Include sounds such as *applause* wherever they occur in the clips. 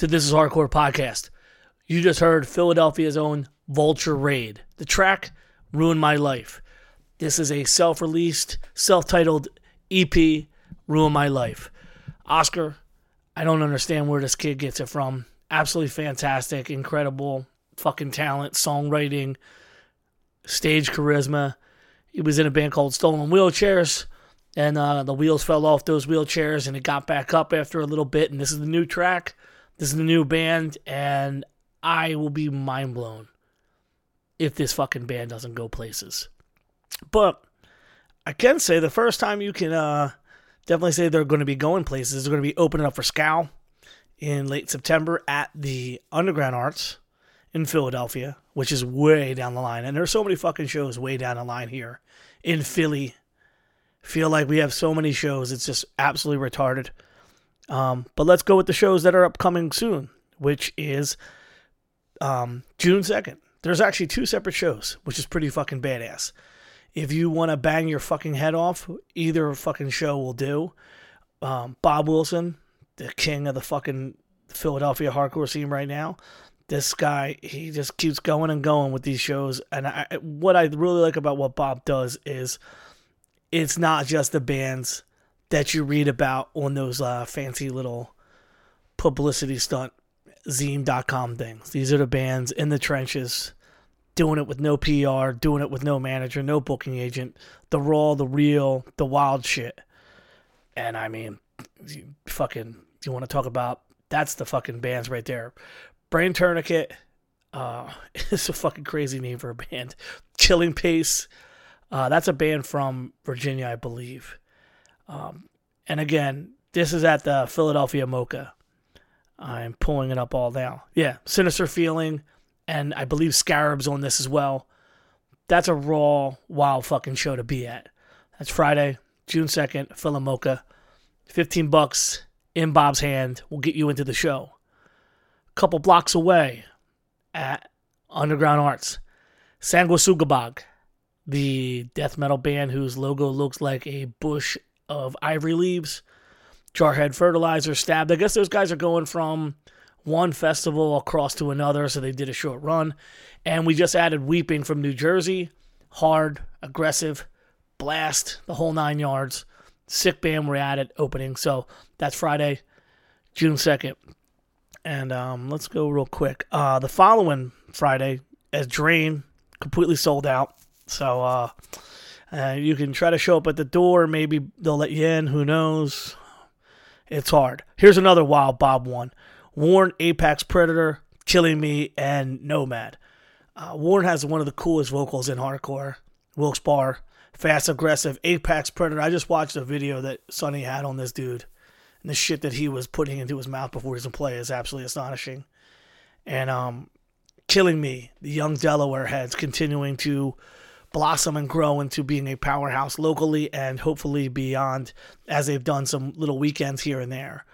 to This Is Hardcore Podcast. You just heard Philadelphia's own Vulture Raid. The track ruined my life. This is a self released, self titled EP, Ruin My Life. Oscar, I don't understand where this kid gets it from. Absolutely fantastic, incredible fucking talent, songwriting, stage charisma. He was in a band called Stolen Wheelchairs, and uh, the wheels fell off those wheelchairs, and it got back up after a little bit. And this is the new track. This is the new band, and I will be mind blown if this fucking band doesn't go places. But I can say the first time you can uh, definitely say they're going to be going places. They're going to be opening up for Scowl in late September at the Underground Arts in Philadelphia, which is way down the line. And there's so many fucking shows way down the line here in Philly. Feel like we have so many shows, it's just absolutely retarded. Um, but let's go with the shows that are upcoming soon, which is um, June 2nd. There's actually two separate shows, which is pretty fucking badass. If you want to bang your fucking head off, either fucking show will do. Um, Bob Wilson, the king of the fucking Philadelphia hardcore scene right now. This guy, he just keeps going and going with these shows. And I, what I really like about what Bob does is it's not just the bands that you read about on those uh, fancy little publicity stunt zine.com things. These are the bands in the trenches doing it with no PR, doing it with no manager, no booking agent, the raw, the real, the wild shit. And I mean, you fucking, you want to talk about that's the fucking bands right there. Brain Tourniquet uh, *laughs* is a fucking crazy name for a band. Killing Pace, uh, that's a band from Virginia, I believe. Um, and again, this is at the Philadelphia Mocha. I'm pulling it up all now. Yeah, Sinister Feeling, and I believe Scarabs on this as well. That's a raw, wild fucking show to be at. That's Friday, June 2nd, PhilaMOCA. 15 bucks in Bob's hand will get you into the show. A couple blocks away at Underground Arts, Sanguisugabog, the death metal band whose logo looks like a bush of ivory leaves. Jarhead Fertilizer, Stabbed. I guess those guys are going from one festival across to another, so they did a short run. And we just added Weeping from New Jersey. Hard, aggressive, blast, the whole nine yards. Sick band we're at it opening. So that's Friday, June 2nd. And um, let's go real quick. Uh, the following Friday, as Drain, completely sold out. So uh, uh, you can try to show up at the door. Maybe they'll let you in. Who knows? It's hard. Here's another wild Bob one. Warren, Apex Predator, Killing Me, and Nomad. Uh, Warren has one of the coolest vocals in hardcore. Wilkes Barre, fast, aggressive, Apex Predator. I just watched a video that Sonny had on this dude. And the shit that he was putting into his mouth before he's was play is absolutely astonishing. And um, Killing Me, the young Delaware heads continuing to blossom and grow into being a powerhouse locally and hopefully beyond as they've done some little weekends here and there.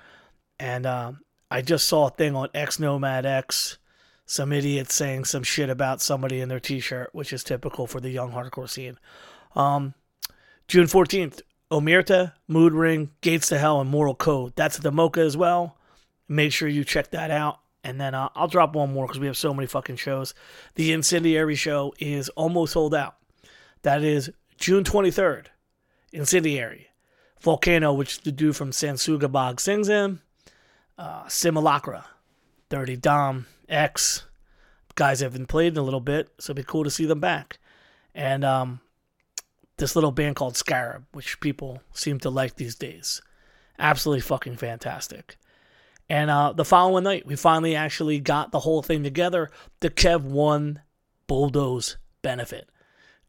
And um, I just saw a thing on X Nomad X, some idiot saying some shit about somebody in their t shirt, which is typical for the young hardcore scene. Um, June 14th, Omerta, Mood Ring, Gates to Hell, and Moral Code. That's at the Mocha as well. Make sure you check that out. And then uh, I'll drop one more because we have so many fucking shows. The Incendiary show is almost sold out. That is June 23rd. Incendiary. Volcano, which the dude from Sanguisugabog sings in. Uh, Simulacra. Dirty Dom. X. Guys haven't played in a little bit, so it'd be cool to see them back. And um, this little band called Scarab, which people seem to like these days. Absolutely fucking fantastic. And uh, the following night, we finally actually got the whole thing together. The Kev One Bulldoze benefit.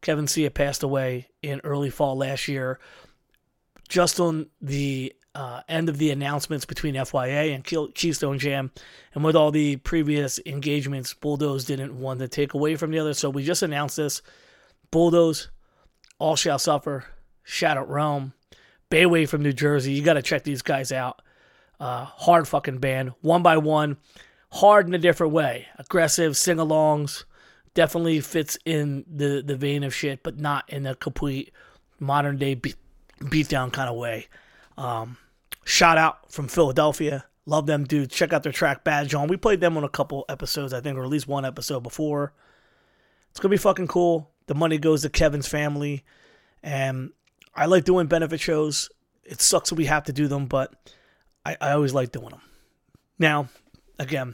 Kevin Cia passed away in early fall last year. Just on the uh, end of the announcements between FYA and Keystone Jam, and with all the previous engagements, Bulldoze didn't want to take away from the other, so we just announced this. Bulldoze, All Shall Suffer, Shout Out Rome, Bayway from New Jersey. You got to check these guys out. Uh, hard fucking band, one by one, hard in a different way. Aggressive sing-alongs, definitely fits in the the vein of shit, but not in a complete modern day beat, beatdown kind of way. Um, shout out from Philadelphia. Love them dudes. Check out their track Bad John. We played them on a couple episodes, I think, or at least one episode before. It's gonna be fucking cool. The money goes to Kevin's family, and I like doing benefit shows. It sucks that we have to do them, but I, I always like doing them. Now, again,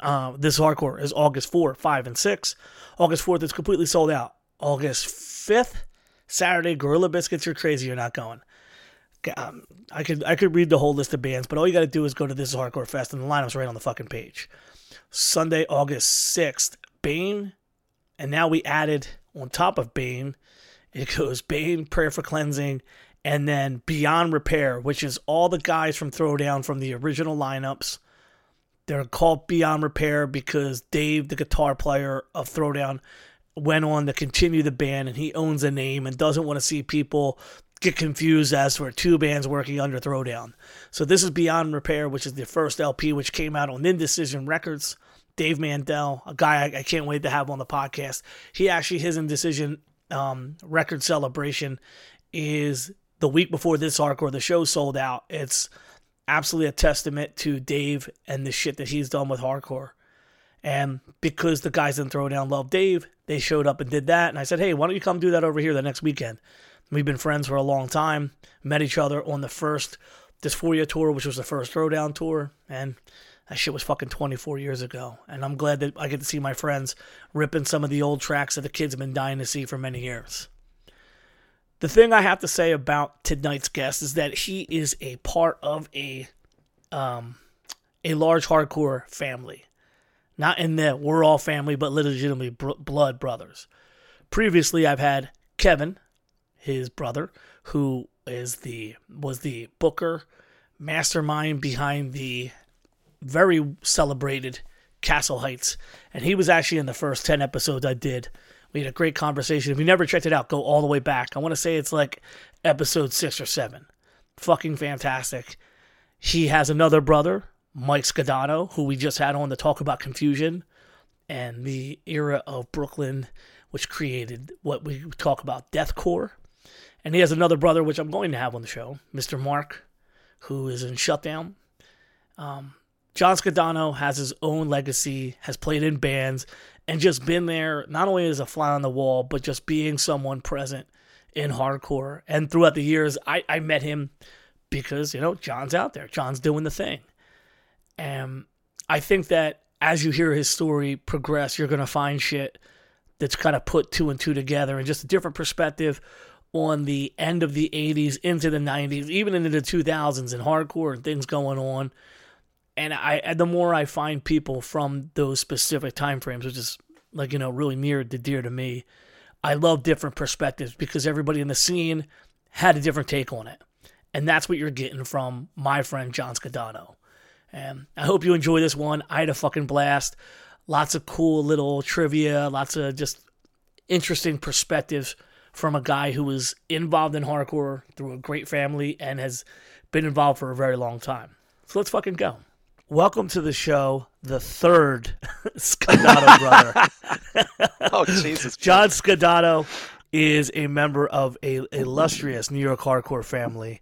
uh, this hardcore is August 4, 5, and 6. August 4th is completely sold out. August 5th, Saturday, Gorilla Biscuits, you're crazy, you're not going. Um, I could I could read the whole list of bands, but all you got to do is go to this is hardcore fest, and the lineup's right on the fucking page. Sunday, August 6th, Bane, and now we added on top of Bane, it goes Bane, Prayer for Cleansing, and then Beyond Repair, which is all the guys from Throwdown from the original lineups. They're called Beyond Repair because Dave, the guitar player of Throwdown, went on to continue the band and he owns a name and doesn't want to see people get confused as for two bands working under Throwdown. So this is Beyond Repair, which is the first LP which came out on Indecision Records. Dave Mandel, a guy I, I can't wait to have on the podcast. He actually his Indecision um, record celebration is the week before this arc hardcore. The show sold out. It's absolutely a testament to Dave and the shit that he's done with hardcore. And because the guys in Throwdown love Dave, they showed up and did that. And I said, hey, why don't you come do that over here the next weekend? We've been friends for a long time, met each other on the first Dysphoria tour, which was the first Throwdown tour. And that shit was fucking 24 years ago. And I'm glad that I get to see my friends ripping some of the old tracks that the kids have been dying to see for many years. The thing I have to say about tonight's guest is that he is a part of a um, a large hardcore family. Not in that we're all family, but legitimately br- blood brothers. Previously, I've had Kevin, his brother, who is the was the booker, mastermind behind the very celebrated Castle Heights, and he was actually in the first ten episodes I did. We had a great conversation. If you never checked it out, go all the way back. I want to say it's like episode six or seven. Fucking fantastic. He has another brother, Mike Scondotto, who we just had on to talk about confusion and the era of Brooklyn, which created what we talk about deathcore. And he has another brother, which I'm going to have on the show, Mr. Mark, who is in Shutdown. Um, John Scondotto has his own legacy, has played in bands, and just been there not only as a fly on the wall, but just being someone present in hardcore. And throughout the years, I, I met him because, you know, John's out there, John's doing the thing. And I think that as you hear his story progress, you're going to find shit that's kind of put two and two together and just a different perspective on the end of the 80s into the 90s, even into the 2000s and hardcore and things going on. And I, the more I find people from those specific time frames, which is like you know really near to dear to me, I love different perspectives because everybody in the scene had a different take on it, and that's what you're getting from my friend John Scondotto. And I hope you enjoy this one. I had a fucking blast. Lots of cool little trivia, lots of just interesting perspectives from a guy who was involved in hardcore through a great family and has been involved for a very long time. So let's fucking go. Welcome to the show, the third *laughs* Scondotto brother. *laughs* Oh Jesus, *laughs* John Scondotto is a member of a illustrious New York hardcore family.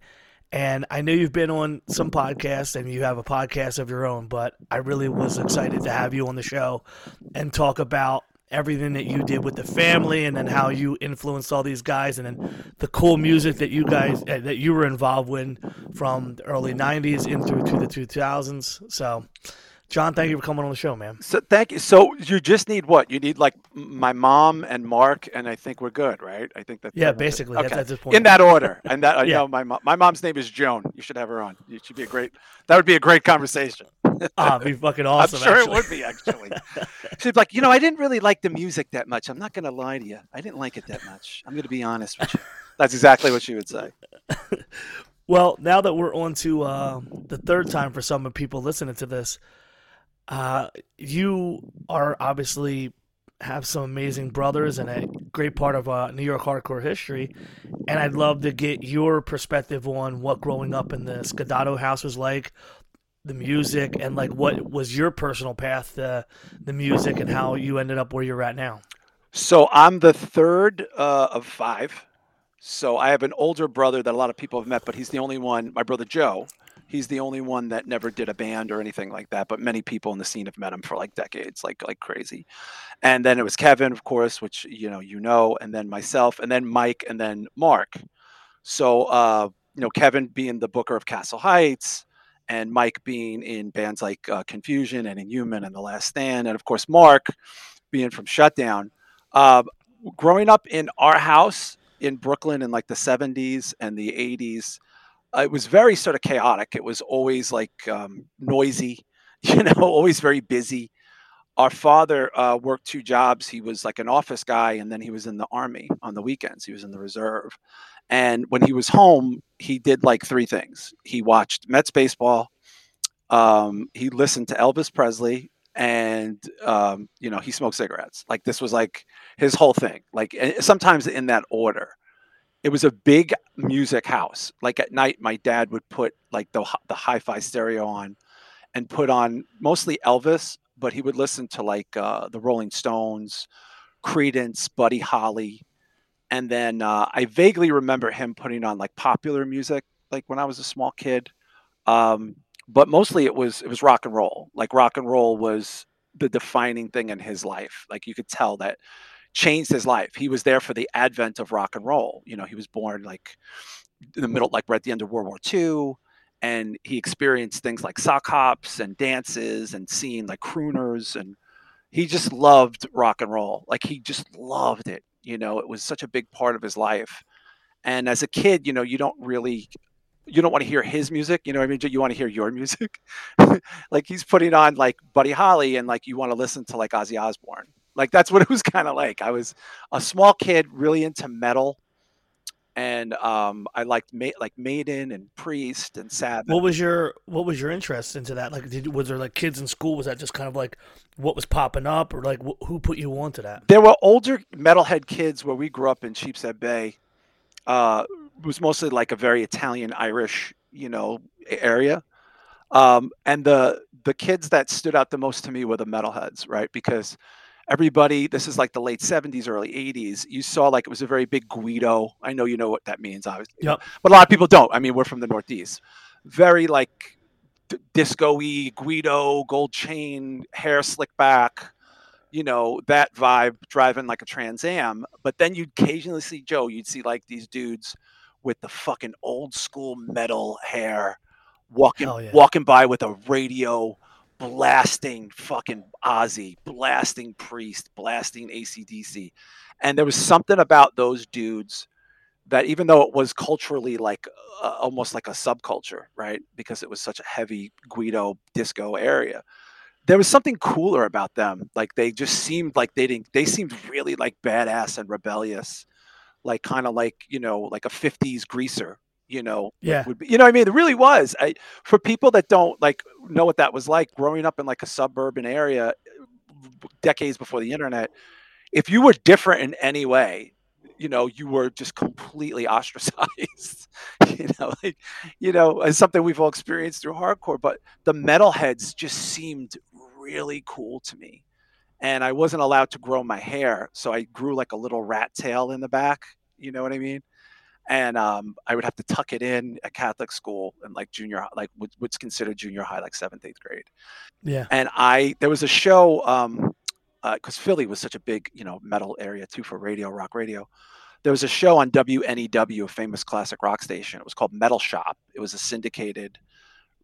And I know you've been on some podcasts and you have a podcast of your own, but I really was excited to have you on the show and talk about everything that you did with the family and then how you influenced all these guys and then the cool music that you guys uh, that you were involved with from the early 90s into to the 2000s. So John, thank you for coming on the show, man. So thank you. So you just need what? You need like my mom and Mark, and I think we're good, right? I think that. Yeah, basically, Okay. that's point. In that order, and that *laughs* I Yeah. know my my mom's name is Joan. You should have her on. You should be a great. That would be a great conversation. *laughs* Ah, it'd be fucking awesome. I'm sure actually. it would be actually. She'd be like, you know, I didn't really like the music that much. I'm not going to lie to you. I didn't like it that much. I'm going to be honest with you. That's exactly what she would say. *laughs* Well, now that we're on to uh, the third time for some of people listening to this, uh, you are obviously have some amazing brothers and a great part of uh, New York hardcore history. And I'd love to get your perspective on what growing up in the Scondotto house was like, the music, and like what was your personal path to the music and how you ended up where you're at now. So I'm the third uh, of five. So I have an older brother that a lot of people have met, but he's the only one. My brother Joe, he's the only one that never did a band or anything like that. But many people in the scene have met him for like decades, like like crazy. And then it was Kevin, of course, which you know you know, and then myself, and then Mike, and then Mark. So uh, you know, Kevin being the booker of Castle Heights, and Mike being in bands like uh, Confusion and Inhuman and The Last Stand, and of course Mark being from Shutdown. Uh, growing up in our house in Brooklyn in like the 70s and the 80s, uh, it was very sort of chaotic. It was always like um, noisy, *laughs* you know, always very busy. Our father uh, worked two jobs. He was like an office guy, and then he was in the army on the weekends. He was in the reserve. And when he was home, he did like three things. He watched Mets baseball. Um, he listened to Elvis Presley, and um, you know he smoked cigarettes. Like this was like his whole thing. Like eh, sometimes in that order. It was a big music house. Like at night, my dad would put like the the hi-fi stereo on, and put on mostly Elvis, but he would listen to like uh, the Rolling Stones, Creedence, Buddy Holly, and then uh, I vaguely remember him putting on like popular music, like when I was a small kid. Um, but mostly it was it was rock and roll. Like rock and roll was the defining thing in his life. Like you could tell that changed his life. He was there for the advent of rock and roll. You know, he was born like in the middle, like right at the end of World War II, and he experienced things like sock hops and dances and seeing like crooners, and he just loved rock and roll. Like he just loved it. You know, it was such a big part of his life. And as a kid, you know, you don't really you don't want to hear his music, you know what I mean? You want to hear your *laughs* music. like he's putting on like Buddy Holly and like you want to listen to like Ozzy Osbourne. Like that's what it was kind of like. I was a small kid really into metal and um I liked Ma- like Maiden and Priest and Sabbath. What was your what was your interest into that? Like, did was there like kids in school? Was that just kind of like what was popping up, or like wh- who put you onto that? there were older metalhead kids where we grew up in Sheepshead Bay. Uh, it was mostly like a very Italian Irish, you know, area. Um, and the the kids that stood out the most to me were the metalheads, right? Because everybody, this is like the late '70s, early '80s. You saw like it was a very big Guido. I know you know what that means, obviously, Yep. but a lot of people don't. I mean, we're from the Northeast. Very like d- disco-y, Guido, gold chain, hair slick back you know that vibe driving like a trans am but then you'd occasionally see joe you'd see like these dudes with the fucking old school metal hair walking yeah. walking by with a radio blasting fucking ozzy blasting priest blasting acdc and there was something about those dudes that even though it was culturally like uh, almost like a subculture right because it was such a heavy guido disco area there was something cooler about them. Like they just seemed like they didn't. They seemed really like badass and rebellious, like kind of like you know like a '50s greaser. You know, Yeah. would be, you know what I mean? It really was. I, for people that don't like know what that was like, growing up in like a suburban area, uh, decades before the internet, if you were different in any way, you know, you were just completely *laughs* ostracized. *laughs* you know, like you know, it's something we've all experienced through hardcore. But the metalheads just seemed really cool to me. And I wasn't allowed to grow my hair, so I grew like a little rat tail in the back. You know what I mean? And um, I would have to tuck it in at Catholic school and like junior, like what's considered junior high, like seventh, eighth grade Yeah. and I there was a show um because Philly was such a big you know metal area too for radio rock radio. There was a show on WNEW, a famous classic rock station. It was called Metal Shop. It was a syndicated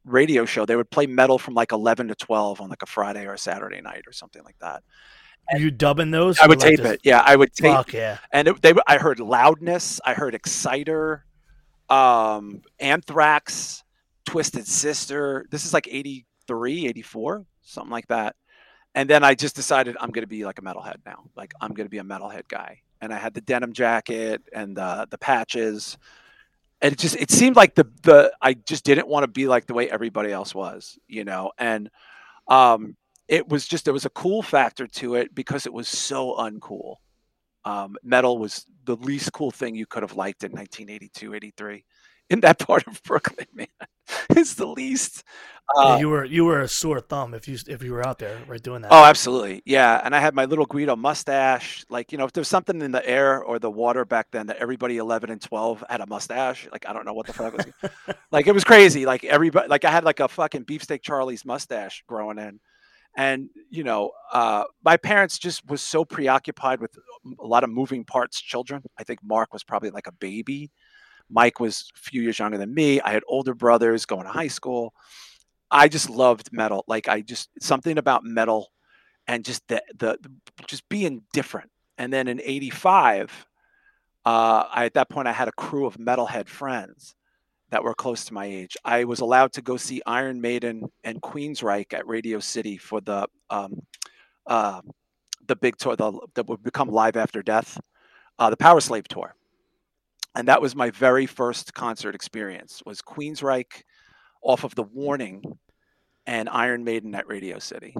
radio show. They would play metal from like eleven to twelve on like a Friday or a Saturday night or something like that. Are you dubbing those? I would like tape just- it. Yeah, I would tape Fuck yeah. and it, they I heard loudness, I heard exciter, um, Anthrax, Twisted Sister. This is like 83, 84, something like that. And then I just decided I'm going to be like a metalhead now. Like I'm going to be a metalhead guy. And I had the denim jacket and the the patches. and it just it seemed like the the I just didn't want to be like the way everybody else was, you know, and um, it was just there was a cool factor to it because it was so uncool. Um, metal was the least cool thing you could have liked in 1982, 83 *laughs* in that part of Brooklyn, man. *laughs* it's the least. Yeah, Uh, you were you were a sore thumb if you if you were out there right doing that. Oh, absolutely. Yeah. And I had my little Guido mustache. Like, you know, if there's something in the air or the water back then that everybody 11 and 12 had a mustache, like, I don't know what the fuck was. *laughs* like, it was crazy. Like, everybody, like, I had like a fucking beefsteak Charlie's mustache growing in. And, you know, uh, my parents just was so preoccupied with a lot of moving parts children. I think Mark was probably like a baby. Mike was a few years younger than me. I had older brothers going to high school. I just loved metal. Like I just something about metal and just the the, the just being different. And then in '85, uh, I, at that point I had a crew of metalhead friends that were close to my age. I was allowed to go see Iron Maiden and Queensryche at Radio City for the um, uh, the big tour the, that would become Live After Death, uh, the Power Slave tour. And that was my very first concert experience. Was Queensryche off of the Warning and Iron Maiden at Radio City.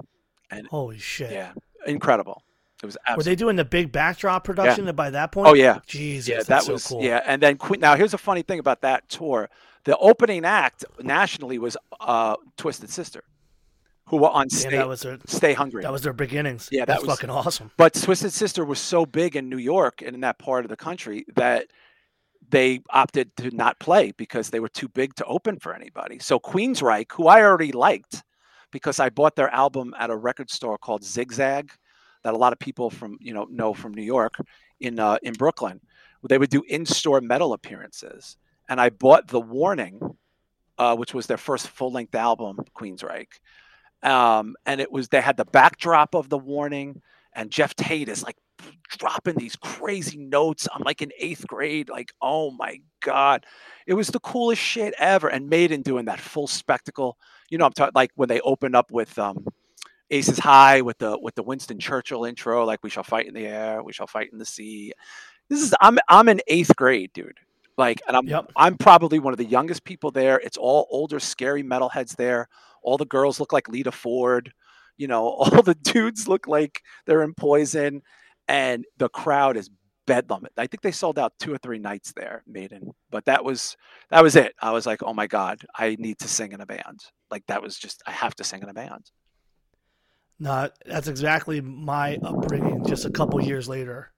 and Holy shit! Yeah, incredible. It was absolutely- Were they doing the big backdrop production by that point? Oh yeah, Jesus, yeah. That so was cool. yeah. And then Queen. Now here's a funny thing about that tour. The opening act nationally was uh, Twisted Sister, who were on Stay, that was their Stay Hungry. that was their beginnings. Yeah, that that's was- fucking awesome. But Twisted Sister was so big in New York and in that part of the country that they opted to not play because they were too big to open for anybody. So Queensryche, who I already liked because I bought their album at a record store called Zigzag that a lot of people from, you know, know from New York in uh, in Brooklyn. They would do in-store metal appearances. And I bought The Warning, uh, which was their first full-length album, Queensryche. Um, and it was they had the backdrop of The Warning and Geoff Tate is like dropping these crazy notes. I'm like in eighth grade, like, oh my God. It was the coolest shit ever. And Maiden doing that full spectacle. You know, I'm talking like when they opened up with um Aces High with the with the Winston Churchill intro, like we shall fight in the air, we shall fight in the sea. This is I'm I'm in eighth grade, dude. Like, and I'm Yep. I'm probably one of the youngest people there. It's all older, scary metalheads there. All the girls look like Lita Ford. You know, *laughs* all the dudes look like they're in poison, and the crowd is bedlam. I think they sold out two or three nights there, Maiden. But that was that was it. I was like, oh my god, I need to sing in a band. Like that was just I have to sing in a band. No, that's exactly my upbringing. Just a couple years later,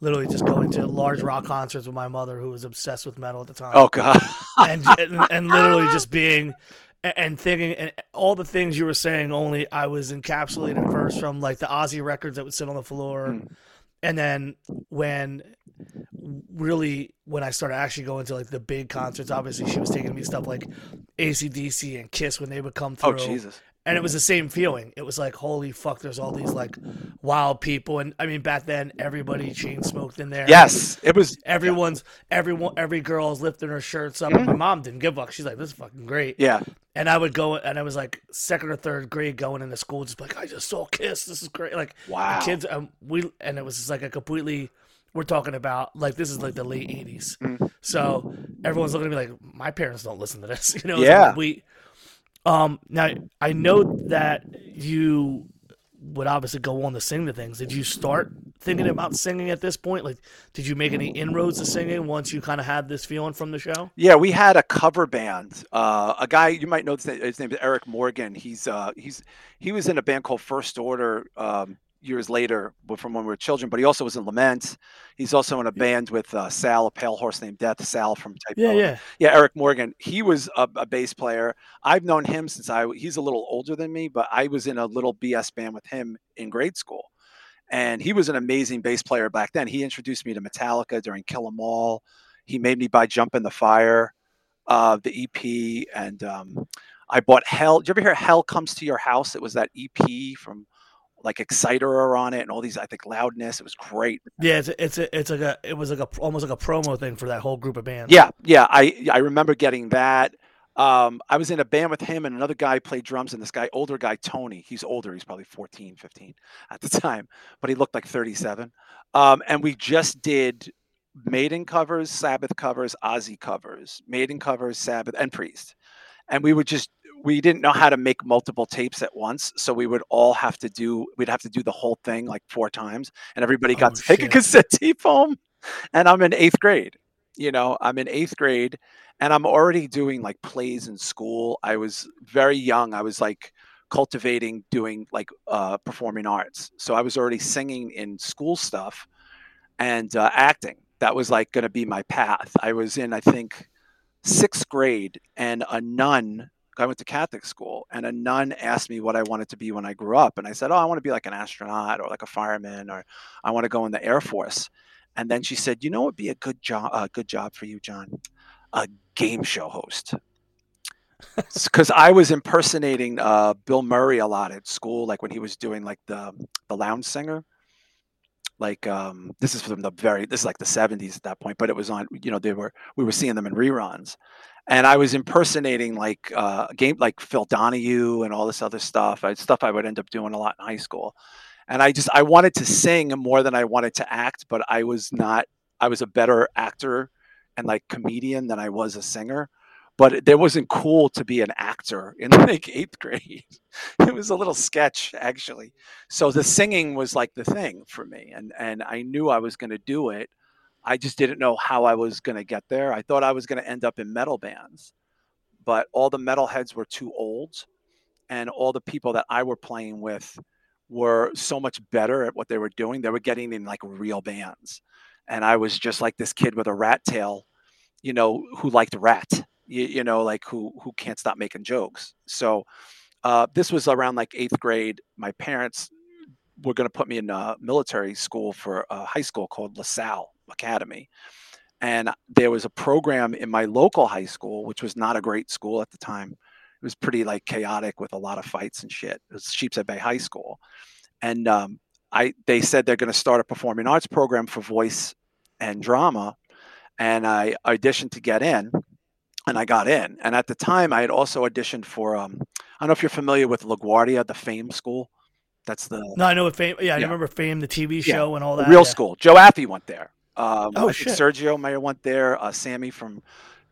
literally just going to large rock concerts with my mother, who was obsessed with metal at the time. Oh god. *laughs* and, and and literally just being and thinking and all the things you were saying. Only I was encapsulated first from like the Ozzy records that would sit on the floor, Mm. and then when really when I started actually going to like the big concerts. Obviously, she was taking me stuff like ACDC and Kiss when they would come through oh Jesus. And it was the same feeling. It was like, holy fuck, there's all these like wild people, and I mean, back then everybody chain smoked in there. Yes, it was. *laughs* everyone's everyone every girl's lifting her shirts up. My mom didn't give a fuck. She's like, this is fucking great. Yeah. And I would go, and I was like second or third grade going into school, just like I just saw Kiss. This is great. Like Wow. the kids, um, we and it was just like a completely. We're talking about like this is like the late '80s, Mm. so everyone's looking at me like my parents don't listen to this. *laughs* You know, Yeah. like we. Um. Now I know that you would obviously go on to sing the things. Did you start thinking about singing at this point? Like, did you make any inroads to singing once you kind of had this feeling from the show? Yeah, we had a cover band. Uh, a guy you might know his name, is Eric Morgan. He's uh, he's he was in a band called First Order um, years later, from when we were children. But he also was in Lament. He's also in a band with uh, Sal, a pale horse named Death. Sal from Type. Yeah, yeah. yeah. Eric Morgan. He was a, a bass player. I've known him since I. He's a little older than me, but I was in a little BS band with him in grade school. And he was an amazing bass player back then. He introduced me to Metallica during Kill 'Em All. He made me buy Jump in the Fire, uh, the EP, and um, I bought Hell. Did you ever hear Hell Comes to Your House? It was that EP from like Exciter are on it and all these, I think, Loudness. It was great. Yeah, it's a, it's a, it's like a it was like a almost like a promo thing for that whole group of bands. Yeah, yeah. I I remember getting that. Um, I was in a band with him and another guy played drums and this guy, older guy, Tony. He's older. He's probably 14, 15 at the *laughs* time, but he looked like 37. Um, and we just did Maiden covers, Sabbath covers, Ozzy covers, Maiden covers, Sabbath, and Priest. And we would just we didn't know how to make multiple tapes at once, so we would all have to do we'd have to do the whole thing like four times, and everybody got Oh, to take a cassette *laughs* tape home. And I'm in eighth grade. You know, I'm in eighth grade, and I'm already doing like plays in school. I was very young. I was like cultivating doing like uh, performing arts. So I was already singing in school stuff and uh, acting. That was like going to be my path. I was in, I think, sixth grade, and a nun. I went to Catholic school, and a nun asked me what I wanted to be when I grew up, and I said, "Oh, I want to be like an astronaut or like a fireman, or I want to go in the Air Force." And then she said, "You know, would be a good job, a good job for you, John, a game show host." because I was impersonating uh, Bill Murray a lot at school, like when he was doing like the the lounge singer. Like um, this is from the very this is like the seventies at that point, but it was on you know they were we were seeing them in reruns, and I was impersonating like uh, game like Phil Donahue and all this other stuff, I, stuff I would end up doing a lot in high school, and I just I wanted to sing more than I wanted to act, but I was not I was a better actor and like comedian than I was a singer but it it wasn't cool to be an actor in *laughs* like eighth grade. *laughs* It was a little sketch actually. So the singing was like the thing for me, and and I knew I was going to do it. I just didn't know how I was going to get there. I thought I was going to end up in metal bands, but all the metalheads were too old, and all the people that I were playing with were so much better at what they were doing. They were getting in like real bands, and I was just like this kid with a rat tail, you know, who liked rat you, you know like who who can't stop making jokes. So uh, this was around like eighth grade. My parents were going to put me in a military school for a high school called lasalle academy. And there was a program in my local high school which was not a great school at the time. It was pretty like chaotic with a lot of fights and shit. It was sheepshead bay high school. And um, i they said they're going to start a performing arts program for voice and drama. And i auditioned to get in and I got in. And at the time, I had also auditioned for. Um, I don't know if you're familiar with LaGuardia, the Fame School. That's the, No, I know what Fame. Yeah, I remember Fame, the TV Yeah, show, and all that. real yeah. school. Joe Affey went there. Um, Oh, I shit. Sergio may have went there. Uh, Sammy from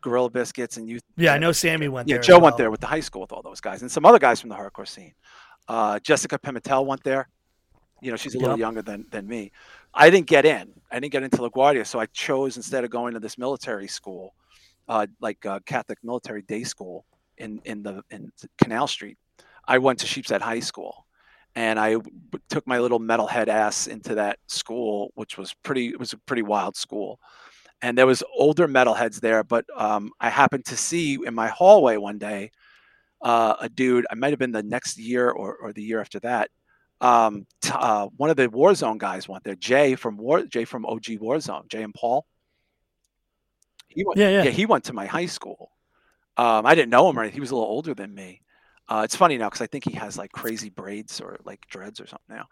Gorilla Biscuits and Youth. Yeah, I know Sammy went Yeah, Joe went there with the high school with all those guys and some other guys from the hardcore scene. Uh, Jessica Pimentel went there. You know, she's a little Yep. younger than than me. I didn't get in. I didn't get into LaGuardia, so I chose instead of going to this military school, uh, like uh, Catholic military day school in in the in Canal Street. I went to Sheepshead High School, and I took my little metalhead ass into that school, which was pretty. It was a pretty wild school, and there was older metalheads there. But um, I happened to see in my hallway one day uh, a dude. I might have been the next year or, or the year after that. Um, t- uh, one of the Warzone guys went there. Jay from War. Jay from OG Warzone. Jay and Paul. He went, Yeah, yeah. he went to my high school. Um, I didn't know him or anything. He was a little older than me. Uh, it's funny now because I think he has like crazy braids or like dreads or something now.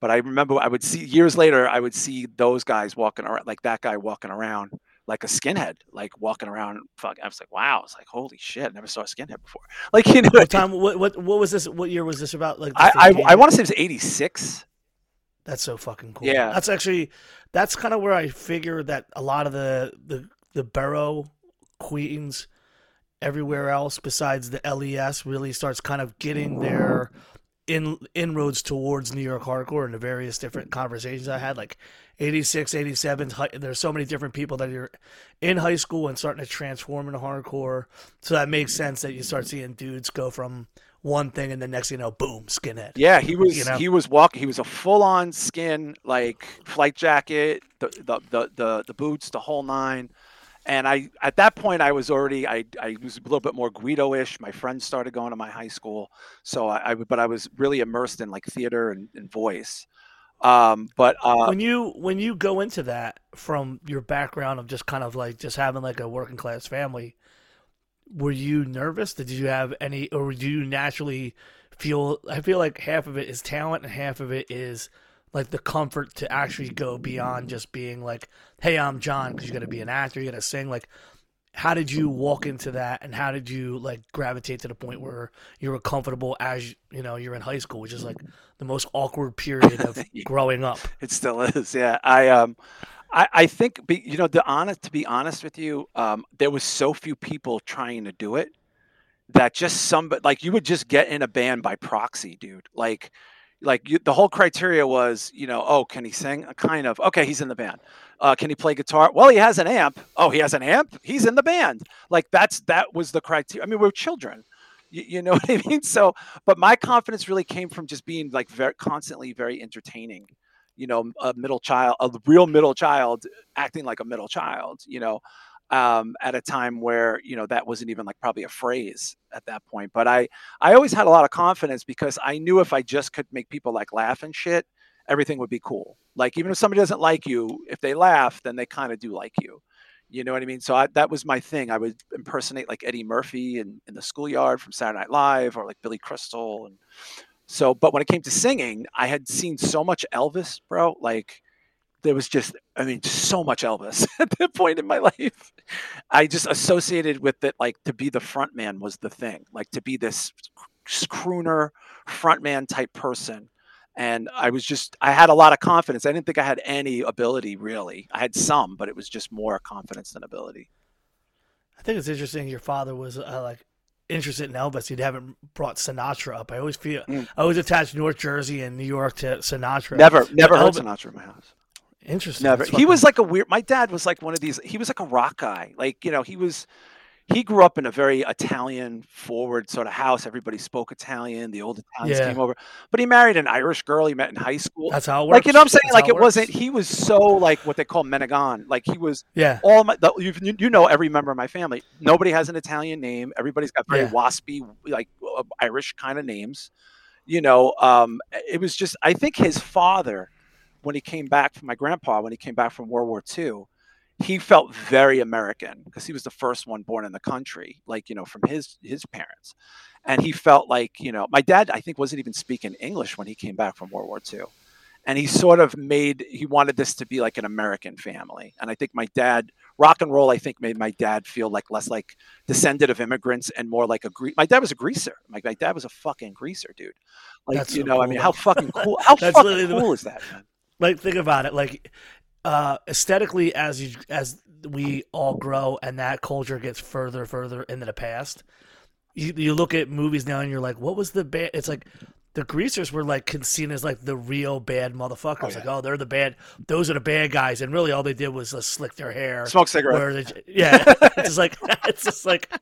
But I remember I would see years later, I would see those guys walking around, like that guy walking around like a skinhead, like walking around. Fuck, I was like, wow. It's like, holy shit, I never saw a skinhead before. *laughs* Like, you know, What time? What, what? What was this? What year was this about? Like, I, I, I want to say it was 86. That's so fucking cool. Yeah. That's actually that's kind of where I figure that a lot of the the the borough queens everywhere else besides the LES really starts kind of getting their in inroads towards New York hardcore and the various different conversations I had like 86 87 hi- there's so many different people that are in high school and starting to transform into hardcore so that makes sense that you start seeing dudes go from one thing and the next thing you know boom skinhead Yeah, he was You know? he was walking. He was a full on skin like flight jacket, the, the the the the boots, the whole nine. And I at that point I was already I I was a little bit more Guido-ish. My friends started going to my high school, so I, I but I was really immersed in like theater and, and voice. Um, but uh, when you when you go into that from your background of just kind of like just having like a working class family were you nervous did you have any or do you naturally feel i feel like half of it is talent and half of it is like the comfort to actually go beyond just being like hey i'm john because you got to be an actor you got to sing like how did you walk into that, and how did you like gravitate to the point where you were comfortable as you know you're in high school, which is like the most awkward period of *laughs* growing up. It still is. Yeah. I um I, I think be, you know the honest to be honest with you, um, there was so few people trying to do it that just some like you would just get in a band by proxy, dude. Like like you, the whole criteria was, you know, oh, can he sing? Uh, Kind of. Okay, he's in the band. Uh, can he play guitar? Well, he has an amp. Oh, he has an amp. He's in the band. Like that's that was the criteria. I mean, we're children. You, you know *laughs* what I mean? So, but my confidence really came from just being like very constantly very entertaining. You know, a middle child, a real middle child, acting like a middle child. You know, um, at a time where you know that wasn't even like probably a phrase at that point. But I I always had a lot of confidence because I knew if I just could make people like laugh and shit, everything would be cool. Like even if somebody doesn't like you, if they laugh, then they kind of do like you. You know what I mean? So I, that was my thing. I would impersonate like Eddie Murphy in, in the schoolyard from Saturday Night Live or like Billy Crystal. And so, but when it came to singing, I had seen so much Elvis, bro. Like there was just, I mean, so much Elvis *laughs* at that point in my life. I just associated with it, like to be the front man was the thing, like to be this crooner frontman type person. And I was just, I had a lot of confidence. I didn't think I had any ability really. I had some, but it was just more confidence than ability. I think it's interesting. Your father was uh, like interested in Elvis. You haven't brought Sinatra up. I always feel Mm. I always attach North Jersey and New York to Sinatra. Never, never heard Elvis- Sinatra in my house. Interesting. Never. That's He fucking- was like a weird. My dad was like one of these. He was like a rock guy. Like you know, he was. He grew up in a very Italian forward sort of house. Everybody spoke Italian. The old Italians Yeah. came over, but he married an Irish girl he met in high school. That's how it works. like you know what I'm saying? That's Like it wasn't. He was so like what they call Menegon. Like he was Yeah. all my. The, you, you know every member of my family. Nobody has an Italian name. Everybody's got very Yeah. waspy like uh, Irish kind of names. You know, um, it was just. I think his father, when he came back from my grandpa, when he came back from World War II, he felt very American because he was the first one born in the country, like you know, from his his parents, and he felt like you know, my dad I think wasn't even speaking English when he came back from World War II, and he sort of made he wanted this to be like an American family, and I think my dad rock and roll I think made my dad feel like less like descendant of immigrants and more like a gre- my dad was a greaser, like my dad was a fucking greaser, dude. Like That's you so know, I mean, how fucking cool, *laughs* how fucking literally the- cool is that, man? Like think about it. Like uh aesthetically as you as we all grow and that culture gets further further into the past you, you look at movies now and you're like what was the bad it's like the greasers were like seen as like the real bad motherfuckers. Oh, yeah. like oh they're the bad those are the bad guys. And really all they did was uh, slick their hair. Smoke cigarettes. they, yeah. *laughs* It's just like *laughs* it's just like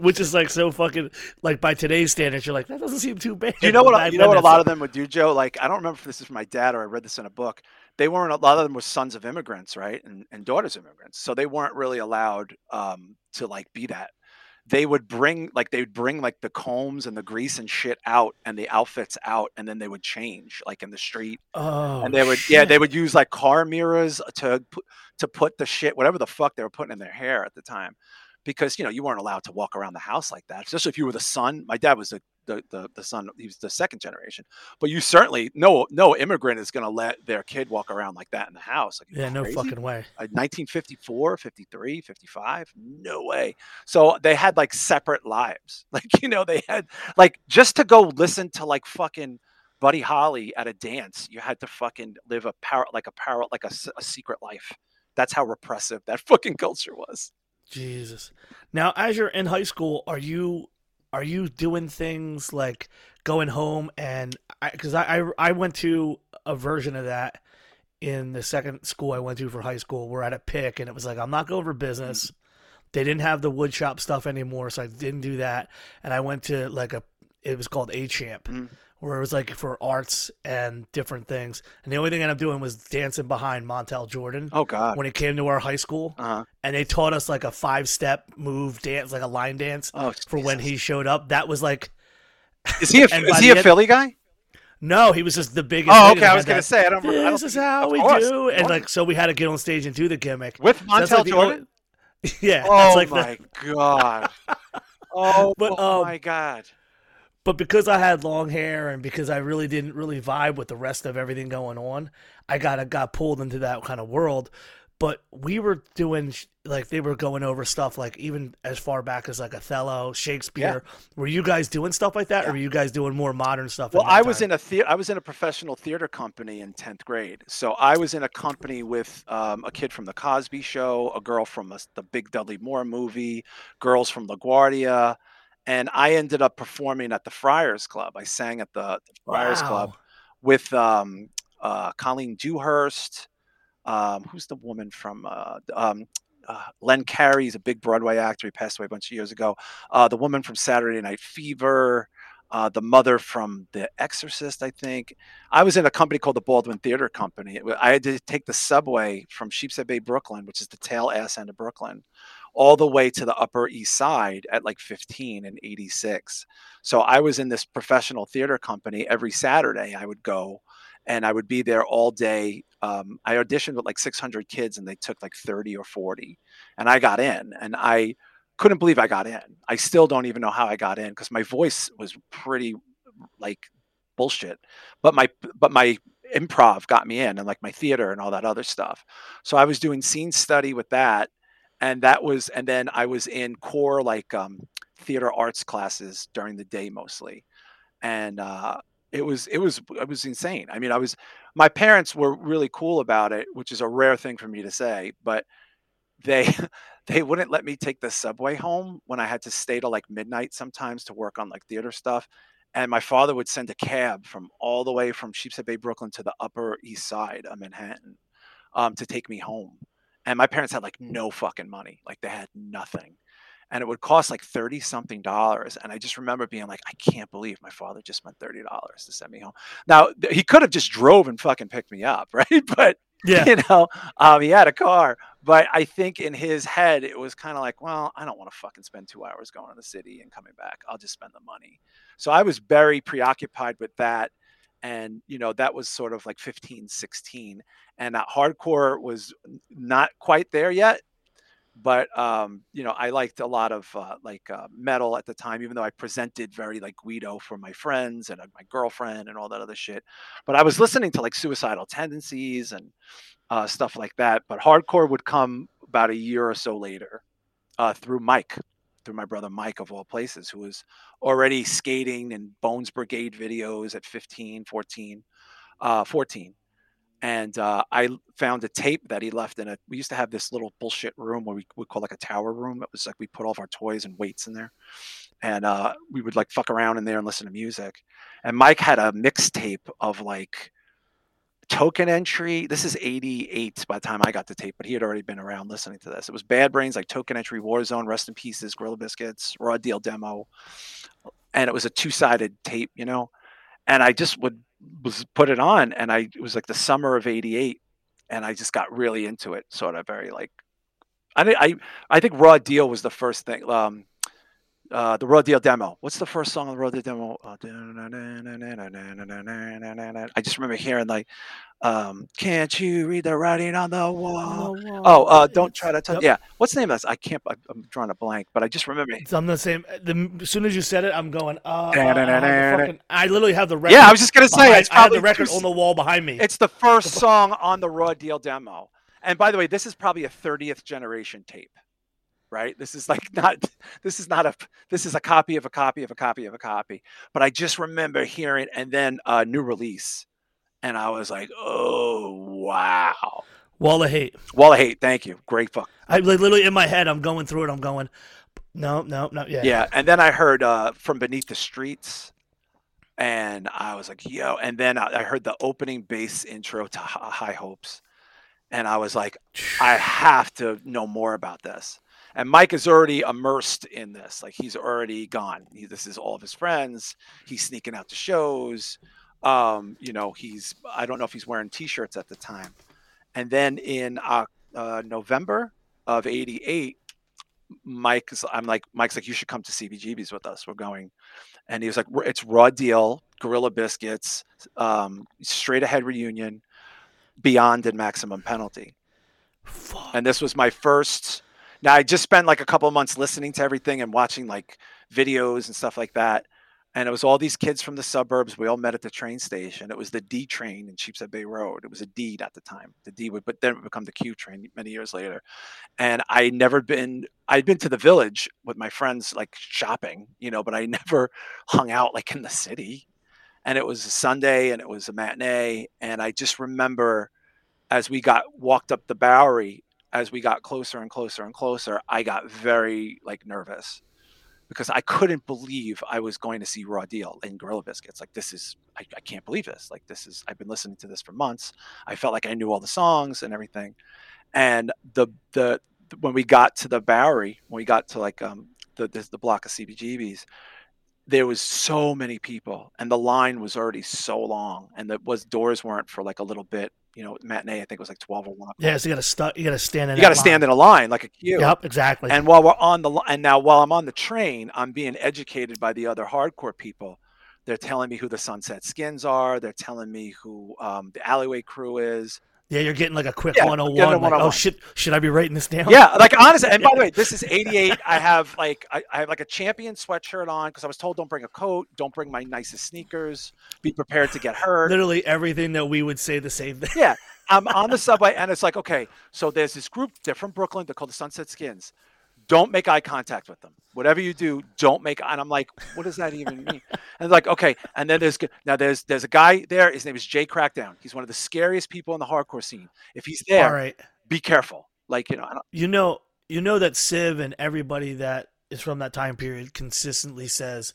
which is like so fucking like by today's standards you're like that doesn't seem too bad you know what? You know what a lot of them would do, Joe. Like I don't remember if this is from my dad or I read this in a book. They weren't. A lot of them were sons of immigrants, right, and, and daughters of immigrants. So they weren't really allowed um, to like be that. They would bring like they would bring like the combs and the grease and shit out and the outfits out, and then they would change like in the street. oh and they would yeah they would use like car mirrors to put to put the shit whatever the fuck they were putting in their hair at the time because you know you weren't allowed to walk around the house like that especially if you were the son. My dad was the the, the, the son he was the second generation. But you certainly no no immigrant is going to let their kid walk around like that in the house. Like yeah no crazy? fucking way. Uh, 1954 53 55 no way. So they had like separate lives. *laughs* Like you know they had like just to go listen to like fucking buddy holly at a dance you had to fucking live a power like a power like a secret life. That's how repressive that *laughs* fucking culture was Jesus. Now, as you're in high school, are you are you doing things like going home and because I, I I went to a version of that in the second school I went to for high school. We're at a pick and it was like I'm not going for business. They didn't have the wood shop stuff anymore, so I didn't do that. And I went to like a it was called A Champ, Mhm. Where it was like for arts and different things. And the only thing I ended up doing was dancing behind Montel Jordan oh god when it came to our high school uh-huh. and they taught us like a five step move dance, like a line dance oh for when he showed up. That was like is he a, *laughs* is he the a end- philly guy no, he was just the biggest. oh okay i was gonna that, say i don't, I don't This is how we course, do, and like so we had to get on stage and do the gimmick. with So montel like jordan only- *laughs* yeah, oh like the, my god *laughs* oh But, oh um, my god but because I had long hair and because I really didn't really vibe with the rest of everything going on, I got got pulled into that kind of world. but we were doing like they were going over stuff like even as far back as like Othello, Shakespeare. Were you guys doing stuff like that, or were you guys doing more modern stuff? Well, I was in a theater. I was in a professional theater company in tenth grade. So I was in a company with um, a kid from the Cosby Show, a girl from a, the Big Dudley Moore movie, girls from LaGuardia, and I ended up performing at the Friars Club. I sang at the, the Friars Club with um, uh, Colleen Dewhurst. Um, who's the woman from uh, um, uh, Len Carey's a big Broadway actor. He passed away a bunch of years ago. Uh, the woman from Saturday Night Fever. Uh, the mother from The Exorcist, I think. I was in a company called the Baldwin Theater Company. I had to take the subway from Sheepshead Bay, Brooklyn, which is the tail ass end of Brooklyn, all the way to the Upper East Side at like 15 and 86. So I was in this professional theater company every Saturday. I would go and I would be there all day. Um, I auditioned with like 600 kids and they took like 30 or 40. And I got in and I couldn't believe I got in. I still don't even know how I got in because my voice was pretty like bullshit. But my but my improv got me in and like my theater and all that other stuff. So I was doing scene study with that. And that was and then I was in core like um theater arts classes during the day mostly. And uh it was it was it was insane. I mean, I was my parents were really cool about it, which is a rare thing for me to say, but they *laughs* they wouldn't let me take the subway home when I had to stay till like midnight sometimes to work on like theater stuff. And my father would send a cab from all the way from Sheepshead Bay, Brooklyn to the Upper East Side of Manhattan um, to take me home. And my parents had like no fucking money, like they had nothing. And it would cost like 30 something dollars. And I just remember being like, I can't believe my father just spent $30 to send me home. Now, he could have just drove and fucking picked me up, *laughs* right? But Yeah. you know, um, he had a car, but I think in his head it was kind of like, well, I don't want to fucking spend two hours going to the city and coming back. I'll just spend the money. So I was very preoccupied with that. And, you know, that was sort of like 15, 16. And that hardcore was not quite there yet. But, um, you know, I liked a lot of uh, like uh, metal at the time, even though I presented very like Guido for my friends and uh, my girlfriend and all that other shit. But I was listening to like suicidal tendencies and uh, stuff like that. But hardcore would come about a year or so later uh, through Mike, through my brother Mike, of all places, who was already skating in Bones Brigade videos at 15, 14, uh, 14. And uh, I found a tape that he left in it. We used to have this little bullshit room where we would call like a tower room. It was like we put all of our toys and weights in there. And uh, we would like fuck around in there and listen to music. And Mike had a mixtape of like token entry. This is 88 by the time I got the tape, but he had already been around listening to this. It was Bad Brains, like Token Entry, Warzone, Rest in Pieces, Gorilla Biscuits, Raw Deal Demo. And it was a two sided tape, you know? And I just would was put it on and I it was like the summer of 88 and I just got really into it, sort of very like I I I think Raw Deal was the first thing. Um, uh, the Raw Deal demo. What's the first song on the Raw Deal demo? Uh, I just remember hearing like, um, "Can't you read the writing on the wall?" Oh, uh, don't try to touch. Yep. Yeah, what's the name of that? I can't. I'm drawing a blank, but I just remember. So I'm the same. The, as soon as you said it, I'm going. Uh, uh, fucking- I literally have the record. Yeah, I was just gonna say behind- it's I have the record two- on the wall behind me. It's the first song on the Raw Deal demo. And by the way, this is probably a 30th generation tape, right? This is like *laughs* not, this is not a, this is a copy of a copy of a copy of a copy. But I just remember hearing, and then a new release. And I was like, oh, wow. Wall of hate. Wall of Hate. Thank you. Great fuck. I like, literally in my head, I'm going through it. I'm going, no, no, no. Yeah. Yeah. And then I heard uh, From Beneath the Streets. And I was like, yo. And then I I heard the opening bass intro to Hi- High Hopes. And I was like, I *sighs* have to know more about this. And Mike is already immersed in this. Like he's already gone. He, this is all of his friends. He's sneaking out to shows. Um, you know, he's I don't know if he's wearing t-shirts at the time. And then in uh, uh, November of '88, Mike's I'm like Mike's like you should come to CBGB's with us. We're going, and he was like it's raw deal, Gorilla Biscuits, um, straight ahead reunion, Beyond and Maximum Penalty Fuck. and this was my first now i just spent like a couple of months listening to everything and watching like videos and stuff like that and it was all these kids from the suburbs. We all met at the train station. It was the D train in Sheepshead Bay Road. It was a D at the time. The D would, but then it would become the Q train many years later. And I never been. I'd been to the village with my friends, like shopping, you know, but I *laughs* never hung out like in the city. And it was a Sunday, and it was a matinee, and I just remember as we got walked up the Bowery, as we got closer and closer and closer, I got very like nervous because I couldn't believe I was going to see Raw Deal in Gorilla Biscuits. Like this is, I, I, can't believe this. Like this is, I've been listening to this for months. I felt like I knew all the songs and everything. And the the when we got to the Bowery, when we got to like um the the, the block of CBGBs, there was so many people and the line was already so long and the was doors weren't for like a little bit you know matinee i think it was like 12 or 1 o'clock. Yeah, so you gotta stu- you gotta stand in. you got to stand in a line like a queue Yep, exactly. and while we're on the li- and now while i'm on the train i'm being educated by the other hardcore people they're telling me who the sunset skins are they're telling me who um, the alleyway crew is yeah, you're getting like a quick Yeah, 101. getting a like, oh 101. shit, should I be writing this down? yeah like honestly and by the *laughs* way this is 88 i have like I, I have like a champion sweatshirt on because i was told don't bring a coat don't bring my nicest sneakers be prepared to get hurt Literally everything that we would say the same thing. yeah i'm on the *laughs* subway and it's like okay so there's this group they're from brooklyn they're called the sunset skins don't make eye contact with them whatever you do don't make and i'm like what does that even mean and like okay and then there's now there's there's a guy there his name is jay crackdown he's one of the scariest people in the hardcore scene if he's there All right. be careful like you know I don't, You know, you know that Civ and everybody that is from that time period consistently says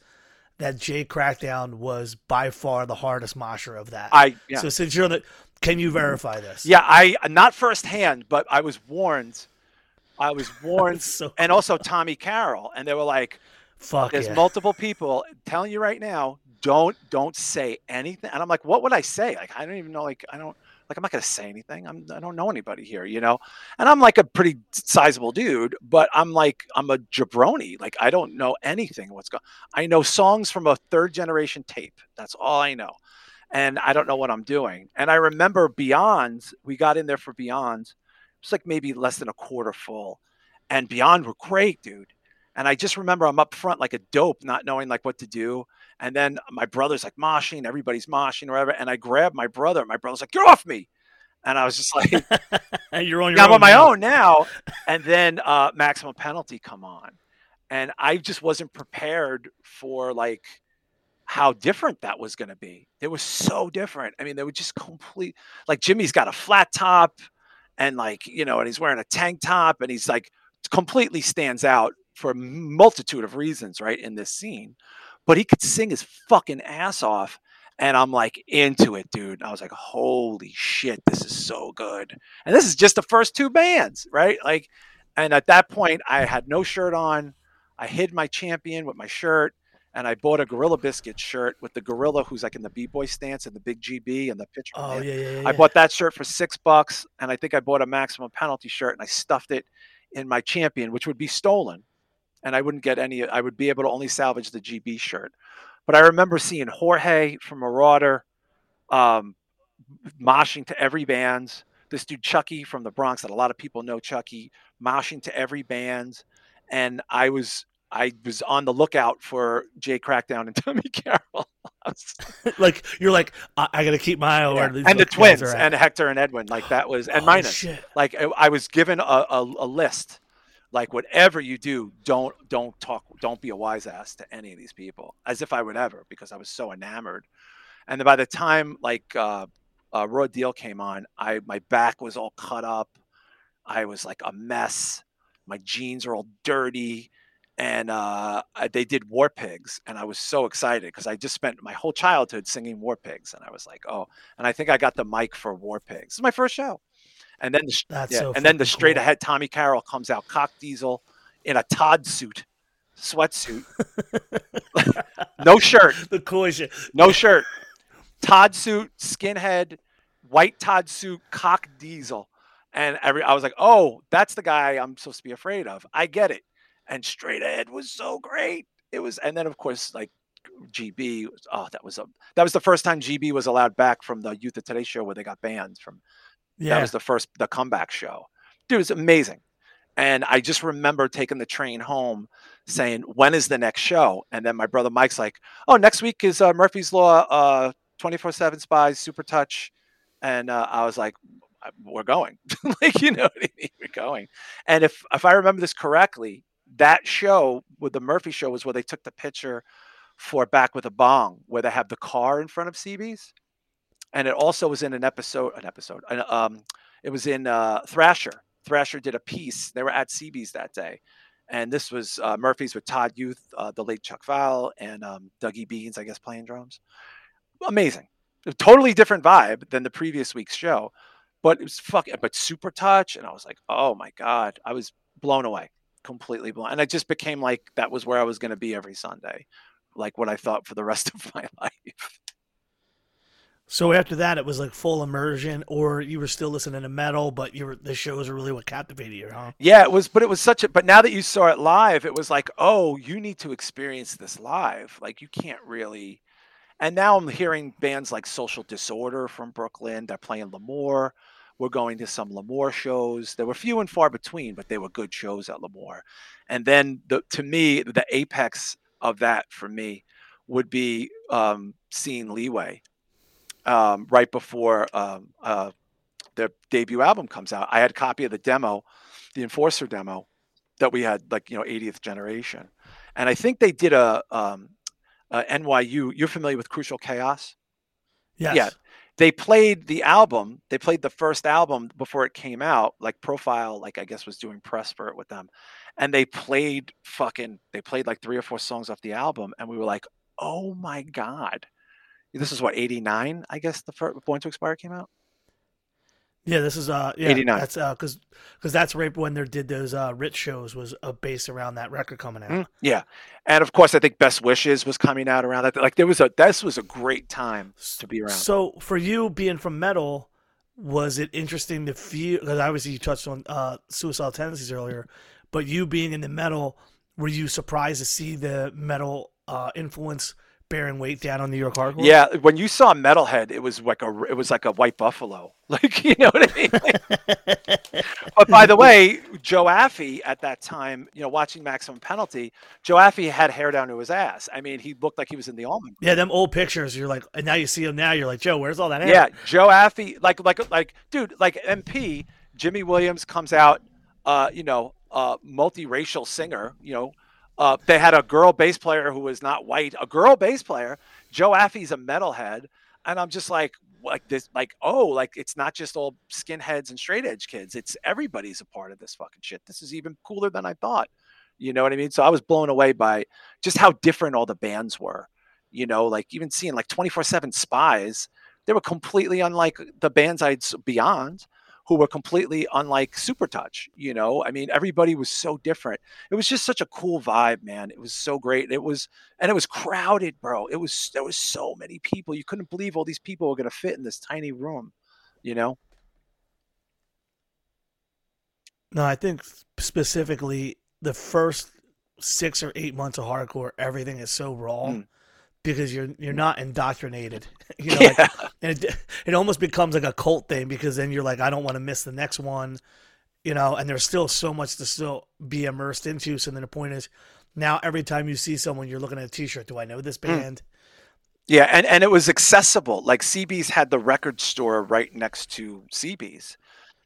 that Jay Crackdown was by far the hardest mosher of that. i yeah So since you're on the, can you verify this? yeah i not firsthand but i was warned i was warned *laughs* So and also tommy carroll and they were like fuck There's yeah. multiple people telling you right now, don't don't say anything. And I'm like, what would I say? Like, I don't even know. Like, I don't like. I'm not gonna say anything. I'm I don't know anybody here, you know. And I'm like a pretty sizable dude, but I'm like I'm a jabroni. Like I don't know anything. What's going? I know songs from a third generation tape. That's all I know. And I don't know what I'm doing. And I remember Beyond. We got in there for Beyond. It's like maybe less than a quarter full, and Beyond were great, dude. And I just remember I'm up front like a dope, not knowing like what to do. And then my brother's like moshing, everybody's moshing or whatever. And I grab my brother. My brother's like, "Get off me!" And I was just like, *laughs* you're on your "Yeah, I'm on my now. own now." *laughs* And then uh, maximum penalty come on, and I just wasn't prepared for like how different that was going to be. It was so different. I mean, they were just complete. Like Jimmy's got a flat top, and like you know, and he's wearing a tank top, and he's like completely stands out for a multitude of reasons, right, in this scene. But he could sing his fucking ass off. And I'm like into it, dude. I was like, holy shit, this is so good. And this is just the first two bands, right? Like, and at that point, I had no shirt on. I hid my champion with my shirt, and I bought a Gorilla Biscuit shirt with the gorilla who's like in the B-boy stance and the big GB and the picture. Oh yeah, yeah, yeah. I bought that shirt for six bucks, and I think I bought a maximum penalty shirt, and I stuffed it in my champion, which would be stolen, and I wouldn't get any. I would be able to only salvage the GB shirt. But I remember seeing Jorge from Merauder, um, moshing to every band. This dude Chucky from the Bronx, that a lot of people know Chucky, moshing to every band, and I was I was on the lookout for Jay Crackdown and *laughs* Tommy Carroll. *laughs* Like you're like I, I gotta keep my eye on yeah. these and the twins and Hector and Edwin, like that was and Oh, Minus. shit. like I, I was given a, a, a list like whatever you do don't don't talk don't be a wise ass to any of these people as if i would ever because i was so enamored and by the time like uh, uh raw deal came on i my back was all cut up i was like a mess my jeans are all dirty and uh, they did War Pigs, and I was so excited because I just spent my whole childhood singing War Pigs, and I was like, oh, and I think I got the mic for War Pigs. This is my first show, and then the, That's yeah, so and then the straight cool. ahead Tommy Carroll comes out, cock diesel, in a Todd suit, sweatsuit, *laughs* no shirt, the coolest shit. no shirt, Todd suit, skinhead, white Todd suit, cock diesel, and every I was like, oh, that's the guy I'm supposed to be afraid of. I get it, and straight ahead was so great. It was, and then of course like GB. Oh, that was a that was the first time GB was allowed back from the Youth of Today show where they got banned from Yeah. that was the first the comeback show. Dude, it was amazing. And I just remember taking the train home saying, when is the next show? And then my brother Mike's like, oh, next week is uh, Murphy's Law, uh, 24-7 Spies, Super Touch. And uh, I was like, we're going. *laughs* like, you know what I mean? We're going. And if, if I remember this correctly, that show with the Murphy show was where they took the picture for Back with a Bong, where they have the car in front of CB's. And it also was in an episode, an episode, an, um, it was in uh, Thrasher. Thrasher did a piece. They were at CB's that day. And this was uh, Murphy's with Todd Youth, uh, the late Chuck Valle, and um, Dougie Beans, I guess, playing drums. Amazing. Totally different vibe than the previous week's show. But it was fucking, but super touch. And I was like, oh my God. I was blown away, completely blown. And I just became like, that was where I was going to be every Sunday, like what I thought for the rest *laughs* of my life. So after that, it was like full immersion, or you were still listening to metal, but you were the shows are really what captivated you, huh? Yeah, it was, but it was such a. But now that you saw it live, it was like, oh, you need to experience this live. Like you can't really. And now I'm hearing bands like Social Disorder from Brooklyn. They're playing L'Amour. We're going to some L'Amour shows. There were few and far between, but they were good shows at L'Amour. And then the to me, the apex of that for me would be um, seeing Leeway um, right before um, uh, their debut album comes out. I had a copy of the demo, the Enforcer demo, that we had like you know 80th generation, and I think they did a, um, a NYU. You're familiar with Crucial Chaos? Yes. Yeah. They played the album. They played the first album before it came out. Like Profile, like I guess was doing press for it with them, and they played fucking. They played like three or four songs off the album, and we were like, "Oh my god!" This is what 89, I guess the first Born to Expire came out. Yeah, this is uh yeah 89. that's uh because because that's right when they did those uh Ritz shows was uh, based around that record coming out. Mm, yeah, and of course, I think Best Wishes was coming out around that. Like there was a this was a great time to be around. So for you being from metal, was it interesting to feel? Because obviously you touched on uh, suicidal tendencies earlier, but you being in the metal, were you surprised to see the metal uh, influence bearing weight down on New York hardcore? Yeah, when you saw Metalhead, it was like a it was like a white buffalo. *laughs* Like you know what I mean? Like- *laughs* but by the way, Joe Affe at that time, you know, watching Maximum Penalty, Joe Affe had hair down to his ass. I mean, he looked like he was in the almond. Yeah, them old pictures. You're like, and now you see him now. You're like, Joe, where's all that hair? Yeah, Joe Affe, like like like dude, like MP, Jimmy Williams comes out, uh, you know, uh, multiracial singer, you know. Uh, they had a girl bass player who was not white, a girl bass player. Joe Affe's a metalhead, and I'm just like, like this, like oh, like it's not just all skinheads and straight edge kids. It's everybody's a part of this fucking shit. This is even cooler than I thought. You know what I mean? So I was blown away by just how different all the bands were. You know, like even seeing like 24 7 spies, they were completely unlike the bands I'd beyond who were completely unlike Super Touch. You know, I mean, everybody was so different. It was just such a cool vibe, man. It was so great. It was, and it was crowded, bro. It was, there was so many people. You couldn't believe all these people were going to fit in this tiny room, you know? No, I think specifically the first six or eight months of hardcore, everything is so raw Mm. Because you're you're not indoctrinated. *laughs* You know, like, and it it almost becomes like a cult thing because then you're like, I don't want to miss the next one. You know, and there's still so much to still be immersed into. So then the point is, now every time you see someone, you're looking at a T-shirt. Do I know this band? Yeah, and, and it was accessible. Like CB's had the record store right next to CB's.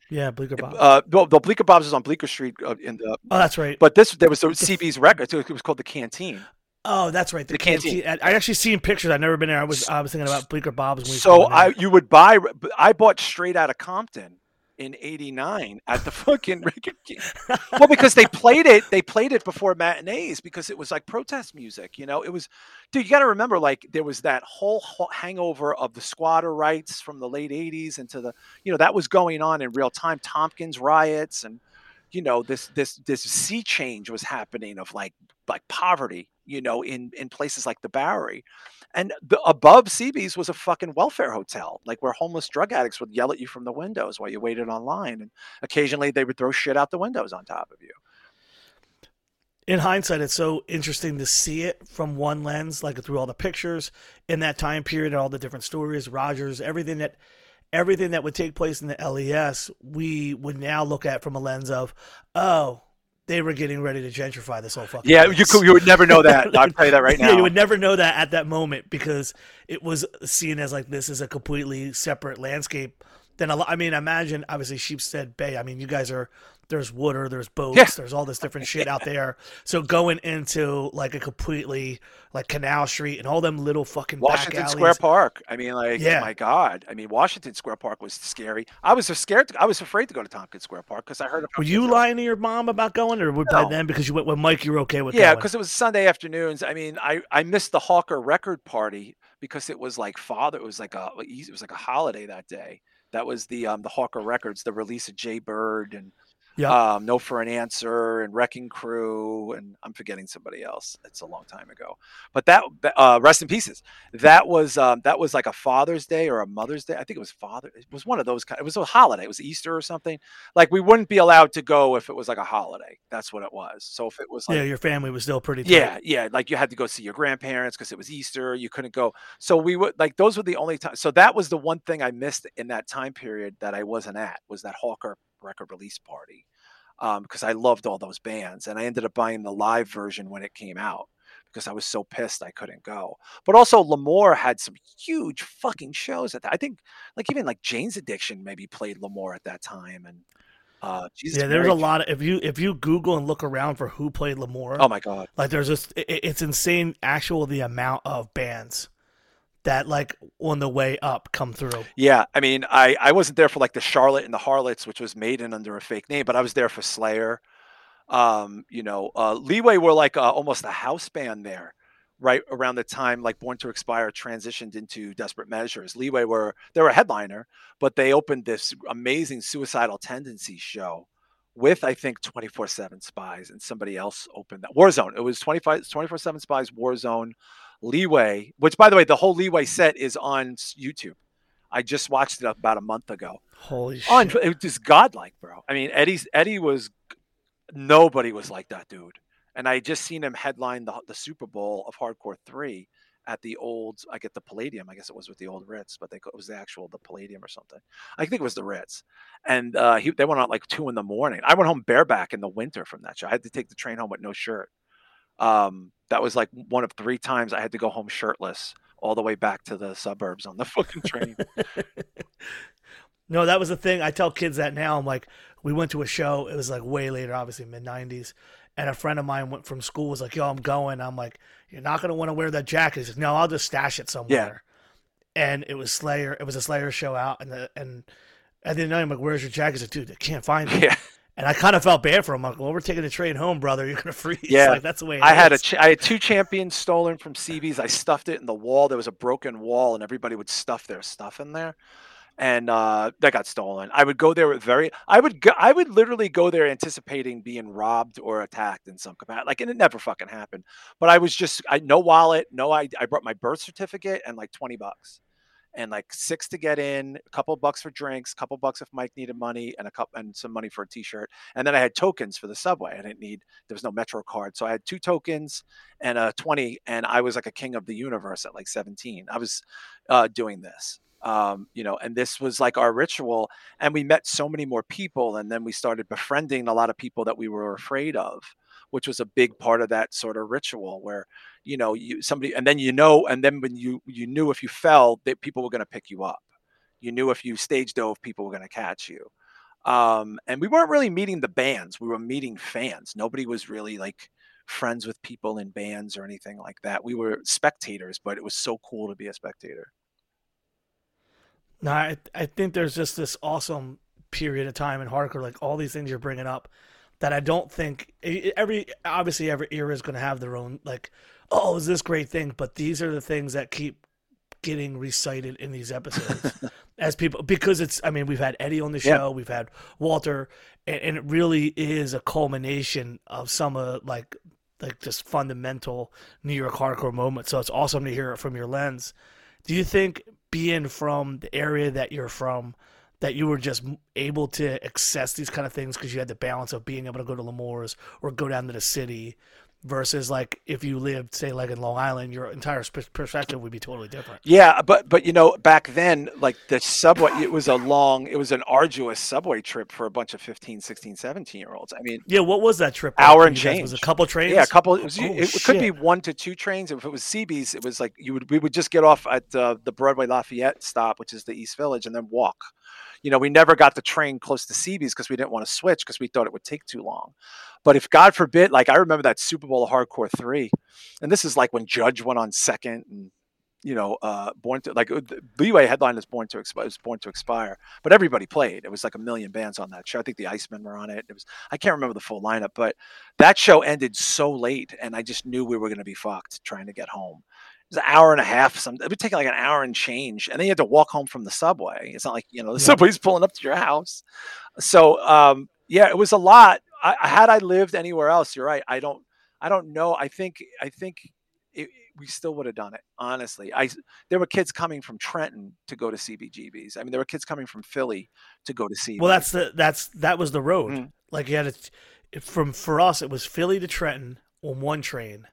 Yeah, Bleecker Bob. Uh, well, the Bleecker Bob's is on Bleecker Street uh, in the. oh, that's right. But this there was the CB's record. So it was called the Canteen. Oh, that's right. The, the canteen. canteen. I I actually seen pictures. I've never been there. I was I was thinking about Bleecker Bob's. When we So. I you would buy. I bought straight out of Compton in '89 at the *laughs* fucking record. Well, because they played it. They played it before matinees because it was like protest music. You know, it was. Dude, you got to remember, like there was that whole hangover of the squatter rights from the late '80s into the. You know, that was going on in real time. Tompkins riots and. You know this this this sea change was happening of like like poverty. You know in in places like the Bowery, and the, above CB's was a fucking welfare hotel, like where homeless drug addicts would yell at you from the windows while you waited online, and occasionally they would throw shit out the windows on top of you. in hindsight, it's so interesting to see it from one lens, like through all the pictures in that time period and all the different stories, Rogers, everything that everything that would take place in the LES, we would now look at from a lens of, oh, they were getting ready to gentrify this whole fucking. Yeah, place. you could, you would never know that. I'll tell you that right now. *laughs* Yeah, you would never know that at that moment because it was seen as like this is a completely separate landscape. Than a lot. I mean, imagine obviously Sheepshead Bay. I mean, you guys are there's water, there's boats, Yeah. there's all this different shit out there. So going into like a completely like Canal Street and all them little fucking back Washington. Square Park. I mean, like, oh Yeah. oh my God. I mean, Washington Square Park was scary. I was scared. To, I was afraid to go to Tompkins Square Park because I heard. Were you lying to your mom about going, or by then because you went with Mike, you were okay with Yeah, because it was Sunday afternoons. I mean, I I missed the Hawker record party because it was like father. It was like a it was like a holiday that day. That was the um the Hawker Records, the release of Jay Bird and Yeah. um, No for an Answer and Wrecking Crew, and I'm forgetting somebody else. It's a long time ago, but that uh, rest in pieces. That was um, that was like a Father's Day or a Mother's Day. I think it was Father. It was one of those. kind It was a holiday. It was Easter or something. Like we wouldn't be allowed to go if it was like a holiday. That's what it was. So if it was like yeah, your family was still pretty. Tight. yeah, yeah. Like you had to go see your grandparents because it was Easter. You couldn't go. So we would like those were the only time. So that was the one thing I missed in that time period that I wasn't at was that Hawker record release party um, because I loved all those bands and I ended up buying the live version when it came out because I was so pissed I couldn't go. But also L'Amour had some huge fucking shows at that. I think like even like Jane's Addiction maybe played L'Amour at that time and uh Jesus yeah. There's Mary- a lot of if you if you Google and look around for who played L'Amour, Oh my god. like there's just it, it's insane. Actual the amount of bands that like on the way up come through. Yeah, I mean, I I wasn't there for like the Charlotte and the Harlots, which was Maiden under a fake name, but I was there for Slayer. Um, you know, uh, Leeway were like uh, almost a house band there, right around the time like Born to Expire transitioned into Desperate Measures. Leeway were they were a headliner, but they opened this amazing Suicidal Tendencies show with I think 24/7 Spies and somebody else opened that Warzone. It was 25 24/7 Spies Warzone Leeway, which by the way, the whole Leeway set is on YouTube. I just watched it about a month ago. Holy shit! It was just godlike, bro. I mean, Eddie's Eddie was nobody was like that dude. And I just seen him headline the the Super Bowl of Hardcore Three at the old, I get the Palladium. I guess it was with the old Ritz, but they, it was the actual the Palladium or something. I think it was the Ritz. And uh, he, they went out like two in the morning. I went home bareback in the winter from that show. I had to take the train home with no shirt. Um, that was like one of three times I had to go home shirtless all the way back to the suburbs on the *laughs* fucking train. *laughs* No, that was the thing. I tell kids that now. I'm like, we went to a show. It was like way later, obviously mid '90s, and a friend of mine went from school. Was like, "Yo, I'm going." I'm like, "You're not gonna want to wear that jacket." He's like, "No, I'll just stash it somewhere." And it was Slayer. It was a Slayer show out, and the and at the end of the night, I'm like, "Where's your jacket?" He's like, "Dude, I can't find it." *laughs* yeah. And I kind of felt bad for him. I'm like, "Well, we're taking the train home, brother. *laughs* You're gonna freeze." Yeah. like that's the way. It I had a is. ch- I had two champions stolen from CB's. I stuffed it in the wall. There was a broken wall, and everybody would stuff their stuff in there, and uh, that got stolen. I would go there with very. I would go, I would literally go there anticipating being robbed or attacked in some capacity. Like, and it never fucking happened. But I was just I no wallet, no I. I brought my birth certificate and like twenty bucks. And like six to get in, a couple bucks for drinks, a couple bucks if Mike needed money, and a cup and some money for a T-shirt. And then I had tokens for the subway. I didn't need there was no Metro card, so I had two tokens and a 20 and i was like a king of the universe at like 17 i was uh, doing this um, you know and this was like our ritual and we met so many more people and then we started befriending a lot of people that we were afraid of which was a big part of that sort of ritual where you know you somebody and then you know and then when you you knew if you fell that people were going to pick you up you knew if you stage dove people were going to catch you um, and we weren't really meeting the bands we were meeting fans nobody was really like friends with people in bands or anything like that. We were spectators, but it was so cool to be a spectator. No, I, I think there's just this awesome period of time in hardcore, like all these things you're bringing up, that I don't think every obviously every era is going to have their own like, oh, is this great thing? But these are the things that keep getting recited in these episodes *laughs* as people because it's. I mean, we've had Eddie on the show, we've had Walter, and, and it really is a culmination of some of like like just fundamental New York hardcore moments. So it's awesome to hear it from your lens. Do you think being from the area that you're from, that you were just able to access these kind of things because you had the balance of being able to go to L'Amour's or go down to the city, versus like if you lived say like in Long Island, your entire perspective would be totally different. Yeah, but but you know, back then, like the subway, it was a long, it was an arduous subway trip for a bunch of 15, 16, 17 year olds. I mean, Yeah, what was that trip? Hour like and guys? Was it change. a couple trains? yeah, a couple. It, was, Oh, it could be one to two trains. If it was CB's, it was like you would we would just get off at uh, the Broadway Lafayette stop, which is the East Village, and then walk. You know, we never got the train close to CB's because we didn't want to switch because we thought it would take too long. But if God forbid, like I remember that Super Bowl of Hardcore three, and this is like when Judge went on second, and you know, uh, Born to like the BUA headline is Born to Expire, Born to Expire, but everybody played. It was like a million bands on that show. I think the Icemen were on it. It was I can't remember the full lineup, but that show ended so late, and I just knew we were going to be fucked trying to get home. It was an hour and a half. Some it would take like an hour and change, and then you had to walk home from the subway. It's not like you know the Yeah. subway's pulling up to your house. So um, yeah, it was a lot. I, had I lived anywhere else, you're right. I don't. I don't know. I think. I think. It, we still would have done it. Honestly, I there were kids coming from Trenton to go to CBGBs. I mean, there were kids coming from Philly to go to see. Well, that's the that's that was the road. Mm. Like you had to, from for us, it was Philly to Trenton on one train,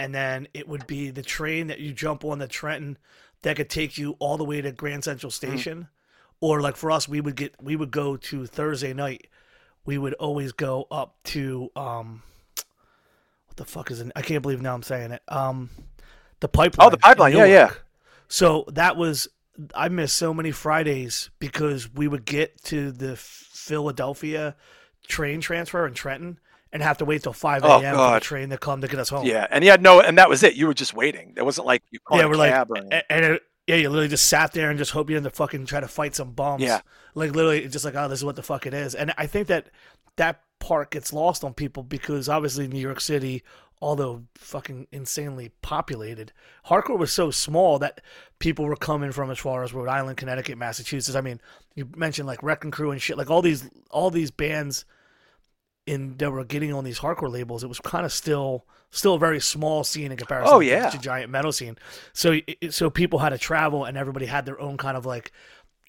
and then it would be the train that you jump on the Trenton that could take you all the way to Grand Central Station, or like for us, we would get we would go to Thursday night. We would always go up to um, what the fuck is it? I can't believe now I'm saying it. Um, the pipeline. Oh, the pipeline. Yeah, yeah. So that was I missed so many Fridays because we would get to the Philadelphia train transfer in Trenton and have to wait till 5 a.m. for the train to come to get us home. Yeah, and you had no, and that was it. You were just waiting. It wasn't like you called yeah, a we're like, cab or anything. and it, yeah, you literally just sat there and just hope you didn't fucking try to fight some bums. Yeah. like literally, just like, oh, this is what the fuck it is. And I think that that part gets lost on people because obviously New York City, although fucking insanely populated, hardcore was so small that people were coming from as far as Rhode Island, Connecticut, Massachusetts. I mean, you mentioned like Wrecking Crew and shit, like all these all these bands in that were getting on these hardcore labels. It was kind of still still a very small scene in comparison. Oh, to yeah. the giant metal scene. So so people had to travel, and everybody had their own kind of like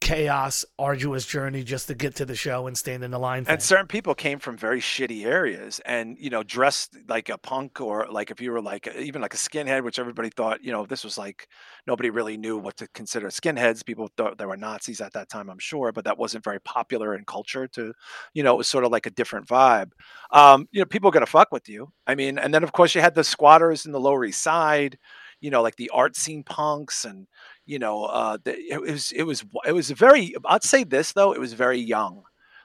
chaos, arduous journey just to get to the show and stand in the line. and certain people came from very shitty areas and you know dressed like a punk or like if you were like even like a skinhead which everybody thought you know this was like nobody really knew what to consider skinheads. People thought they were nazis at that time i'm sure but that wasn't very popular in culture to you know it was sort of like a different vibe. Um you know people are gonna fuck with you. I mean and then of course you had the squatters in the lower east side you know like the art scene punks and you know uh it was it was it was very i'd say this though it was very young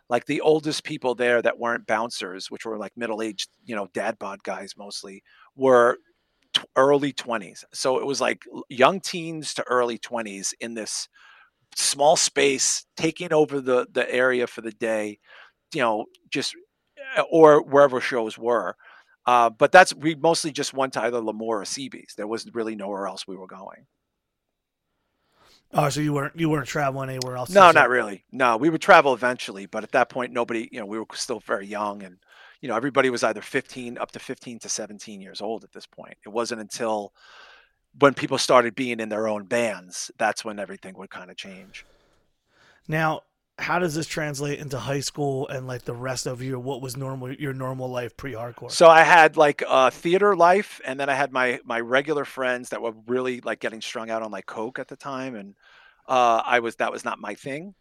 like the oldest people there that weren't bouncers, which were like middle-aged, you know, dad bod guys mostly, were t- early 20s. So it was like young teens to early 20s in this small space, taking over the the area for the day, you know, just uh, or wherever shows were. Uh, but that's we mostly just went to either L'Amour or CB's. There was really nowhere else we were going. Oh, so you weren't you weren't traveling anywhere else? No, not really. No, we would travel eventually, but at that point, nobody, you know, we were still very young and, you know, everybody was either 15 up to 15 to 17 years old at this point. It wasn't until when people started being in their own bands, that's when everything would kind of change. Now, how does this translate into high school and like the rest of your what was normal your normal life pre-hardcore? So I had like a theater life, and then I had my my regular friends that were really like getting strung out on like coke at the time, and uh, I was that was not my thing.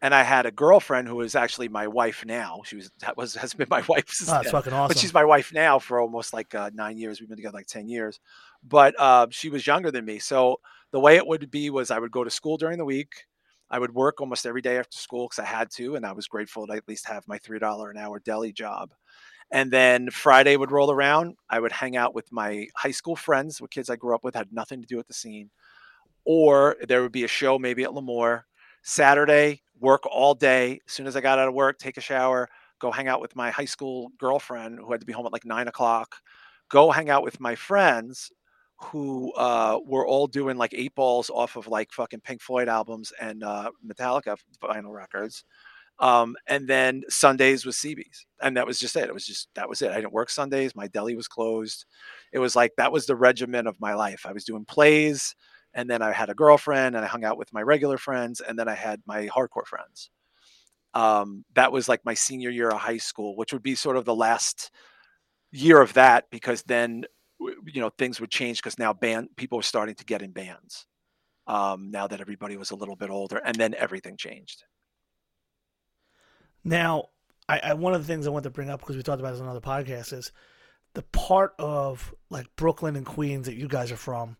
And I had a girlfriend who was actually my wife now. She was that was has been my *laughs* wife since oh, that's then. fucking awesome. but she's my wife now for almost like uh, nine years. We've been together like ten years, but uh, she was younger than me. So the way it would be was I would go to school during the week. I would work almost every day after school because I had to, and I was grateful to at least have my three dollar an hour deli job. And then Friday would roll around. I would hang out with my high school friends, with kids I grew up with, had nothing to do with the scene. Or there would be a show maybe at L'Amour. Saturday, work all day. As soon as I got out of work, take a shower, go hang out with my high school girlfriend who had to be home at like nine o'clock. Go hang out with my friends who uh, were all doing like eight balls off of like fucking Pink Floyd albums and uh, Metallica vinyl records. Um, and then Sundays was CB's, and that was just it. It was just that was it. I didn't work Sundays. My deli was closed. It was like that was the regimen of my life. I was doing plays, and then I had a girlfriend, and I hung out with my regular friends, and then I had my hardcore friends. Um, that was like my senior year of high school, which would be sort of the last year of that because then you know things would change because now band people were starting to get in bands. Um, now that everybody was a little bit older, and then everything changed. Now, I, I one of the things I want to bring up because we talked about this on another podcast is the part of like Brooklyn and Queens that you guys are from.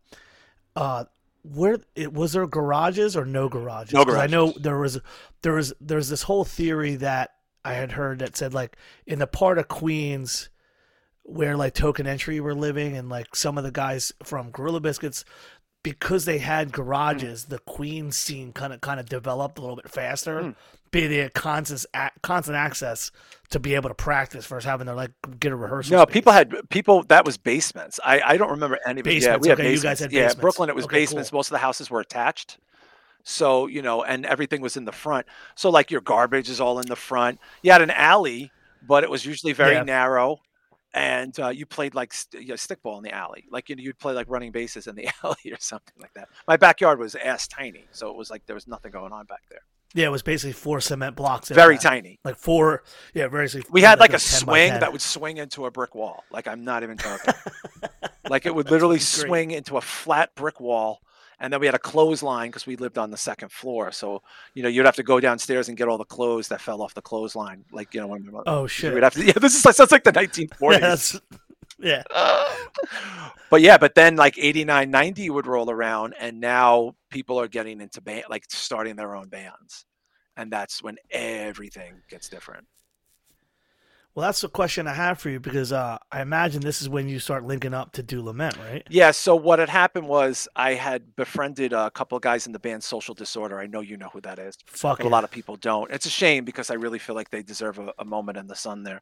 Uh, where it was there garages or no garages? No 'Cause I know garages. there was there was there's this whole theory that I had heard that said like in the part of Queens where like Token Entry were living and like some of the guys from Gorilla Biscuits because they had garages, the queen scene kind of kind of developed a little bit faster. Hmm. Be they had constant constant access to be able to practice versus having to like get a rehearsal. No, space. people had people that was basements. I, I don't remember any it. Yeah, Basements, we had okay, you basements. guys had yeah. Brooklyn it was Okay, basements. cool. Most of the houses were attached. So, you know, and everything was in the front. So like your garbage is all in the front. You had an alley, but it was usually very Yeah. narrow. And uh, you played like st- you know, stickball in the alley, like you know, you'd play like running bases in the *laughs* alley or something like that. My backyard was ass tiny, so it was like there was nothing going on back there. yeah, it was basically four cement blocks. Very that. tiny. like four. Yeah, very. We had like a swing that would swing into a brick wall. Like I'm not even joking. *laughs* like it would literally swing into a flat brick wall. And then we had a clothesline because we lived on the second floor. So, you know, you'd have to go downstairs and get all the clothes that fell off the clothesline. Like, you know, when Oh shit! we'd have to, *laughs* yeah, this is like, sounds like the 1940s. *laughs* Yeah, yeah. *laughs* but yeah, but then like 89, 90 would roll around and now people are getting into band, like starting their own bands. And that's when everything gets different. Well, that's the question I have for you because uh, I imagine this is when you start linking up to do lament, right? Yeah. So what had happened was I had befriended a couple of guys in the band Social Disorder. I know you know who that is. Fuck a lot of people don't. It's a shame because I really feel like they deserve a, a moment in the sun there.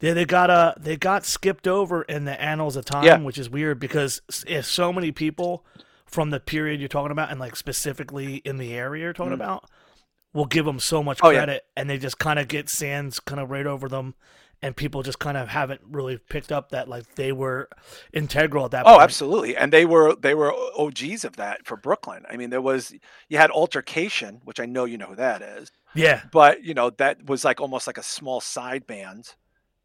Yeah, they got uh they got skipped over in the annals of time, Yeah. which is weird because if so many people from the period you're talking about and like specifically in the area you're talking Mhm. about will give them so much Oh, yeah. credit and they just kind of get sands kind of right over them and people just kind of haven't really picked up that like they were integral at that Oh, point. absolutely. And they were they were OGs of that for Brooklyn. I mean, there was you had Altercation, which I know you know who that is. Yeah. but you know that was like almost like a small side band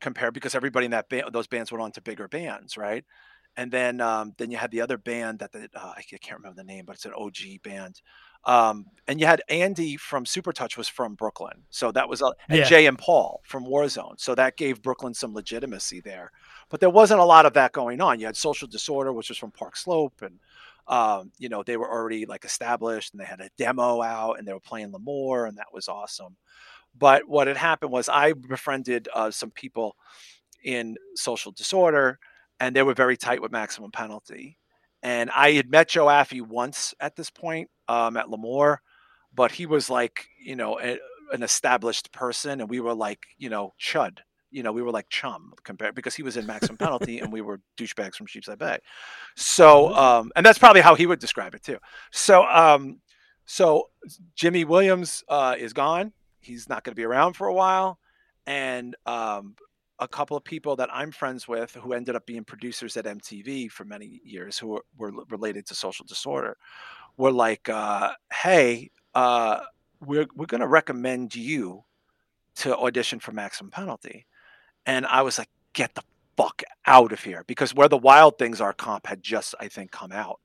compared because everybody in that band those bands went on to bigger bands right and then um, then you had the other band that the, uh, I can't remember the name but it's an OG band um, and you had Andy from Supertouch was from Brooklyn so that was a, and Yeah. Jay and Paul from Warzone so that gave Brooklyn some legitimacy there but there wasn't a lot of that going on you had Social Disorder which was from Park Slope and um, you know they were already like established and they had a demo out and they were playing L'Amour and that was awesome but what had happened was I befriended uh, some people in social disorder, and they were very tight with maximum penalty. And I had met Joe Affe once at this point um, at L'Amour, but he was like, you know, a, an established person, and we were like, you know, chud. You know, we were like chum compared because he was in maximum penalty and we were douchebags from Sheepshead Bay. So, um, and that's probably how he would describe it too. So, um, so Jimmy Williams uh, is gone. He's not going to be around for a while, and um, a couple of people that I'm friends with who ended up being producers at MTV for many years, who were, were related to social disorder, were like, uh, "Hey, uh, we're we're going to recommend you to audition for Maximum Penalty," and I was like, "Get the fuck out of here!" Because where the Wild Things Are comp had just, I think, come out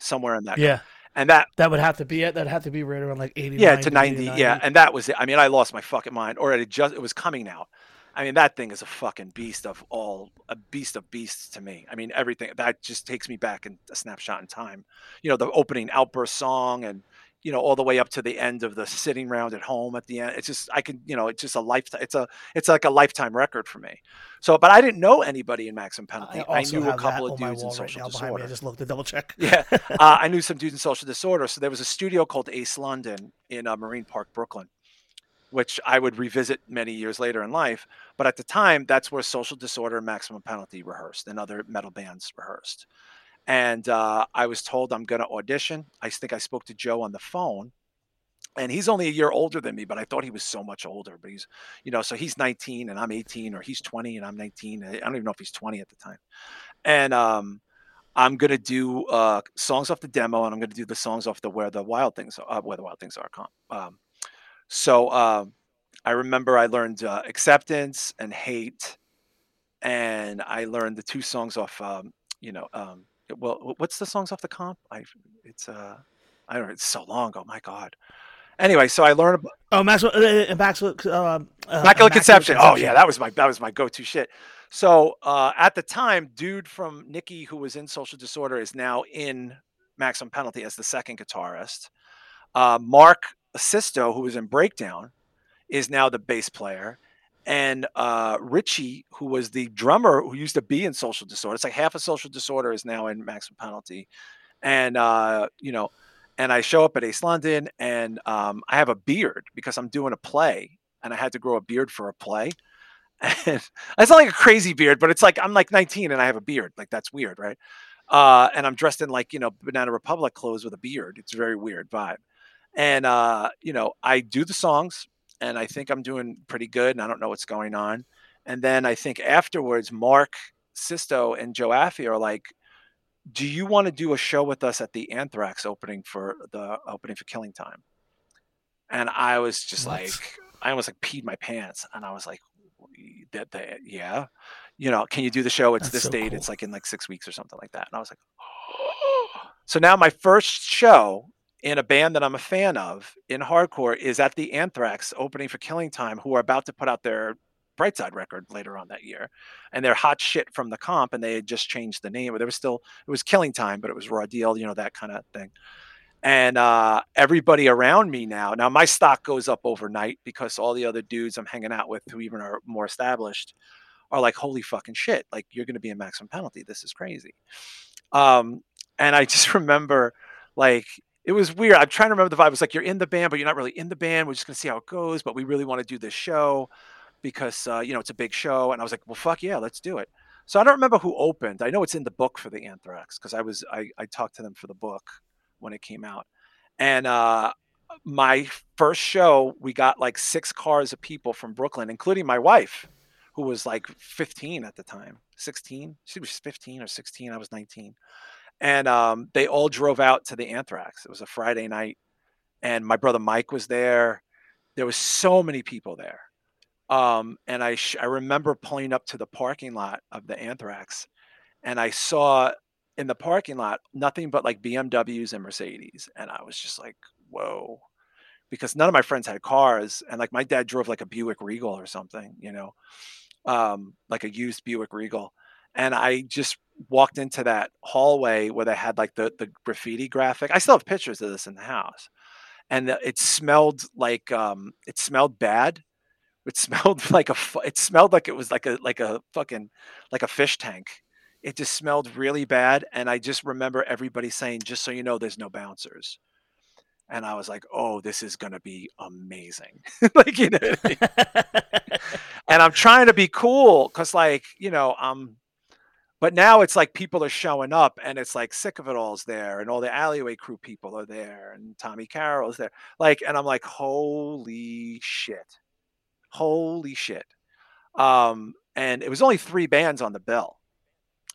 somewhere in that, Yeah. and that That would have to be it. That'd have to be right around like 80 yeah to 90, 90 yeah and that was it i mean i lost my fucking mind or it just it was coming out i mean that thing is a fucking beast of all a beast of beasts to me. I mean everything that just takes me back in a snapshot in time. You know the opening outburst song and you know all the way up to the end of the sitting round at home at the end. It's just i can you know it's just a lifetime it's a it's like a lifetime record for me. So but i didn't know anybody in maximum penalty. I, also knew a couple of dudes in wall right social disorder me. I just looked to double check. yeah, *laughs* uh, I knew some dudes in social disorder. So there was a studio called Ace London in uh, Marine Park, Brooklyn, which I would revisit many years later in life. But at the time, that's where social disorder and maximum penalty rehearsed and other metal bands rehearsed. And uh, I was told I'm going to audition. I think I spoke to Joe on the phone. And he's only a year older than me, but I thought he was so much older. But he's, you know, so he's 19 and I'm 18, or he's 20 and I'm 19. I don't even know if he's 20 at the time. And um, I'm gonna do uh, songs off the demo, and I'm gonna do the songs off the where the wild things are, uh, where the wild things are. Um, so um, I remember I learned uh, acceptance and hate, and I learned the two songs off. Um, you know, um, well, what's the songs off the comp? I it's uh, I don't know. It's so long ago. My God. Anyway, so I learned about Oh, Maxwell, uh, uh, Maxwell, uh, uh, Immaculate Conception. Oh yeah, that was my that was my go-to shit. So uh, at the time, dude from Nikki, who was in Social Disorder, is now in Maximum Penalty as the second guitarist. Uh, Mark Sisto, who was in Breakdown, is now the bass player. And uh, Richie, who was the drummer who used to be in Social Disorder, it's like half of Social Disorder is now in Maximum Penalty. And, uh, you know, and I show up at Ace London and um, I have a beard because I'm doing a play and I had to grow a beard for a play. *laughs* And it's not like a crazy beard, but it's like I'm like 19 and I have a beard. Like that's weird, right? Uh, and I'm dressed in like, you know, Banana Republic clothes with a beard. It's a very weird vibe. And, uh, you know, I do the songs and I think I'm doing pretty good and I don't know what's going on. And then I think afterwards, Mark Sisto and Joe Affe are like, do you want to do a show with us at the Anthrax opening for the opening for Killing Time? And I was just What? like, I almost like peed my pants, and I was like, that, that yeah, you know, can you do the show? It's That's this so date. cool. It's like in like six weeks or something like that. And I was like, *gasps* so now my first show in a band that I'm a fan of in hardcore is at the Anthrax opening for Killing Time, who are about to put out their Brightside record later on that year, and they're hot shit from the comp, and they had just changed the name. But there was still it was Killing Time, but it was Raw Deal, you know that kind of thing. And uh, everybody around me now, now my stock goes up overnight because all the other dudes I'm hanging out with who even are more established are like, holy fucking shit, like you're going to be in maximum penalty. This is crazy. Um, and I just *laughs* remember like it was weird. I'm trying to remember the vibe. It was like you're in the band, but you're not really in the band. We're just gonna see how it goes, but we really want to do this show because uh, you know it's a big show. And I was like, well, fuck yeah, let's do it. So I don't remember who opened. I know it's in the book for the Anthrax because I was I, I talked to them for the book when it came out. And uh, my first show, we got like six cars of people from Brooklyn, including my wife, who was like 15 at the time, 16. She was 15 or 16. I was 19 and um, they all drove out to the Anthrax. It was a Friday night, and my brother Mike was there. There was so many people there, um, and I sh- I remember pulling up to the parking lot of the Anthrax, and I saw in the parking lot nothing but like BMWs and Mercedes, and I was just like, whoa, because none of my friends had cars, and like my dad drove like a Buick Regal or something, you know, um, like a used Buick Regal, and I just walked into that hallway where they had like the the graffiti graphic. I still have pictures of this in the house, and it smelled like um, it smelled bad. It *laughs* smelled like a. It smelled like it was like a like a fucking like a fish tank. It just smelled really bad, and I just remember everybody saying, "Just so you know, there's no bouncers." And I was like, "Oh, this is gonna be amazing!" *laughs* like you know, I mean? *laughs* and I'm trying to be cool because, like, you know, I'm. But now it's like people are showing up, and it's like Sick of It All's there, and all the Alleyway Crew people are there, and Tommy Carroll's there. Like, and I'm like, holy shit, holy shit. Um, and it was only three bands on the bill.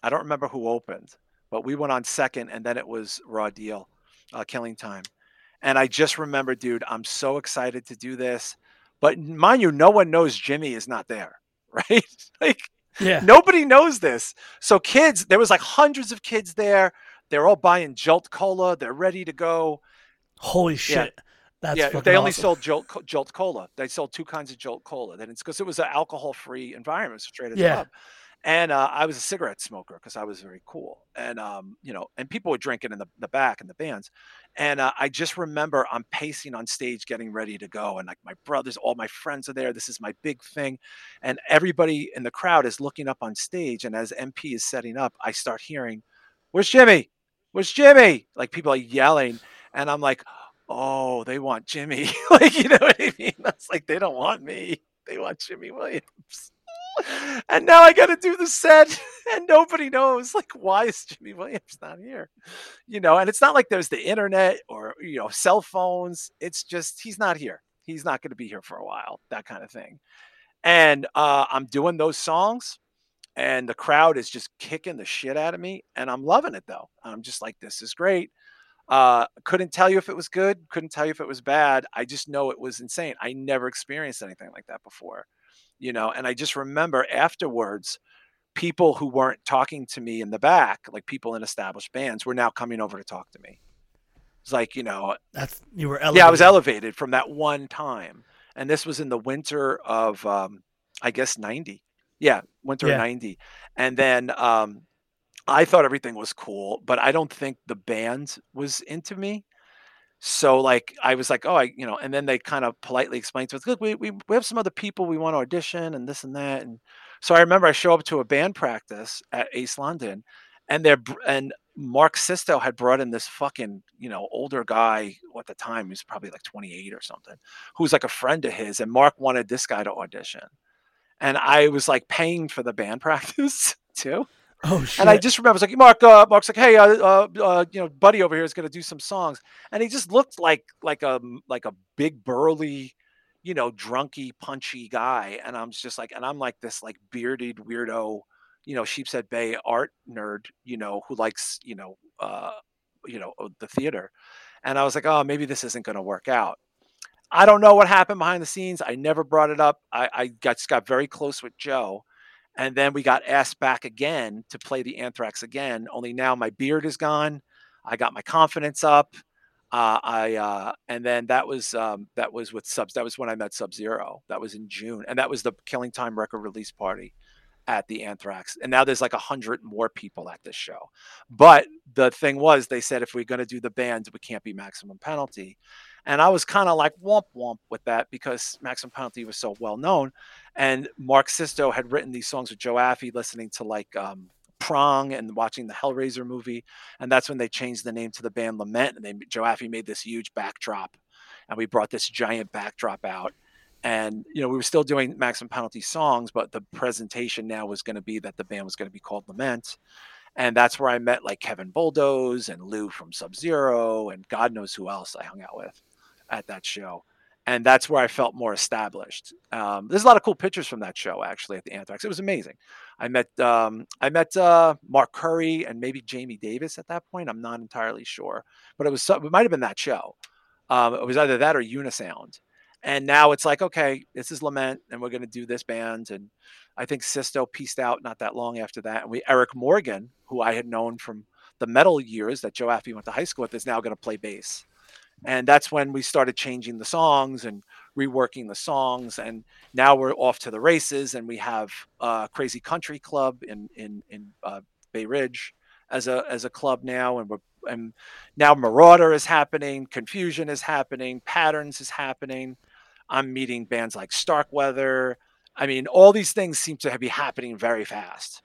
I don't remember who opened, but we went on second, and then it was Raw Deal, uh, Killing Time. And I just remember, dude, I'm so excited to do this. But mind you, no one knows Jimmy is not there, *laughs* right? like yeah. nobody knows this. So kids, there was like hundreds of kids there. They're all buying Jolt Cola. They're ready to go. Holy shit. That's yeah, they only awesome. sold Jolt, Jolt Cola. They sold two kinds of Jolt Cola. Then it's because it was an alcohol-free environment, straight at the Yeah. pub. And uh, I was a cigarette smoker because I was very cool, and um, you know, and people were drinking in the, the back in the bands, and uh, I just remember I'm pacing on stage, getting ready to go, and like my brothers, all my friends are there. This is my big thing, and everybody in the crowd is looking up on stage, and as MP is setting up, I start hearing, "Where's Jimmy? Where's Jimmy?" Like people are yelling, and I'm like, "Oh, they want Jimmy!" *laughs* like you know what I mean? *laughs* That's like they don't want me; they want Jimmy Williams *laughs* and now I got to do the set, *laughs* and nobody knows like why is Jimmy Williams not here, you know? And it's not like there's the internet or you know cell phones. It's just he's not here. He's not going to be here for a while. That kind of thing. And uh, I'm doing those songs, and the crowd is just kicking the shit out of me, and I'm loving it though. I'm just like, this is great. Uh, couldn't tell you if it was good. Couldn't tell you if it was bad. I just know it was insane. I never experienced anything like that before you know and i just remember afterwards people who weren't talking to me in the back, like people in established bands, were now coming over to talk to me. It's like you know, That's you were elevated. yeah, I was elevated from that one time, and this was in the winter of, um, I guess, ninety. Yeah, winter Yeah. of ninety, and then um, I thought everything was cool, but I don't think the band was into me. So like I was like, oh, I you know, and then they kind of politely explained to us, look, we, we we have some other people we want to audition and this and that, and so I remember I show up to a band practice at Ace London, and they're and Mark Sisto had brought in this fucking you know older guy at the time he was probably like 28 or something, who was like a friend of his, and Mark wanted this guy to audition, and I was like paying for the band *laughs* practice too. Oh shit. And I just remember, like, Mark, uh, Mark's like, hey, uh, uh, uh, you know, buddy over here is going to do some songs, and he just looked like like a like a big burly, you know, drunky, punchy guy, and I'm just like, and I'm like this like bearded weirdo, you know, Sheepshead Bay art nerd, you know, who likes, you know, uh, you know, uh, the theater, and I was like, oh, maybe this isn't going to work out. I don't know what happened behind the scenes. I never brought it up. I, I got, just got very close with Joe. And then we got asked back again to play the Anthrax again. Only now my beard is gone. I got my confidence up. Uh, I uh, and then that was um, that was with subs. That was when I met Sub Zero. That was in June, and that was the Killing Time record release party at the Anthrax. And now there's like a hundred more people at this show. But the thing was, they said if we're going to do the band, we can't be maximum penalty. And I was kind of like womp womp with that because Maximum Penalty was so well known. And Mark Sisto had written these songs with Joe Affe, listening to like um, Prong and watching the Hellraiser movie. And that's when they changed the name to the band Lament. And they, Joe Affe made this huge backdrop. And we brought this giant backdrop out. And, you know, we were still doing Maximum Penalty songs, but the presentation now was going to be that the band was going to be called Lament. And that's where I met like Kevin Bulldoze and Lou from Sub Zero and God knows who else I hung out with at that show. And that's where I felt more established. Um, there's a lot of cool pictures from that show actually at the Anthrax. It was amazing. I met um, I met uh, Mark Curry and maybe Jamie Davis at that point. I'm not entirely sure, but it was it might have been that show. Um, it was either that or Unisound. And now it's like, okay, this is Lament, and we're going to do this band. And I think Sisto pieced out not that long after that. And we Eric Morgan, who I had known from the metal years that Joe Affe went to high school with, is now going to play bass. And that's when we started changing the songs and reworking the songs. And now we're off to the races, and we have uh, Crazy Country Club in in in uh, Bay Ridge as a as a club now, and we're and now Merauder is happening, Confusion is happening, Patterns is happening. I'm meeting bands like Starkweather. I mean, all these things seem to be happening very fast.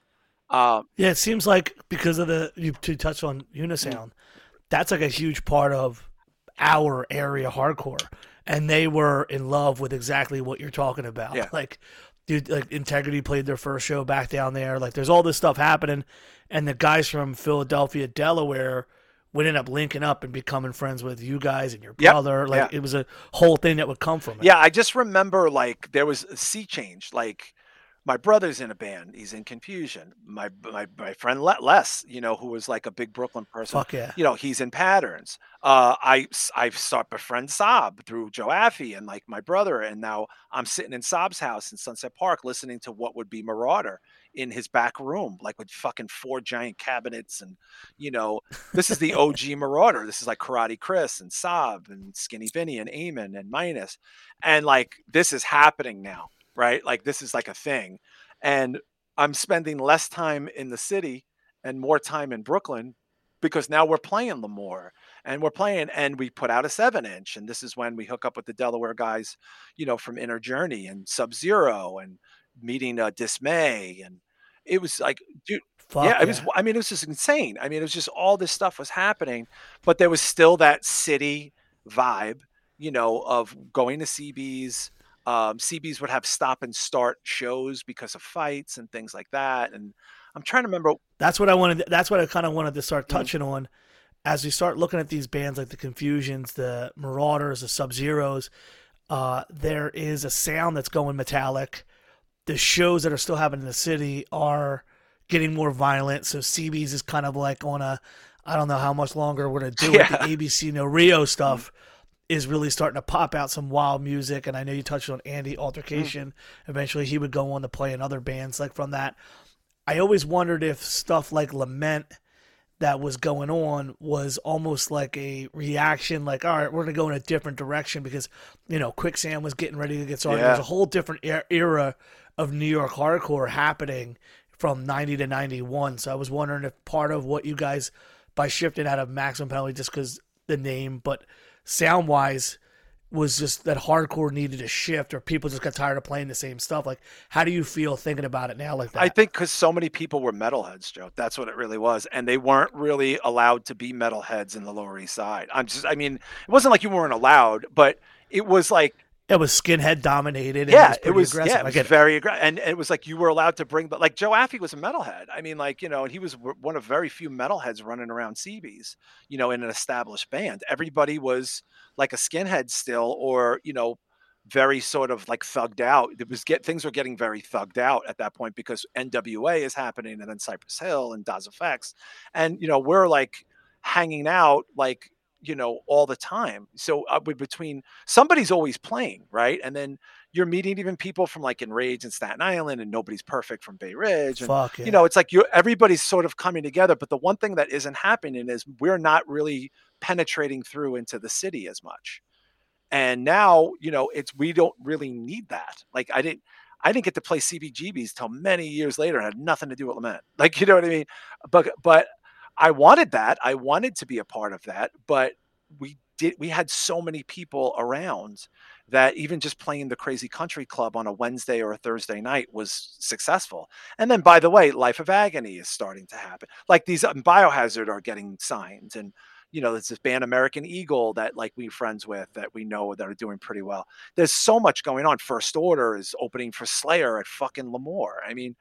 Um, Yeah, it seems like because of the you to touch on Unisound, that's like a huge part of our area hardcore, and they were in love with exactly what you're talking about. Yeah. *laughs* Like, dude, like Integrity played their first show back down there. Like, there's all this stuff happening, and the guys from Philadelphia, Delaware, would end up linking up and becoming friends with you guys and your Yep, brother. Like, yeah. it was a whole thing that would come from it. Yeah, I just remember like there was a sea change. Like my brother's in a band; he's in Confusion. My my my friend Le- Les, you know, who was like a big Brooklyn person. Fuck yeah. You know, he's in Patterns. Uh, I I sought befriend Saab through Joe Affe and like my brother, and now I'm sitting in Saab's house in Sunset Park listening to what would be Merauder in his back room, like with fucking four giant cabinets, and you know, this is the OG *laughs* Merauder. This is like Karate Chris and Saab and Skinny Vinny and Eamon and Minus, and like this is happening now, right? Like this is like a thing, and I'm spending less time in the city and more time in Brooklyn because now we're playing them more and we're playing and we put out a seven inch and this is when we hook up with the delaware guys you know from inner journey and sub zero and meeting uh, dismay and it was like dude Fuck yeah, it was. I mean, it was just insane. I mean, it was just all this stuff was happening, but there was still that city vibe, you know, of going to CBs. Um, CBs would have stop and start shows because of fights and things like that. And I'm trying to remember. That's what I wanted. That's what I kind of wanted to start Mm-hmm. touching on as we start looking at these bands like the Confusions, the Merauders, the Sub Zeros. Uh, there is a sound that's going metallic. The shows that are still happening in the city are getting more violent. So CB's is kind of like on a, I don't know how much longer we're gonna *laughs* do it. The ABC No Rio stuff is really starting to pop out some wild music. And I know you touched on Andy Altercation. Eventually, he would go on to play in other bands like from that I always wondered if stuff like Lament that was going on was almost like a reaction, like, all right, we're going to go in a different direction because, you know, Quicksand was getting ready to get started. Yeah. There's a whole different era of New York hardcore happening from 90 to 91. So I was wondering if part of what you guys, by shifting out of Maximum Penalty just because the name, but sound wise, was just that hardcore needed a shift or people just got tired of playing the same stuff. Like, how do you feel thinking about it now like that? I think because so many people were metalheads, Joe. That's what it really was, and they weren't really allowed to be metalheads in the Lower East Side. I'm just, I mean, it wasn't like you weren't allowed, but it was like, it was skinhead dominated. And yeah, it was, pretty aggressive. yeah, it was it. very aggressive, and it was like you were allowed to bring, but like Joe Affe was a metalhead. I mean, like you know, and he was one of very few metalheads running around CBs, you know, in an established band. Everybody was like a skinhead still, or you know, very sort of like thugged out. It was get things were getting very thugged out at that point because NWA is happening, and then Cypress Hill and Das EFX, and you know, we're like hanging out like you know all the time. So uh, between somebody's always playing, right, and then you're meeting even people from like Enrage and Staten Island, and nobody's perfect from Bay Ridge, and Fuck yeah. you know, it's like you everybody's sort of coming together. But the one thing that isn't happening is we're not really penetrating through into the city as much. And now, you know, it's we don't really need that. Like I didn't I didn't get to play CBGBs till many years later. It had nothing to do with Lament. Like, you know what I mean? But but I wanted that. I wanted to be a part of that, but we did we had so many people around that even just playing the crazy country club on a Wednesday or a Thursday night was successful. And then by the way, Life of Agony is starting to happen. Like these um, Biohazard are getting signed and you know, there's this band American Eagle that like we friends with that we know that are doing pretty well. There's so much going on. First Order is opening for Slayer at fucking L'Amour. I mean,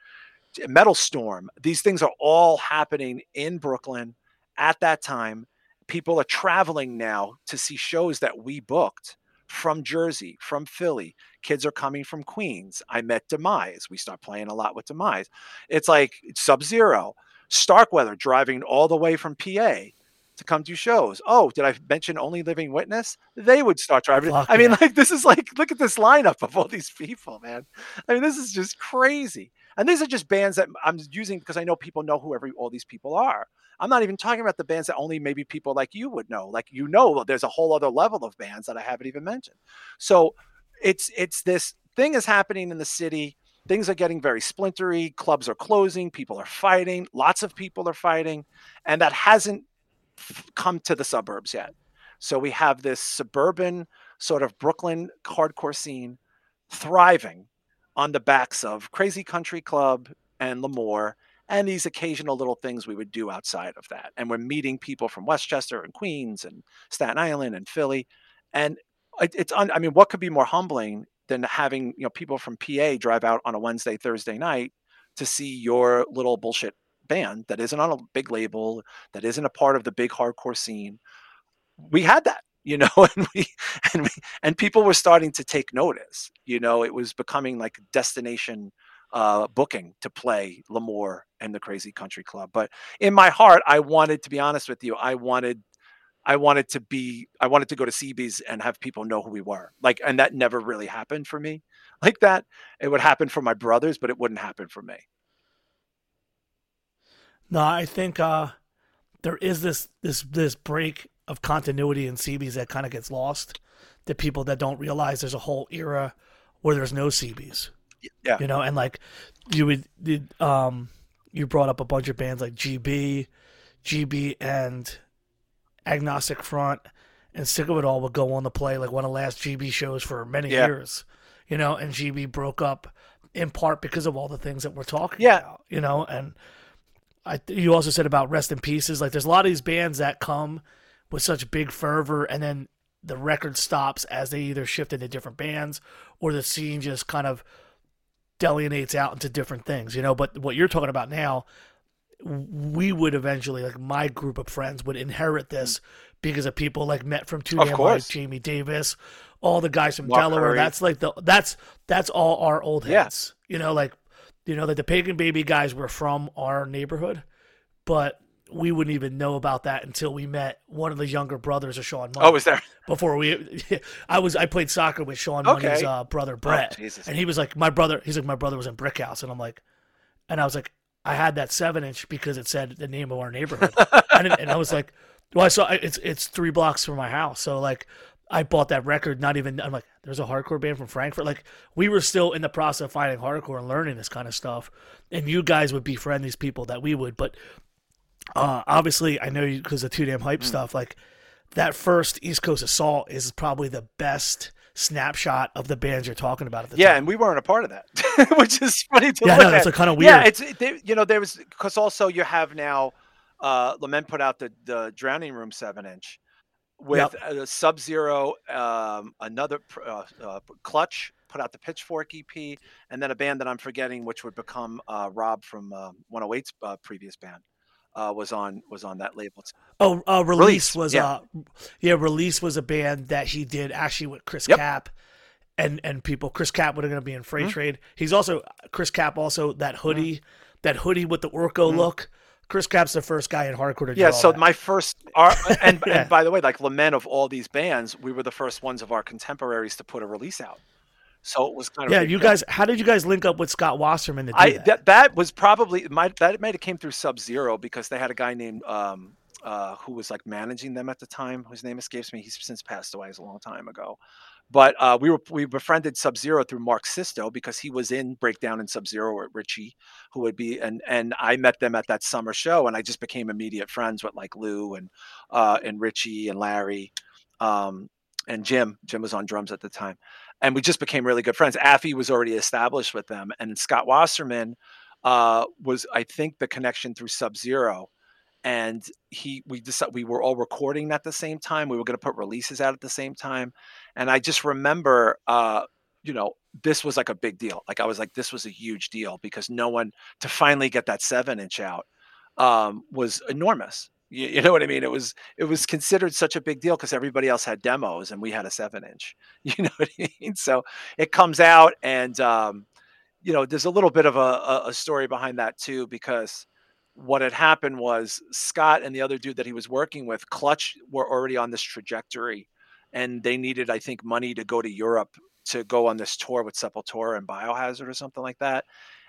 Metal Storm. These things are all happening in Brooklyn at that time. People are traveling now to see shows that we booked from Jersey, from Philly. Kids are coming from Queens. I met Demise. We start playing a lot with Demise. It's like Sub Zero, Starkweather driving all the way from PA to come do shows. Oh, did I mention Only Living Witness? They would start driving. Fuck I mean, yeah. like, this is like, look at this lineup of all these people, man. I mean, this is just crazy. And these are just bands that I'm using because I know people know who every all these people are. I'm not even talking about the bands that only maybe people like you would know. Like you know, there's a whole other level of bands that I haven't even mentioned. So it's it's this thing is happening in the city. Things are getting very splintery. Clubs are closing. People are fighting. Lots of people are fighting, and that hasn't come to the suburbs yet. So we have this suburban sort of Brooklyn hardcore scene thriving on the backs of Crazy Country Club and L'Amour and these occasional little things we would do outside of that. And we're meeting people from Westchester and Queens and Staten Island and Philly. And it- it's, un, I mean, what could be more humbling than having, you know, people from PA drive out on a Wednesday, Thursday night to see your little bullshit band that isn't on a big label, that isn't a part of the big hardcore scene. We had that, you know, *laughs* and we and we and people were starting to take notice. You know, it was becoming like destination uh, booking to play L'Amour and the Crazy Country Club. But in my heart, I wanted to be honest with you. I wanted, I wanted to be, I wanted to go to CB's and have people know who we were. Like, and that never really happened for me *laughs* like that. It would happen for my brothers, but it wouldn't happen for me. No, I think uh, there is this this this break of continuity in CBs that kind of gets lost. The people that don't realize there's a whole era where there's no CBs. Yeah. You know, and like you would did um you brought up a bunch of bands like GB, GB and Agnostic Front and Sick of It All would go on to play like one of the last GB shows for many Yeah. years. You know, and GB broke up in part because of all the things that we're talking Yeah. about. You know, and I you also said about Rest in Pieces. Like there's a lot of these bands that come with such big fervor and then the record stops as they either shift into different bands or the scene just kind of delineates out into different things, you know. But what you're talking about now, we would eventually, like my group of friends, would inherit this because of people like met from Two Damn. Life, Jamie Davis, all the guys from Mark Delaware. Curry. That's like the that's that's all our old Yeah. heads, you know. Like you know, like the Pagan Baby guys were from our neighborhood, but we wouldn't even know about that until we met one of the younger brothers of Sean Money Oh, is there? before we *laughs* I was I played soccer with Sean Money's uh, brother Brett. Jesus. and he was like my brother he's like my brother was in Brick House and I'm like and I was like I had that seven inch because it said the name of our neighborhood, and, it- and I was like, well, I saw it's it's three blocks from my house, so like. I bought that record. Not even. I'm like, there's a hardcore band from Frankfurt. Like, we were still in the process of finding hardcore and learning this kind of stuff. And you guys would befriend these people that we would. But uh, obviously, I know you because of Too Damn Hype stuff. Like, that first East Coast Assault is probably the best snapshot of the bands you're talking about at the Yeah, time. and we weren't a part of that, *laughs* which is funny to Yeah, look that's, at. like, kinda weird. Yeah, it's they, you know there was because also you have now uh Lament put out the the Drowning Room seven inch with a Sub Zero, um, another uh, uh, Clutch put out the Pitchfork EP, and then a band that I'm forgetting, which would become uh, Rob from uh, 108's uh, previous band. Uh, was on was on that label. Oh, uh, release, Release, was yeah. uh, yeah, release was a band that he did actually with Chris Yep. Cap, and and people. Chris Cap would have going to be in Freight Mhm. Trade. He's also Chris Cap. Also that hoodie, that hoodie with the Orco look. Chris Cap's the first guy in hardcore to Yeah, so that. my first, our, *laughs* and, Yeah. and by the way, like Lament of all these bands, we were the first ones of our contemporaries to put a release out. So it was kind of yeah, you guys. How did you guys link up with Scott Wasserman I that? that, that was probably my that might have came through Sub Zero because they had a guy named um uh who was like managing them at the time whose name escapes me. He's since passed away. It was a long time ago. But uh, we were we befriended Sub Zero through Mark Sisto because he was in Breakdown and Sub Zero with Richie, who would be and and I met them at that summer show and I just became immediate friends with like Lou and uh and Richie and Larry, um and Jim. Jim was on drums at the time and we just became really good friends. Affe was already established with them, and Scott Wasserman uh, was, I think, the connection through Sub Zero. And he, we decided we were all recording at the same time. We were going to put releases out at the same time, and I just remember, uh, you know, this was like a big deal. Like I was like, this was a huge deal because no one to finally get that seven inch out um, was enormous. You, you know what I mean? It was it was considered such a big deal because everybody else had demos and we had a seven inch. *laughs* You know what I mean? So it comes out and um, you know there's a little bit of a, a, a story behind that too because what had happened was Scott and the other dude that he was working with, Clutch, were already on this trajectory, and they needed, I think, money to go to Europe to go on this tour with Sepultura and Biohazard or something like that.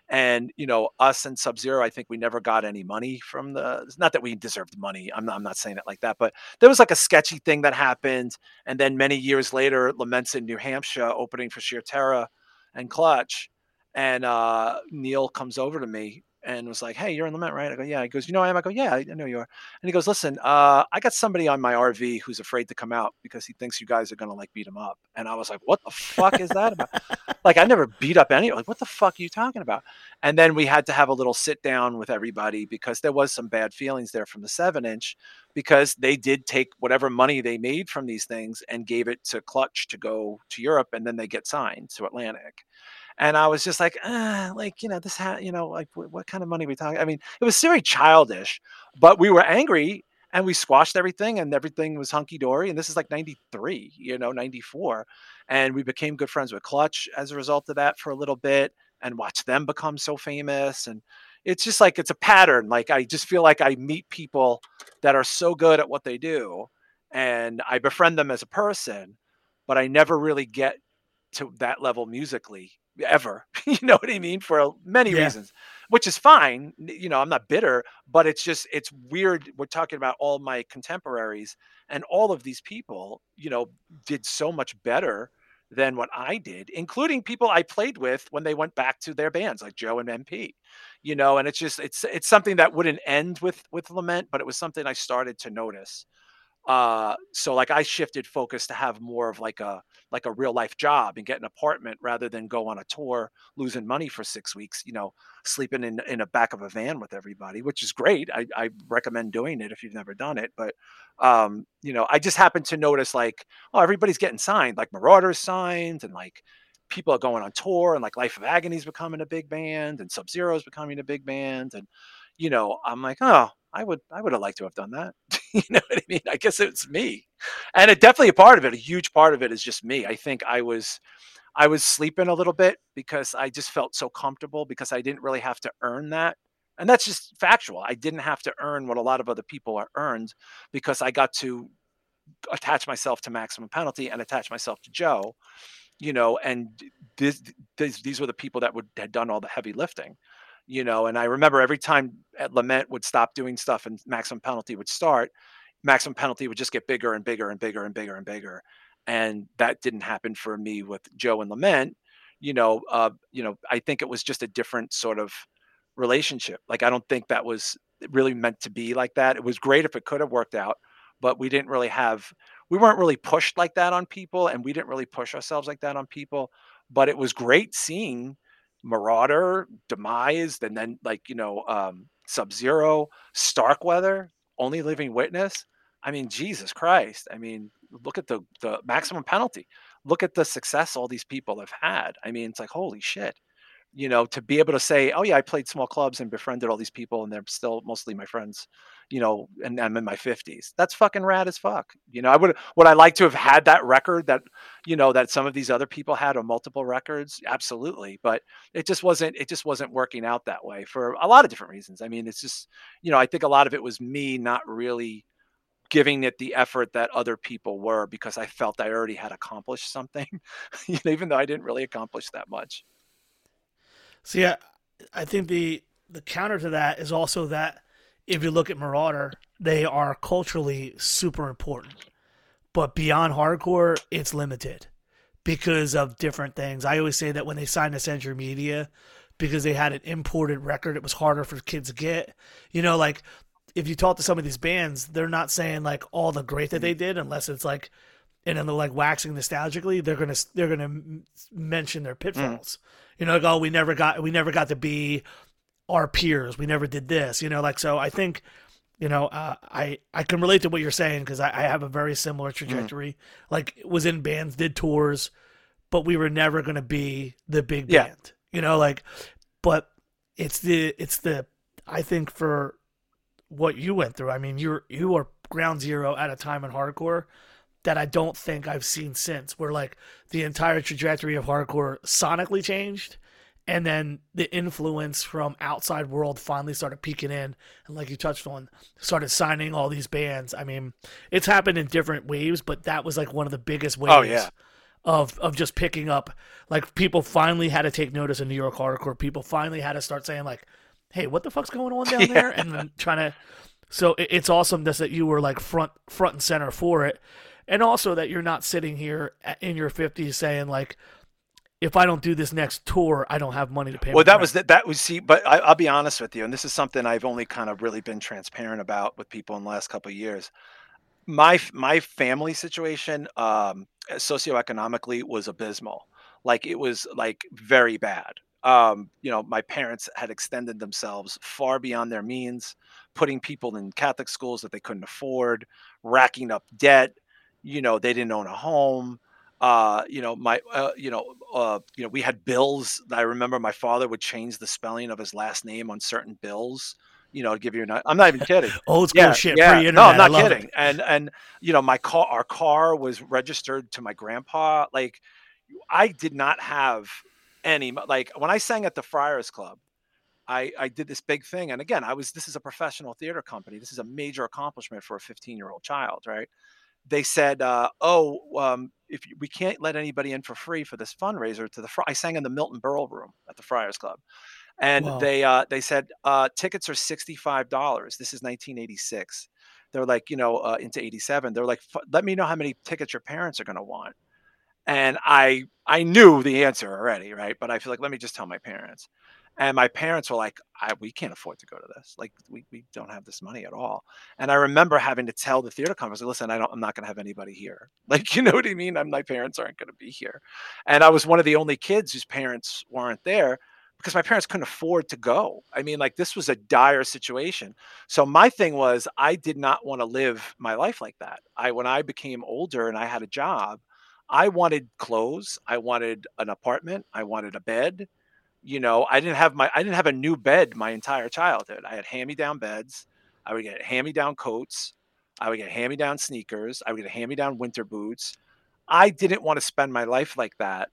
And you know, us and Sub Zero, I think we never got any money from the. Not that we deserved money. I'm not, I'm not saying it like that, but there was like a sketchy thing that happened, and then many years later, Laments in New Hampshire opening for Sheer Terror and Clutch, and uh, Neil comes over to me and was like, "Hey, you're in Lament, right?" I go, "Yeah." He goes, "You know I am?" I go, "Yeah, I know you are." And he goes, "Listen, uh, I got somebody on my RV who's afraid to come out because he thinks you guys are gonna like beat him up." And I was like, "What the fuck is that about?" like I never beat up anyone. Like, what the fuck are you talking about? And then we had to have a little sit down with everybody because there was some bad feelings there from the seven inch because they did take whatever money they made from these things and gave it to Clutch to go to Europe and then they get signed to Atlantic. And I was just like, ah, like, you know, this, ha- you know, like what, what kind of money are we talking? I mean, it was very childish, but we were angry and we squashed everything and everything was hunky dory. And this is like 93, you know, 94. And we became good friends with Clutch as a result of that for a little bit and watched them become so famous. And it's just like, it's a pattern. Like, I just feel like I meet people that are so good at what they do and I befriend them as a person, but I never really get to that level musically ever. *laughs* you know what I mean? For many Yeah. reasons, which is fine. You know, I'm not bitter, but it's just, it's weird. We're talking about all my contemporaries and all of these people, you know, did so much better than what I did, including people I played with when they went back to their bands, like Joe and MP. You know, and it's just it's it's something that wouldn't end with with lament, but it was something I started to notice. Uh, so like I shifted focus to have more of like a like a real life job and get an apartment rather than go on a tour losing money for six weeks. You know, sleeping in in a back of a van with everybody, which is great. I, I recommend doing it if you've never done it. But um, you know, I just happened to notice like, oh, everybody's getting signed, like Merauders signed, and like people are going on tour, and like Life of Agony is becoming a big band, and Sub Zero is becoming a big band, and you know, I'm like, oh, I would I would have liked to have done that. *laughs* you know what I mean? I guess it's me, and it definitely a part of it. A huge part of it is just me. I think I was I was sleeping a little bit because I just felt so comfortable because I didn't really have to earn that. And that's just factual. I didn't have to earn what a lot of other people are earned because I got to attach myself to maximum penalty and attach myself to Joe, you know, and this, this, these were the people that would had done all the heavy lifting, you know. And I remember every time at Lament would stop doing stuff and Maximum Penalty would start, Maximum Penalty would just get bigger and bigger and bigger and bigger and bigger. And that didn't happen for me with Joe and Lament. You know, uh, you know, I think it was just a different sort of relationship. Like I don't think that was really meant to be like that. It was great if it could have worked out, but we didn't really have we weren't really pushed like that on people and we didn't really push ourselves like that on people. But it was great seeing Merauder, Demise, and then like, you know, um, Sub Zero, Starkweather, Only Living Witness. I mean, Jesus Christ. I mean, look at the the maximum penalty. Look at the success all these people have had. I mean, it's like holy shit you know, to be able to say, oh yeah, I played small clubs and befriended all these people, and they're still mostly my friends, you know, and I'm in my fifties. That's fucking rad as fuck. You know, I would would I like to have had that record that, you know, that some of these other people had on multiple records? Absolutely, but it just wasn't it just wasn't working out that way for a lot of different reasons. I mean, it's just, you know, I think a lot of it was me not really giving it the effort that other people were because I felt I already had accomplished something, *laughs* even though I didn't really accomplish that much. So yeah, I think the the counter to that is also that if you look at Merauder, they are culturally super important, but beyond hardcore, it's limited because of different things. I always say that when they signed to Century Media, because they had an imported record, it was harder for kids to get. You know, like if you talk to some of these bands, they're not saying like all the great that they did, unless it's like, and then they're like waxing nostalgically. They're gonna they're gonna mention their pitfalls. Mm you know, like, oh, we never got we never got to be our peers. We never did this. You know, like so. I think, you know, uh, I I can relate to what you're saying because I, I, have a very similar mm. trajectory. Mm. Like, was in bands, did tours, but we were never going to be the big yeah. band. You know, like, but it's the it's the I think for what you went through. I mean, you're you are ground zero at a time in hardcore that I don't think I've seen since, where like the entire trajectory of hardcore sonically changed, and then the influence from outside world finally started peeking in, and like you touched on, started signing all these bands. I mean, it's happened in different waves, but that was like one of the biggest oh, waves. Oh yeah. Of, of just picking up like people finally had to take notice of New York hardcore. People finally had to start saying like, "Hey, what the fuck's going on down *laughs* there?" and then trying to. So it's awesome that you were like front front and center for it, and also that you're not sitting here in your 50s saying like if I don't do this next tour, I don't have money to pay. Well, that rent. was that. That was see, but I, will be honest with you, and this is something I've only kind of really been transparent about with people in the last couple of years. My my family situation, um, socioeconomically, was abysmal. Like it was like very bad. Um, you know, my parents had extended themselves far beyond their means, putting people in Catholic schools that they couldn't afford, racking up debt you know they didn't own a home uh, you know my uh, you know uh, you know we had bills i remember my father would change the spelling of his last name on certain bills you know give you an i'm not even kidding *laughs* old school yeah, shit yeah. no i'm not kidding it. and and you know my car our car was registered to my grandpa like i did not have any like when i sang at the friars club I, I did this big thing and again i was this is a professional theater company this is a major accomplishment for a 15 year old child right they said, uh, "Oh, um, if we can't let anybody in for free for this fundraiser to the," Fri- I sang in the Milton Berle Room at the Friars Club, and wow. they uh, they said uh, tickets are sixty five dollars. This is nineteen eighty six. They're like, you know, uh, into eighty seven. They're like, let me know how many tickets your parents are going to want. And I I knew the answer already, right? But I feel like let me just tell my parents. And my parents were like, we can't afford to go to this. Like, we, we don't have this money at all. And I remember having to tell the theater company, like, listen, I don't, I'm not going to have anybody here. *laughs* Like, you know what I mean? I'm, my parents aren't going to be here. And I was one of the only kids whose parents weren't there because my parents couldn't afford to go. I mean, like, this was a dire situation. So my thing was, I did not want to live my life like that. I, when I became older and I had a job, I wanted clothes. I wanted an apartment. I wanted a bed you know, I didn't have my I didn't have a new bed my entire childhood. I had hand-me-down beds. I would get hand-me-down coats. I would get hand-me-down sneakers. I would get hand-me-down winter boots. I didn't want to spend my life like that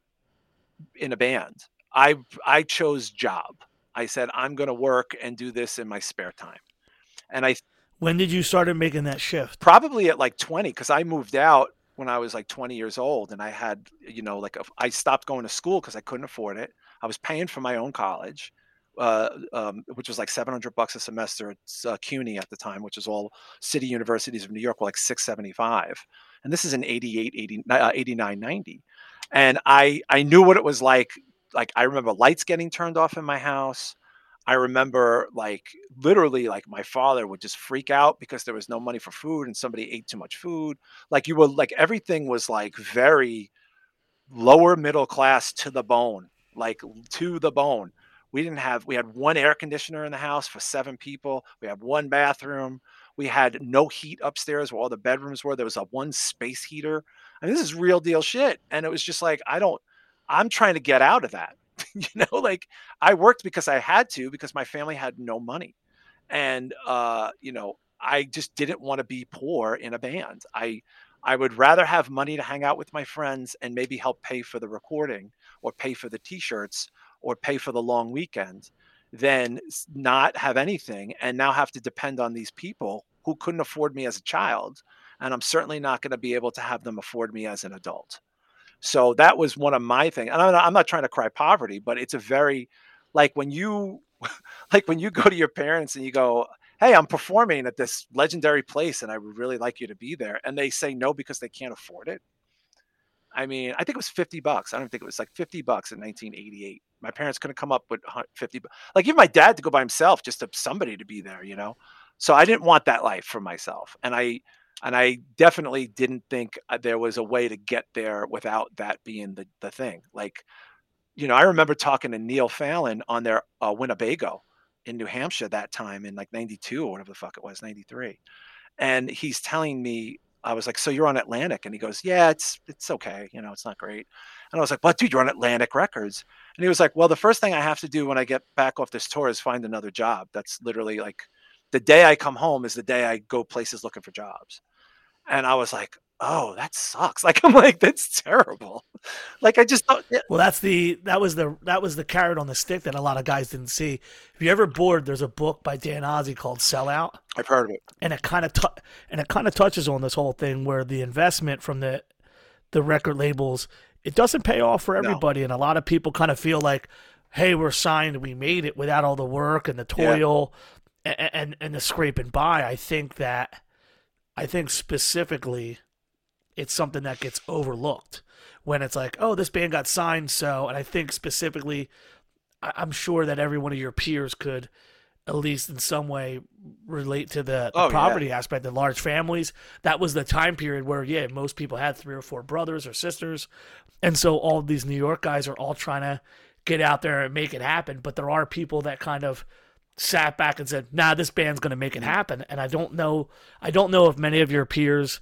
in a band. I I chose job. I said I'm going to work and do this in my spare time. And I When did you started making that shift? Probably at like 20 cuz I moved out when I was like 20 years old and I had, you know, like a, I stopped going to school cuz I couldn't afford it. I was paying for my own college. uh, um, which was like 700 bucks a semester at uh, CUNY at the time, which is all city universities of New York, were like 675. And this is in 88, 80, uh, 89, 90. And I, I knew what it was like. Like I remember lights getting turned off in my house. I remember like literally like my father would just freak out because there was no money for food and somebody ate too much food. Like you were like everything was like very lower middle class to the bone, like to the bone. We didn't have we had one air conditioner in the house for seven people. We had one bathroom. We had no heat upstairs where all the bedrooms were. There was a one space heater. I mean, this is real deal shit. And it was just like, I don't, I'm trying to get out of that. *laughs* you know, like I worked because I had to because my family had no money. And uh, you know, I just didn't want to be poor in a band. I I would rather have money to hang out with my friends and maybe help pay for the recording or pay for the t-shirts or pay for the long weekend than not have anything and now have to depend on these people who couldn't afford me as a child and I'm certainly not going to be able to have them afford me as an adult. So that was one of my things. And I'm not, I'm not trying to cry poverty, but it's a very like when you *laughs* like when you go to your parents and you go, "Hey, I'm performing at this legendary place and I would really like you to be there." And they say no because they can't afford it. I mean, I think it was 50 bucks. I don't think it was like 50 bucks in 1988. My parents couldn't come up with 50 like even my dad to go by himself just to somebody to be there, you know. So I didn't want that life for myself. And I and I definitely didn't think uh, there was a way to get there without that being the the thing. Like, you know, I remember talking to Neil Fallon on their uh, Winnebago in New Hampshire that time in like '92 or whatever the fuck it was, '93, and he's telling me. I was like, "So you're on Atlantic?" And he goes, "Yeah, it's it's okay. You know, it's not great." And I was like, "But dude, you're on Atlantic Records." And he was like, "Well, the first thing I have to do when I get back off this tour is find another job. That's literally like the day I come home is the day I go places looking for jobs." and I was like, oh, that sucks. *laughs* Like I'm like, that's terrible. Like I just thought. Yeah. Well, that's the that was the that was the carrot on the stick that a lot of guys didn't see. If you ever bored, there's a book by Dan Ozzi called Sellout. I've heard of it, and it kind of t- and it kind of touches on this whole thing where the investment from the the record labels it doesn't pay off for everybody, no. and a lot of people kind of feel like, hey, we're signed, we made it without all the work and the toil yeah. and, and and the scraping by. I think that I think specifically it's something that gets overlooked when it's like, oh, this band got signed, so. And I think specifically, I'm sure that every one of your peers could, at least in some way, relate to the, the oh, poverty yeah. aspect. The large families. That was the time period where, yeah, most people had three or four brothers or sisters, and so all these New York guys are all trying to get out there and make it happen. But there are people that kind of sat back and said, "Nah, this band's going to make it happen." And I don't know, I don't know if many of your peers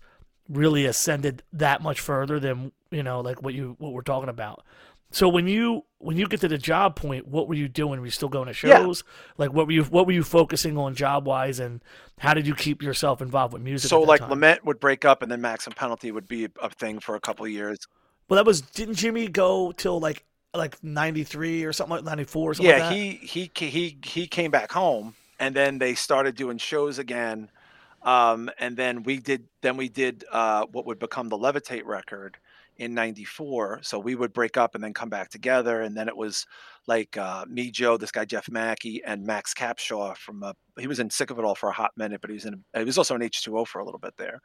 really ascended that much further than you know, like what you what we're talking about. So when you when you get to the job point, what were you doing? Were you still going to shows? Yeah. Like what were you what were you focusing on job wise, and how did you keep yourself involved with music? So like time? Lament would break up, and then Max and Penalty would be a thing for a couple of years. Well, that was didn't Jimmy go till like like 93 or something like 94 or something yeah like he he he he came back home and then they started doing shows again um, and then we did then we did uh, what would become the levitate record in 94 so we would break up and then come back together. And then it was like uh, me joe this guy jeff mackey and max capshaw from uh, he was in sick of it all for a hot minute but he was in he was also in h2o for a little bit there.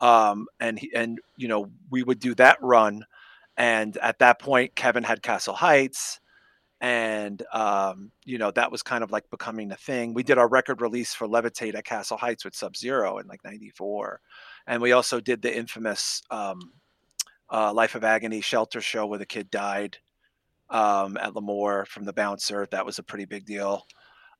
Um, and he and you know we would do that run. And at that point, Kevin had Castle Heights, and um, you know that was kind of like becoming a thing. We did our record release for Levitate at Castle Heights with Sub Zero in like '94, and we also did the infamous um, uh, Life of Agony shelter show where the kid died um, at L'Amour from the bouncer. That was a pretty big deal.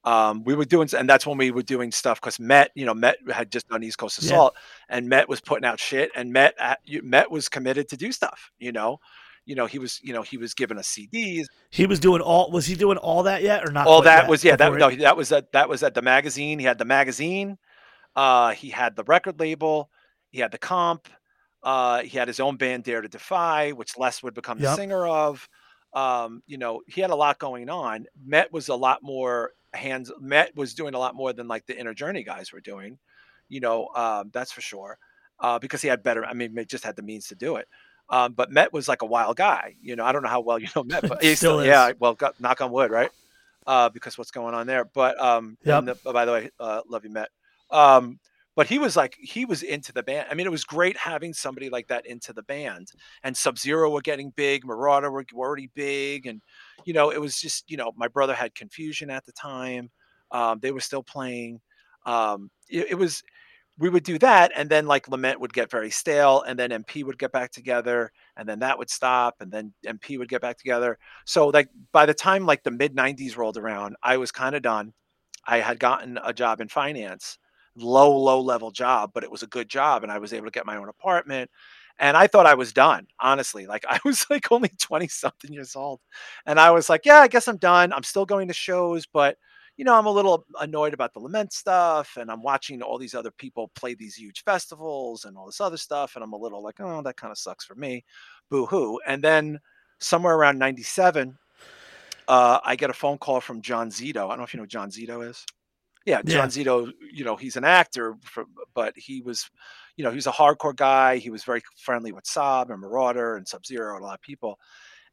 Um, we were doing, and that's when we were doing stuff because Met, you know, Met had just done East Coast Assault, yeah. and Met was putting out shit, and Met, Met was committed to do stuff, you know. You know, he was, you know, he was giving us CDs. He was doing all. Was he doing all that yet, or not? All that was, yeah. That no, that was at that was at the magazine. He had the magazine. Uh, he had the record label. He had the comp. Uh, he had his own band, Dare to Defy, which Les would become yep. the singer of. Um, you know, he had a lot going on. Met was a lot more hands Met was doing a lot more than like the inner journey guys were doing, you know, um, that's for sure. Uh, because he had better, I mean, just had the means to do it. Um, but Met was like a wild guy, you know. I don't know how well you know Met, but *laughs* he's still, still yeah. Well, got, knock on wood, right? uh, because what's going on there. But um, Yep. the, oh, by the way, uh, love you, Matt. Um, but he was like he was into the band. I mean, it was great having somebody like that into the band. And Sub Zero were getting big, Merauder were were already big, and you know, it was just you know, my brother had Confusion at the time. Um, they were still playing. Um, it, it was we would do that and then like lament would get very stale and then mp would get back together and then that would stop and then mp would get back together. So like by the time like the mid 90s rolled around i was kind of done. I had gotten a job in finance low low level job but it was a good job and i was able to get my own apartment and i thought i was done honestly like *laughs* i was like only 20 something years old and i was like yeah i guess i'm done i'm still going to shows but you know, I'm a little annoyed about the lament stuff, and I'm watching all these other people play these huge festivals and all this other stuff, and I'm a little like, oh, that kind of sucks for me, boo hoo. And then somewhere around '97, uh, I get a phone call from John Zito. I don't know if you know who John Zito is. Yeah, Yeah. John Zito. You know, he's an actor, but he was, you know, he was a hardcore guy. He was very friendly with Saab and Merauder and Sub Zero and a lot of people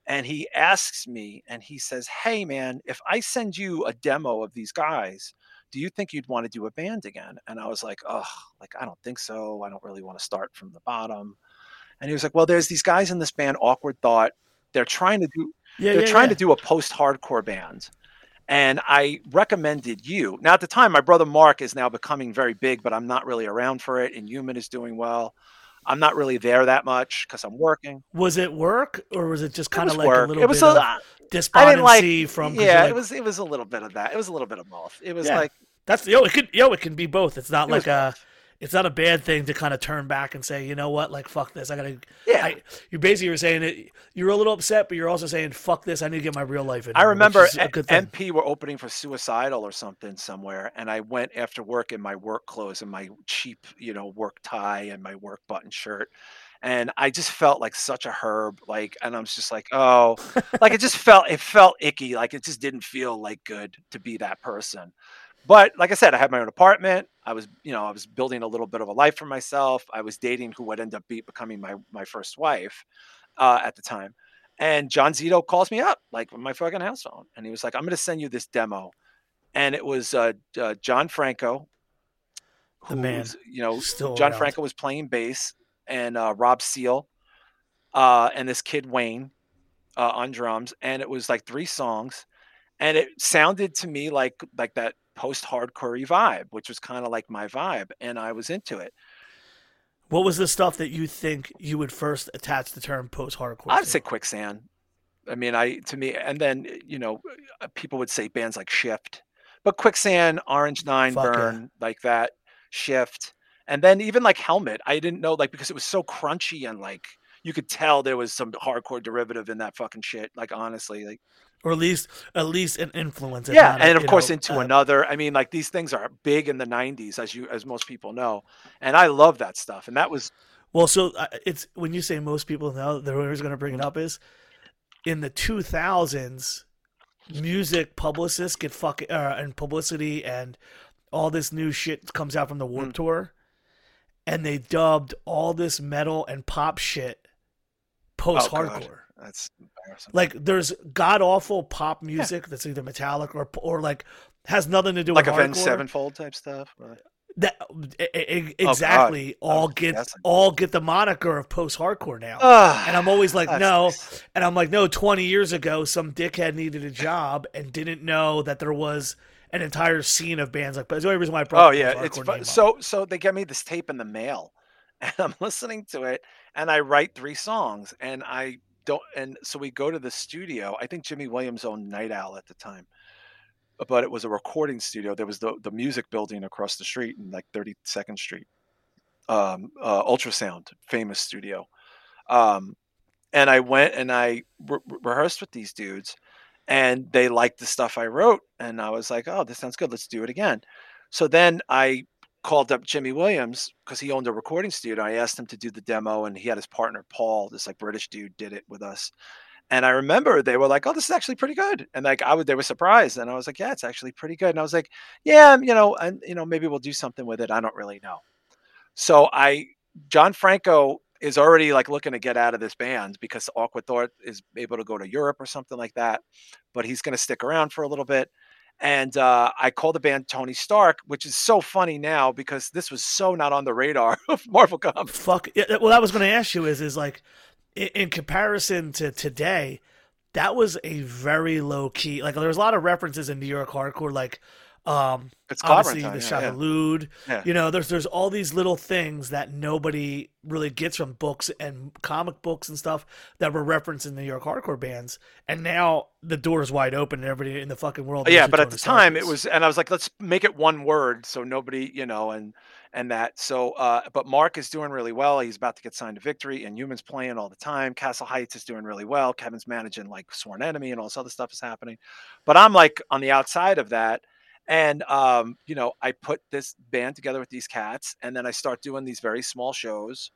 and he asks me and he says hey man if i send you a demo of these guys do you think you'd want to do a band again? And i was like oh like i don't think so. I don't really want to start from the bottom. And he was like well there's these guys in this band awkward thought. They're trying to do Yeah, they're yeah, trying yeah. to do a post-hardcore band and i recommended you. Now at the time my brother mark is now becoming very big but i'm not really around for it and human is doing well i'm not really there that much because i'm working Was it work or was it just kind of like work. a little it was bit a, of I despondency didn't like from? yeah like, it was it was a little bit of that it was a little bit of both it was Yeah. like That's yo. It could yo. It can be both. It's not It like a. It's not a bad thing to kind of turn back and say, you know what, like fuck this. I gotta. yeah I, you basically were saying it. You're a little upset, but you're also saying, fuck this. I need to get my real life in. I remember a a- good thing. MP were opening for Suicidal or something somewhere, and I went after work in my work clothes and my cheap, you know, work tie and my work button shirt, and I just felt like such a herb, like, and I was just like, oh, like it just felt, it felt icky, like it just didn't feel like good to be that person. But like I said, I had my own apartment. I was, you know, I was building a little bit of a life for myself. I was dating who would end up be, becoming my my first wife uh, at the time. And John Zito calls me up, like my fucking house phone, and he was like, "I'm going to send you this demo," and it was uh, uh, John Franco, The man. you know, Still John around. Franco was playing bass, and uh, Rob Seal, uh, and this kid Wayne uh, on drums, and it was like three songs, and it sounded to me like like that post-hardcore vibe, which was kind of like my vibe, and I was into it. What was the stuff that you think you would first attach the term post-hardcore? I'd to? say quicksand. I mean, I to me, and then you know, uh, people would say bands like Shift, but quicksand, Orange Nine, Fuck yeah. Burn, like that, Shift, and then even like Helmet. I didn't know like because it was so crunchy and like you could tell there was some hardcore derivative in that fucking shit. Like honestly, like or at least at least an influence. yeah, a- and of course know, into uh, another. I mean, like these things are big in the '90s, as you as most people know, and I love that stuff. And that was Well, so uh, it's when you say most people know, the reason going to bring it up is in the 2000s, music publicists get fucking uh, and publicity and all this new shit comes out from the Warp Mm. Tour, and they dubbed all this metal and pop shit post Oh, hardcore. That's embarrassing. like there's god awful pop music that's either metallic or or like has nothing to do like with Avenged hardcore. Sevenfold type stuff. right? That God. exactly all Oh, get that's- all get the moniker of post hardcore now. Ah, And I'm always like, no. nice. And I'm like, no, 20 years ago, some dickhead needed a job and didn't know that there was an entire scene of bands like, but the only reason why I brought Oh yeah, it's fun. so so they get me this tape in the mail, *laughs* and I'm listening to it, and I write three songs, and I don't, and so we go to the studio. I think Jimmy Williams owned Night Owl at the time, but it was a recording studio. There was the the music building across the street in like 32nd Street, um, uh, Ultrasound, famous studio, um, and I went and I re- rehearsed with these dudes, and they liked the stuff I wrote, and I was like, oh, this sounds good. Let's do it again. So then I called up Jimmy Williams because he owned a recording studio. I asked him to do the demo, and he had his partner Paul, this like British dude, did it with us. And I remember they were like, "Oh, this is actually pretty good," and like I would, they were surprised, and I was like, "Yeah, it's actually pretty good." And I was like, "Yeah, um, you know, and you know, maybe we'll do something with it. I don't really know." So I, John Franco is already like looking to get out of this band because Thought is able to go to Europe or something like that. But he's going to stick around for a little bit. And uh, I called the band Tony Stark, which is so funny now because this was so not on the radar *laughs* of Marvel Comics. Fuck. Yeah, well, I was going to ask you is is like, in, in comparison to today, that was a very low key. Like there was a lot of references in New York hardcore, like um, It's obviously the yeah, yeah. Yeah. You know, there's there's all these little things that nobody really gets from books and comic books and stuff that were referenced in New York hardcore bands. And now the door is wide open and everybody in the fucking world. yeah but at the time it was and i was like let's make it one word so nobody you know and and that so uh but mark is doing really well he's about to get signed to victory and humans playing all the time castle heights is doing really well kevin's managing like sworn enemy and all this other stuff is happening but i'm like on the outside of that and um you know i put this band together with these cats and then i start doing these very small shows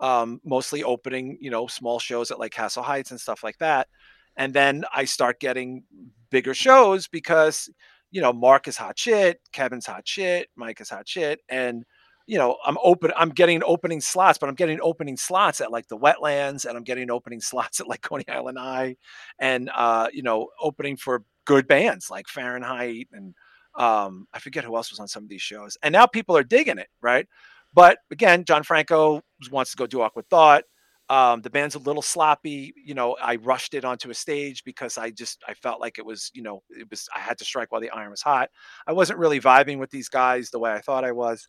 um mostly opening you know small shows at like castle heights and stuff like that and then I start getting bigger shows because you know Mark is hot shit, Kevin's hot shit, Mike is hot shit, and you know I'm open. I'm getting opening slots, but I'm getting opening slots at like the wetlands, and I'm getting opening *laughs* slots at like Coney Island High, and uh, you know opening for good bands like Fahrenheit and um, I forget who else was on some of these shows. And now people are digging it, right? But again, John Franco wants to go do Awkward Thought. Um, the band's a little sloppy. You know, I rushed it onto a stage because I just I felt like it was, you know, it was I had to strike while the iron was hot. I wasn't really vibing with these guys the way I thought I was.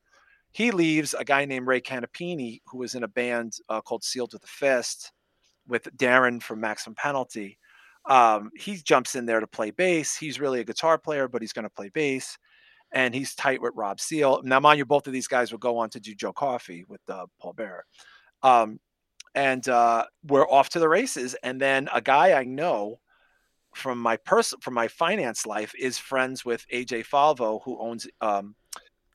He leaves a guy named Ray Canapini, who was in a band uh, called Sealed with a Fist with Darren from Maximum Penalty. Um, he jumps in there to play bass. He's really a guitar player, but he's going to play bass. And he's tight with Rob Seal. Now, mind you, both of these guys will go on to do Joe Coffee with uh, Paul Bearer. Um, and uh, we're off to the races. And then a guy I know from my person from my finance life is friends with AJ Falvo, who owns um,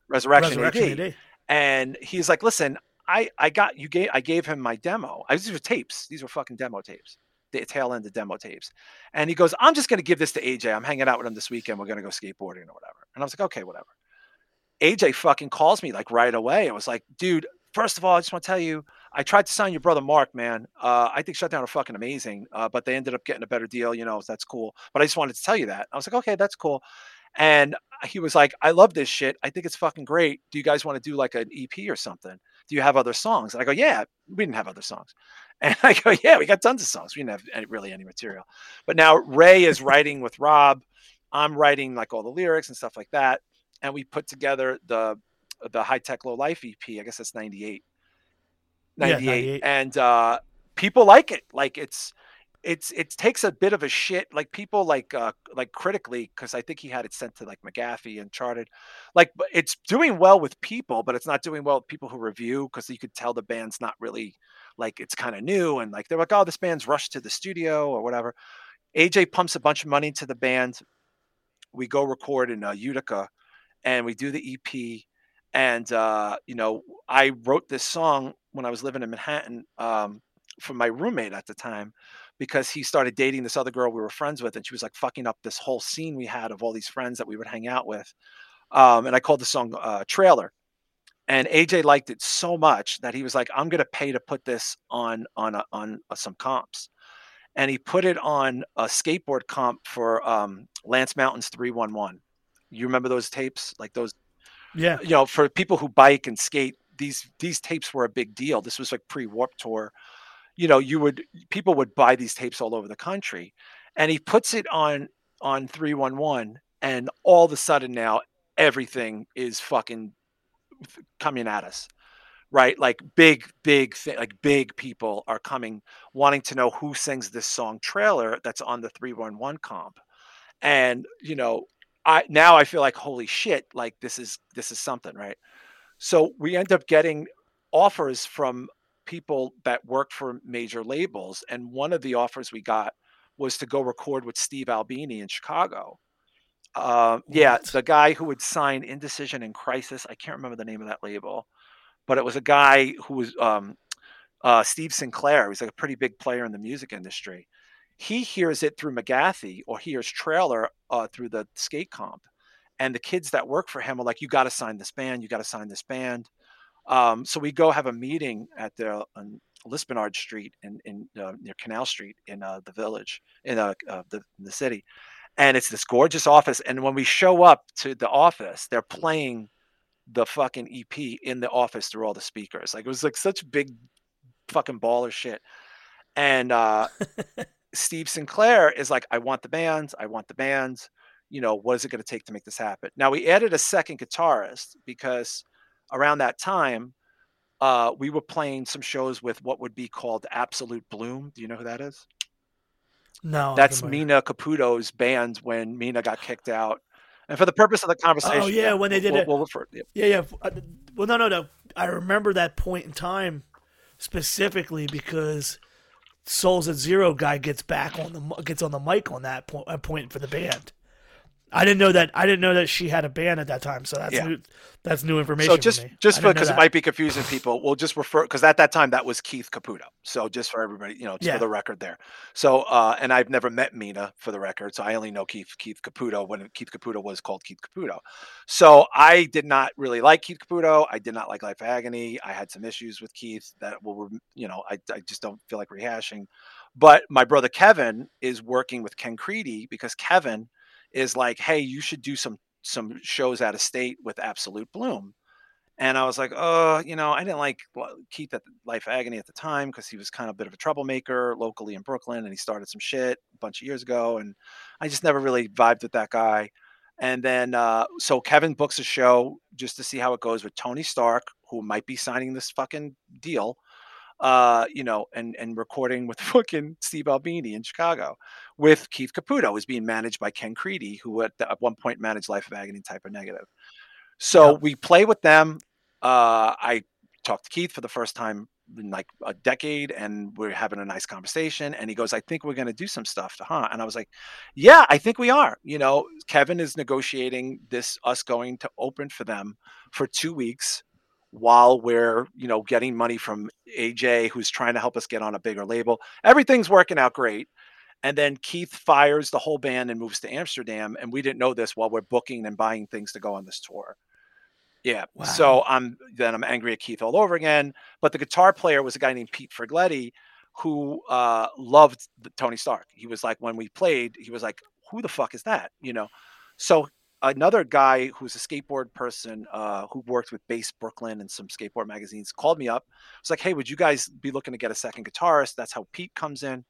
Resurrection, Resurrection AD. AD. And he's like, "Listen, I I got you gave I gave him my demo. I, these were tapes. These were fucking demo tapes." The tail end of demo tapes, and he goes, "I'm just going to give this to AJ. I'm hanging out with him this weekend. We're going to go skateboarding or whatever." And I was like, "Okay, whatever." AJ fucking calls me like right away. I was like, "Dude, first of all, I just want to tell you, I tried to sign your brother Mark, man. Uh, I think Shutdown are fucking amazing, uh, but they ended up getting a better deal. You know, that's cool. But I just wanted to tell you that. I was like, okay, that's cool. And he was like, I love this shit. I think it's fucking great. Do you guys want to do like an EP or something? Do you have other songs? And I go, yeah, we didn't have other songs. And I go, yeah, we got tons of songs. We didn't have any, really any material. But now Ray is writing with Rob. I'm writing like all the lyrics and stuff like that. And we put together the the high tech low life EP. I guess that's 98. Yeah, 98. 98. And uh people like it. Like it's it's it takes a bit of a shit. Like people like uh like critically, because I think he had it sent to like McGathy and charted. Like it's doing well with people, but it's not doing well with people who review because you could tell the band's not really like it's kind of new and like they're like, oh, this band's rushed to the studio or whatever. AJ pumps a bunch of money into the band. We go record in uh, Utica and we do the EP. And, uh, you know, I wrote this song when I was living in Manhattan um, from my roommate at the time because he started dating this other girl we were friends with. And she was like fucking up this whole scene we had of all these friends that we would hang out with. Um, and I called the song uh, Trailer. And AJ liked it so much that he was like, "I'm going to pay to put this on on a, on uh, some comps." and he put it on a skateboard comp for um, Lance Mountain's 311. You remember those tapes? Like those, Yeah. you know, for people who bike and skate, these these tapes were a big deal. This was like pre Warp Tour. You know, you would people would buy these tapes all over the country, and he puts it on on 311, and all of a sudden now everything is fucking coming at us right? Like big big thi- like big people are coming wanting to know who sings this song trailer that's on the 311 comp. And you know i now i feel like holy shit like this is this is something right? So we end up getting offers from people that work for major labels and one of the offers we got was to go record with steve albini in chicago uh, yeah the guy who would sign indecision and crisis i can't remember the name of that label but it was a guy who was um, uh, Steve Sinclair. He's like a pretty big player in the music industry. He hears it through McGathy or hears trailer uh, through the skate comp, and the kids that work for him are like, "You got to sign this band. You got to sign this band." Um, so we go have a meeting at the on Lispenard Street in in uh, near Canal Street in uh, the village in uh, the in the city, and it's this gorgeous office. And when we show up to the office, they're playing the fucking EP in the office through all the speakers. Like it was like such big fucking baller shit. And uh, *laughs* Steve Sinclair is like, I want the bands, I want the bands. You know, what is it going to take to make this happen? Now we added a second guitarist because around that time, uh, we were playing some shows with what would be called Absolute Bloom. Do you know who that is? No, That's. Mina Caputo's band when Mina got kicked out. And for the purpose of the conversation, Oh, yeah, when they did we'll, it. we'll refer. yeah. Yeah, yeah. uh, Well, no, no, no. I remember that point in time specifically because Souls at Zero guy gets back on the gets on the mic on that uh, point for the band. I didn't know that. I didn't know that she had a band at that time. So that's Yeah. new. That's new information. So just just I didn't know because it might be confusing people, we'll just refer because at that time that was Keith Caputo. So just for everybody, you know, just Yeah. for the record there. So uh, and I've never met Mina for the record, so I only know Keith Keith Caputo when Keith Caputo was called Keith Caputo. So I did not really like Keith Caputo. I did not like Life of Agony. I had some issues with Keith that will, you know, I I just don't feel like rehashing. But my brother Kevin is working with Ken Creedy because Kevin is like, hey, you should do some some shows out of state with Absolute Bloom. And I was like, oh, you know, I didn't like Keith at Life Agony at the time because he was kind of a bit of a troublemaker locally in Brooklyn and he started some shit a bunch of years ago. And I just never really vibed with that guy. And then, uh, so Kevin books a show just to see how it goes with Tony Stark, who might be signing this fucking deal, uh, you know, and, and recording with *laughs* fucking Steve Albini in Chicago with Keith Caputo, is being managed by Ken Creedy, who at, the, at one point managed Life of Agony Type O Negative. So Yep. we play with them. Uh, I talked to Keith for the first time in like a decade, and we're having a nice conversation. And he goes, "I think we're going to do some stuff to huh?" And I was like, "Yeah, I think we are." You know, Kevin is negotiating this us going to open for them for two weeks while we're you know getting money from AJ, who's trying to help us get on a bigger label. Everything's working out great. And then Keith fires the whole band and moves to Amsterdam. And we didn't know this while we're booking and buying things to go on this tour. Yeah. So I'm then I'm angry at Keith all over again. But the guitar player was a guy named Pete Frigletti who uh, loved the, Tony Stark. He was like, when we played, he was like, who the fuck is that? You know? So another guy who's a skateboard person uh, who worked with Bass Brooklyn and some skateboard magazines called me up. It's like, hey, would you guys be looking to get a second guitarist? That's how Pete comes in.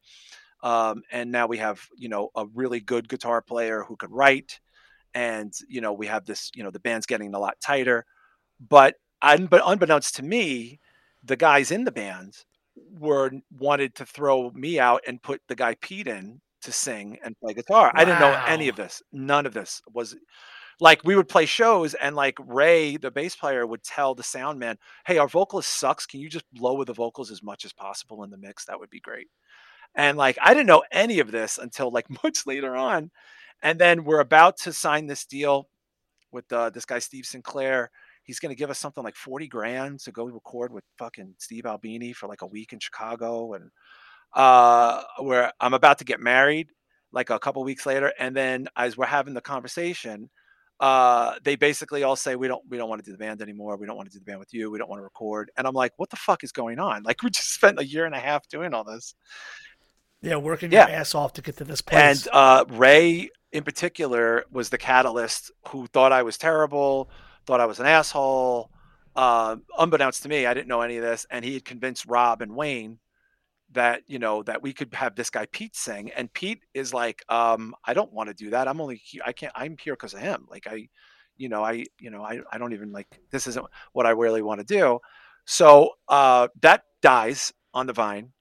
Um, and now we have, you know, a really good guitar player who could write. And, you know, we have this, you know, the band's getting a lot tighter. But, un- but unbeknownst to me, the guys in the band were wanted to throw me out and put the guy Pete in to sing and play guitar. I didn't know any of this. None of this was like we would play shows and like Ray, the bass player, would tell the sound man, Hey, our vocalist sucks. Can you just lower the vocals as much as possible in the mix? That would be great. And like I didn't know any of this until like *laughs* much later on. And then we're about to sign this deal with uh, this guy Steve Sinclair. He's going to give us something like 40 grand to go record with fucking Steve Albini for like a week in Chicago and uh where I'm about to get married like a couple weeks later and then as we're having the conversation uh they basically all say we don't we don't want to do the band anymore we don't want to do the band with you we don't want to record and i'm like what the fuck is going on *laughs* like we just spent a year and a half doing all this Yeah, working Yeah. your ass off to get to this place. and uh, Ray, in particular, was the catalyst who thought I was terrible, thought I was an asshole. Uh, unbeknownst to me, I didn't know any of this, and he had convinced Rob and Wayne that you know that we could have this guy Pete sing. And Pete is like, um, I don't want to do that. I'm only he- I can't. I'm here because of him. Like I, you know, I you know I I don't even like this isn't what I really want to do. So uh, that dies on the vine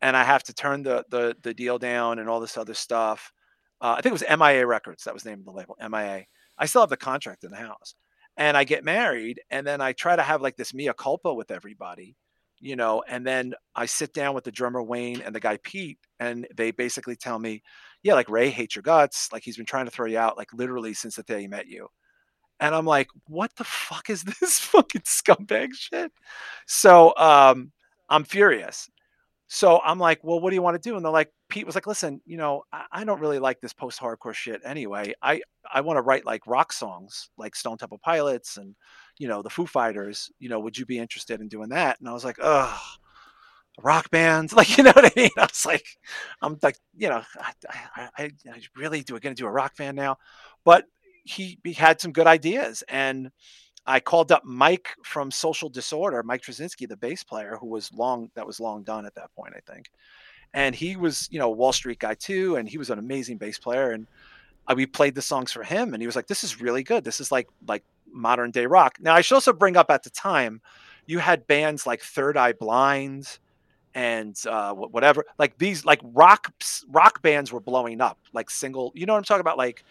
and I have to turn the the the deal down and all this other stuff. Uh, I think it was MIA Records. That was the name of the label, MIA. I still have the contract in the house, and I get married, and then I try to have like this mea culpa with everybody, you know. And then I sit down with the drummer Wayne and the guy Pete, and they basically tell me, "Yeah, like Ray hates your guts. Like he's been trying to throw you out, like literally since the day he met you." And I'm like, "What the fuck is *laughs* this fucking scumbag shit?" So um, I'm furious. So I'm like, well, what do you want to do? And they're like, Pete was like, listen, you know, I, I don't really like this post-hardcore shit anyway. I I want to write like rock songs, like Stone Temple Pilots and you know the Foo Fighters. You know, would you be interested in doing that? And I was like, ugh, rock bands. *laughs* Like, you know what I mean? I was like, I'm like, you know, I, I, I, really do. Going to do a rock band now, but he, he had some good ideas, and I called up Mike from Social Disorder, Mike Trzynski, the bass player, who was long that was long done at that point, I think, and he was, you know, Wall Street guy too, and he was an amazing bass player, and we played the songs for him, and he was like, "This is really good. This is like like modern day rock." Now, I should also bring up at the time, you had bands like Third Eye Blind and uh, whatever, like these like rock rock bands were blowing up, like single. You know what I'm talking about? Like,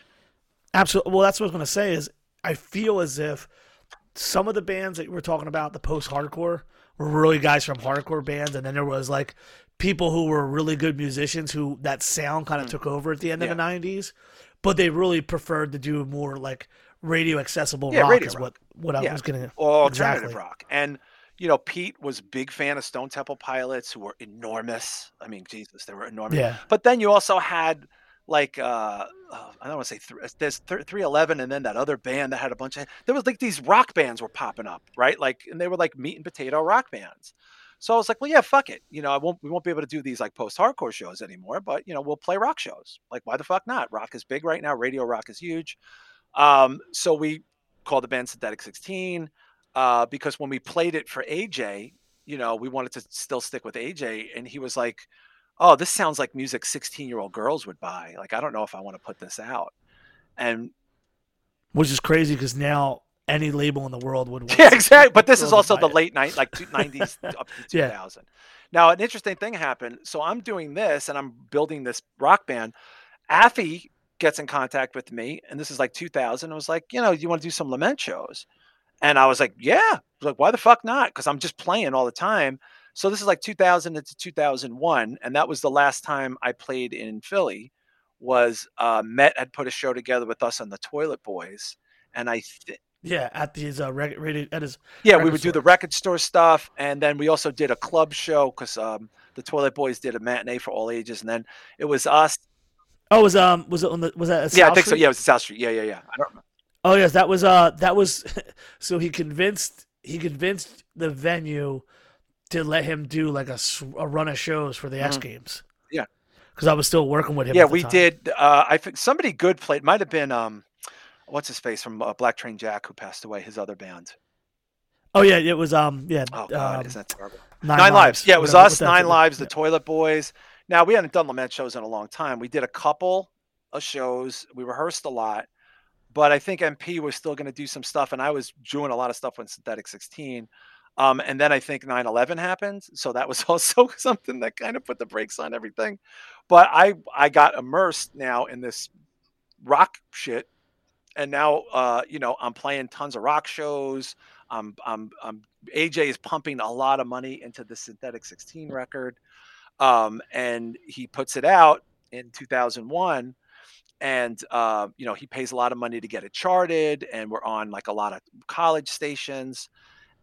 Absolutely. Well, that's what I was going to say. Is I feel as if some of the bands that we're talking about, the post-hardcore, were really guys from hardcore bands, and then there was like people who were really good musicians who that sound kind of took over at the end Mm. Yeah. of the '90s, but they really preferred to do more like radio accessible Yeah, rock. radio is rock. what what I Yeah. was going to. or alternative Exactly. rock. And you know, Pete was a big fan of Stone Temple Pilots, who were enormous. I mean, Jesus, they were enormous. Yeah. But then you also had like uh, uh, I don't want to say th- there's three eleven, and then that other band that had a bunch of there was like these rock bands were popping up, right? Like, and they were like meat and potato rock bands. So I was like, well, yeah, fuck it. You know, I won't we won't be able to do these like post hardcore shows anymore, but you know, we'll play rock shows. Like, why the fuck not? Rock is big right now. Radio rock is huge. Um, so we called the band Synthetic 16 uh, because when we played it for AJ, you know, we wanted to still stick with AJ, and he was like, "Oh, this sounds like music 16 year old girls would buy. Like, I don't know if I want to put this out." And Which is crazy because now any label in the world would. want *laughs* yeah, exactly. But this is also the it. late night, like *laughs* two- 90s up to Yeah. 2000. Now, an interesting thing happened. So I'm doing this and I'm building this rock band. Affe gets in contact with me, and this is like 2000. I was like, you know, you want to do some lament shows? And I was like, yeah. Was like, why the fuck not? Because I'm just playing all the time. So this is like 2000 into 2001, and that was the last time I played in Philly. Was uh, Met had put a show together with us and the Toilet Boys, and I th- Yeah, at these uh, radio, at his yeah, we record would do the record store stuff, and then we also did a club show because um, the Toilet Boys did a matinee for all ages, and then it was us. Oh, was um was it on the was that at yeah, I think so. Yeah, it was South Street. Yeah, yeah, yeah. I don't remember. Oh yes, that was uh that was *laughs* so he convinced he convinced the venue to let him do like a, a run of shows for the X Games. Mm-hmm. Yeah. because I was still working with him. Yeah, at the we time. did. Uh, I think somebody good played. Might have been um, what's his face from uh, Black Train Jack who passed away. His other band. Oh yeah, it was um yeah Oh God, um, isn't that terrible? nine, Nine, Lives. Yeah, it was whatever- us. Nine Lives. The yeah. Toilet Boys. Now we hadn't done lament shows in a long time. We did a couple of shows. We rehearsed a lot, but I think MP was still going to do some stuff, and I was doing a lot of stuff with Synthetic 16. Um, and then I think 9/11 happened, so that was *laughs* also something that kind of put the brakes on everything. But I I got immersed now in this rock shit, and now uh, you know I'm playing tons of rock shows. I'm, I'm, I'm AJ is pumping a lot of money into the Synthetic 16 record, um, and he puts it out in 2001. And uh, you know he pays a lot of money to get it charted, and we're on like a lot of college stations.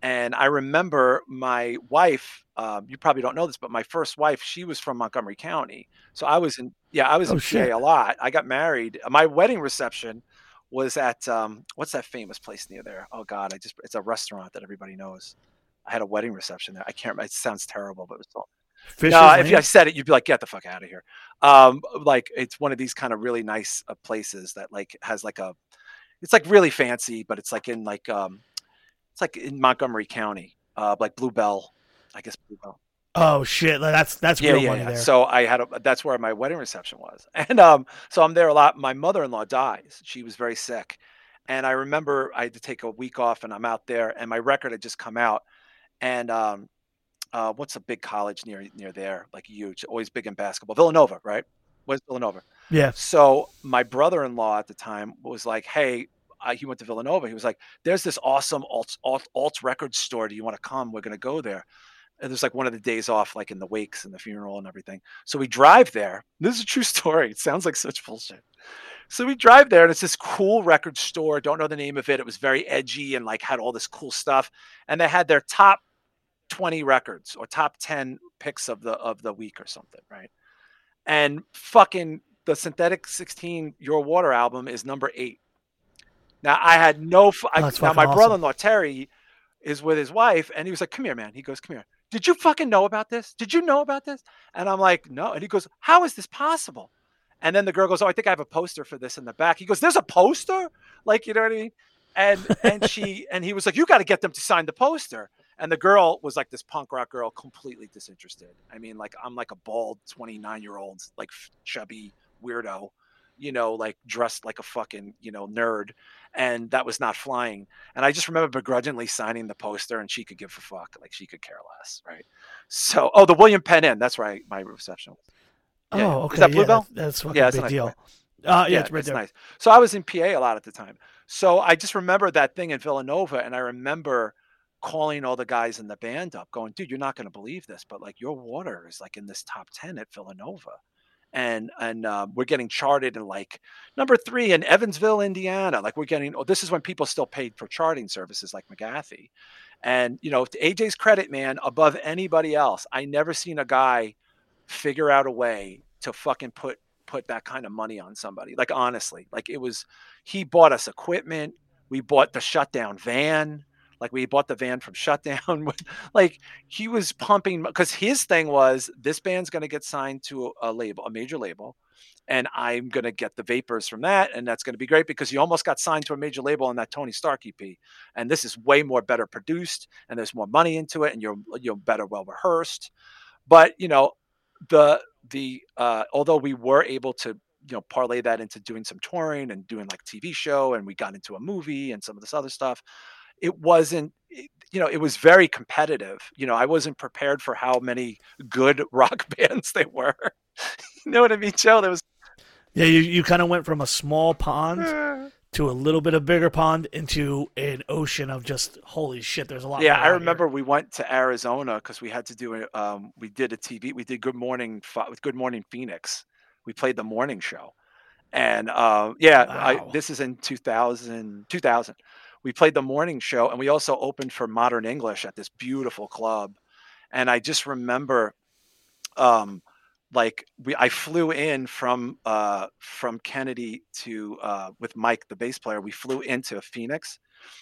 And I remember my wife. Um, you probably don't know this, but my first wife, she was from Montgomery County. So I was in, yeah, I was Oh, in shit. PA a lot. I got married. My wedding reception was at um, what's that famous place near there? Oh God, I just it's a restaurant that everybody knows. I had a wedding reception there. I can't. remember. It sounds terrible, but it was Fisher's no. If? I said it, you'd be like, "Get the fuck out of here." Um, like it's one of these kind of really nice uh, places that like has like a, it's like really fancy, but it's like in like um, it's like in Montgomery County, uh, like Bluebell, I guess Bluebell. Oh shit, that's that's Yeah, real yeah, money yeah. there. So I had a, that's where my wedding reception was, *laughs* and um, so I'm there a lot. My mother-in-law dies; she was very sick, and I remember I had to take a week off, and I'm out there, and my record had just come out, and um, uh, what's a big college near near there, like huge, always big in basketball, Villanova, right? Where's Villanova? yeah, So my brother-in-law at the time was like, "Hey." Uh, he went to Villanova. He was like, "There's this awesome alt alt, alt record store. Do you want to come? We're gonna go there." And there's like one of the days off, like in the wakes and the funeral and everything. So we drive there. *laughs* This is a true story. It sounds like such bullshit. So we drive there, and it's this cool record store. Don't know the name of it. It was very edgy and like had all this cool stuff. And they had their top 20 records or top 10 picks of the of the week or something, right? And fucking the Synthetic 16 Your Water album is number eight. Now I had no. f- I- Oh, that's now my awesome. brother-in-law Terry is with his wife, and he was like, "Come here, man." He goes, "Come here." Did you fucking know about this? Did you know about this? And I'm like, no. And he goes, how is this possible? And then the girl goes, oh, I think I have a poster for this in the back. He goes, there's a poster? Like, you know what I mean? And and she and he was like, you got to get them to sign the poster. And the girl was like this punk rock girl, completely disinterested. I mean, like I'm like a bald 29 year old, like chubby weirdo, you know, like dressed like a fucking you know nerd, and that was not flying. And I just remember begrudgingly signing the poster, and she could give a fuck, like she could care less, right? So, oh, the William Penn Inn, that's where I, my reception was. Oh, okay. Is that yeah, Bluebell? that- that's fucking Yeah, big nice deal. place. Uh, yeah, it's right it's there. nice. So I was in PA a lot at the time. So I just remember that thing in Villanova, and I remember calling all the guys in the band up, going, "Dude, you're not going to believe this, but like your water is like in this top ten at Villanova." And and uh, we're getting charted in like number three in Evansville, Indiana. Like we're getting. Oh, this is when people still paid for charting services like McGathy. And you know, to AJ's credit, man, above anybody else, I never seen a guy figure out a way to fucking put put that kind of money on somebody. Like honestly, like it was he bought us equipment. We bought the shutdown van. Like we bought the van from *laughs* shutdown. like he was pumping because his thing was this band's going to get signed to a, label, a major label, and I'm going to get the vapors from that, and that's going to be great because you almost got signed to a major label on that Tony Stark EP, and this is way more better produced, and there's more money into it, and you're you're better well rehearsed. But you know, the the uh, although we were able to you know parlay that into doing some touring and doing like TV show, and we got into a movie and some of this other stuff. It wasn't, you know, it was very competitive. You know, I wasn't prepared for how many good *laughs* rock bands they were. *laughs* you know what I mean, Joe? There was Yeah, you, you kind of went from a small pond to a little bit of bigger pond into an ocean of just holy shit. There's a lot. yeah i remember we went to arizona because we had to do a um, we did a tv we did good morning with good morning phoenix we played the morning show and uh, yeah I, this is in 2000 2000 we played the morning show and we also opened for modern english at this beautiful club and i just remember um like we i flew in from uh from kennedy to uh with mike the bass player we flew into phoenix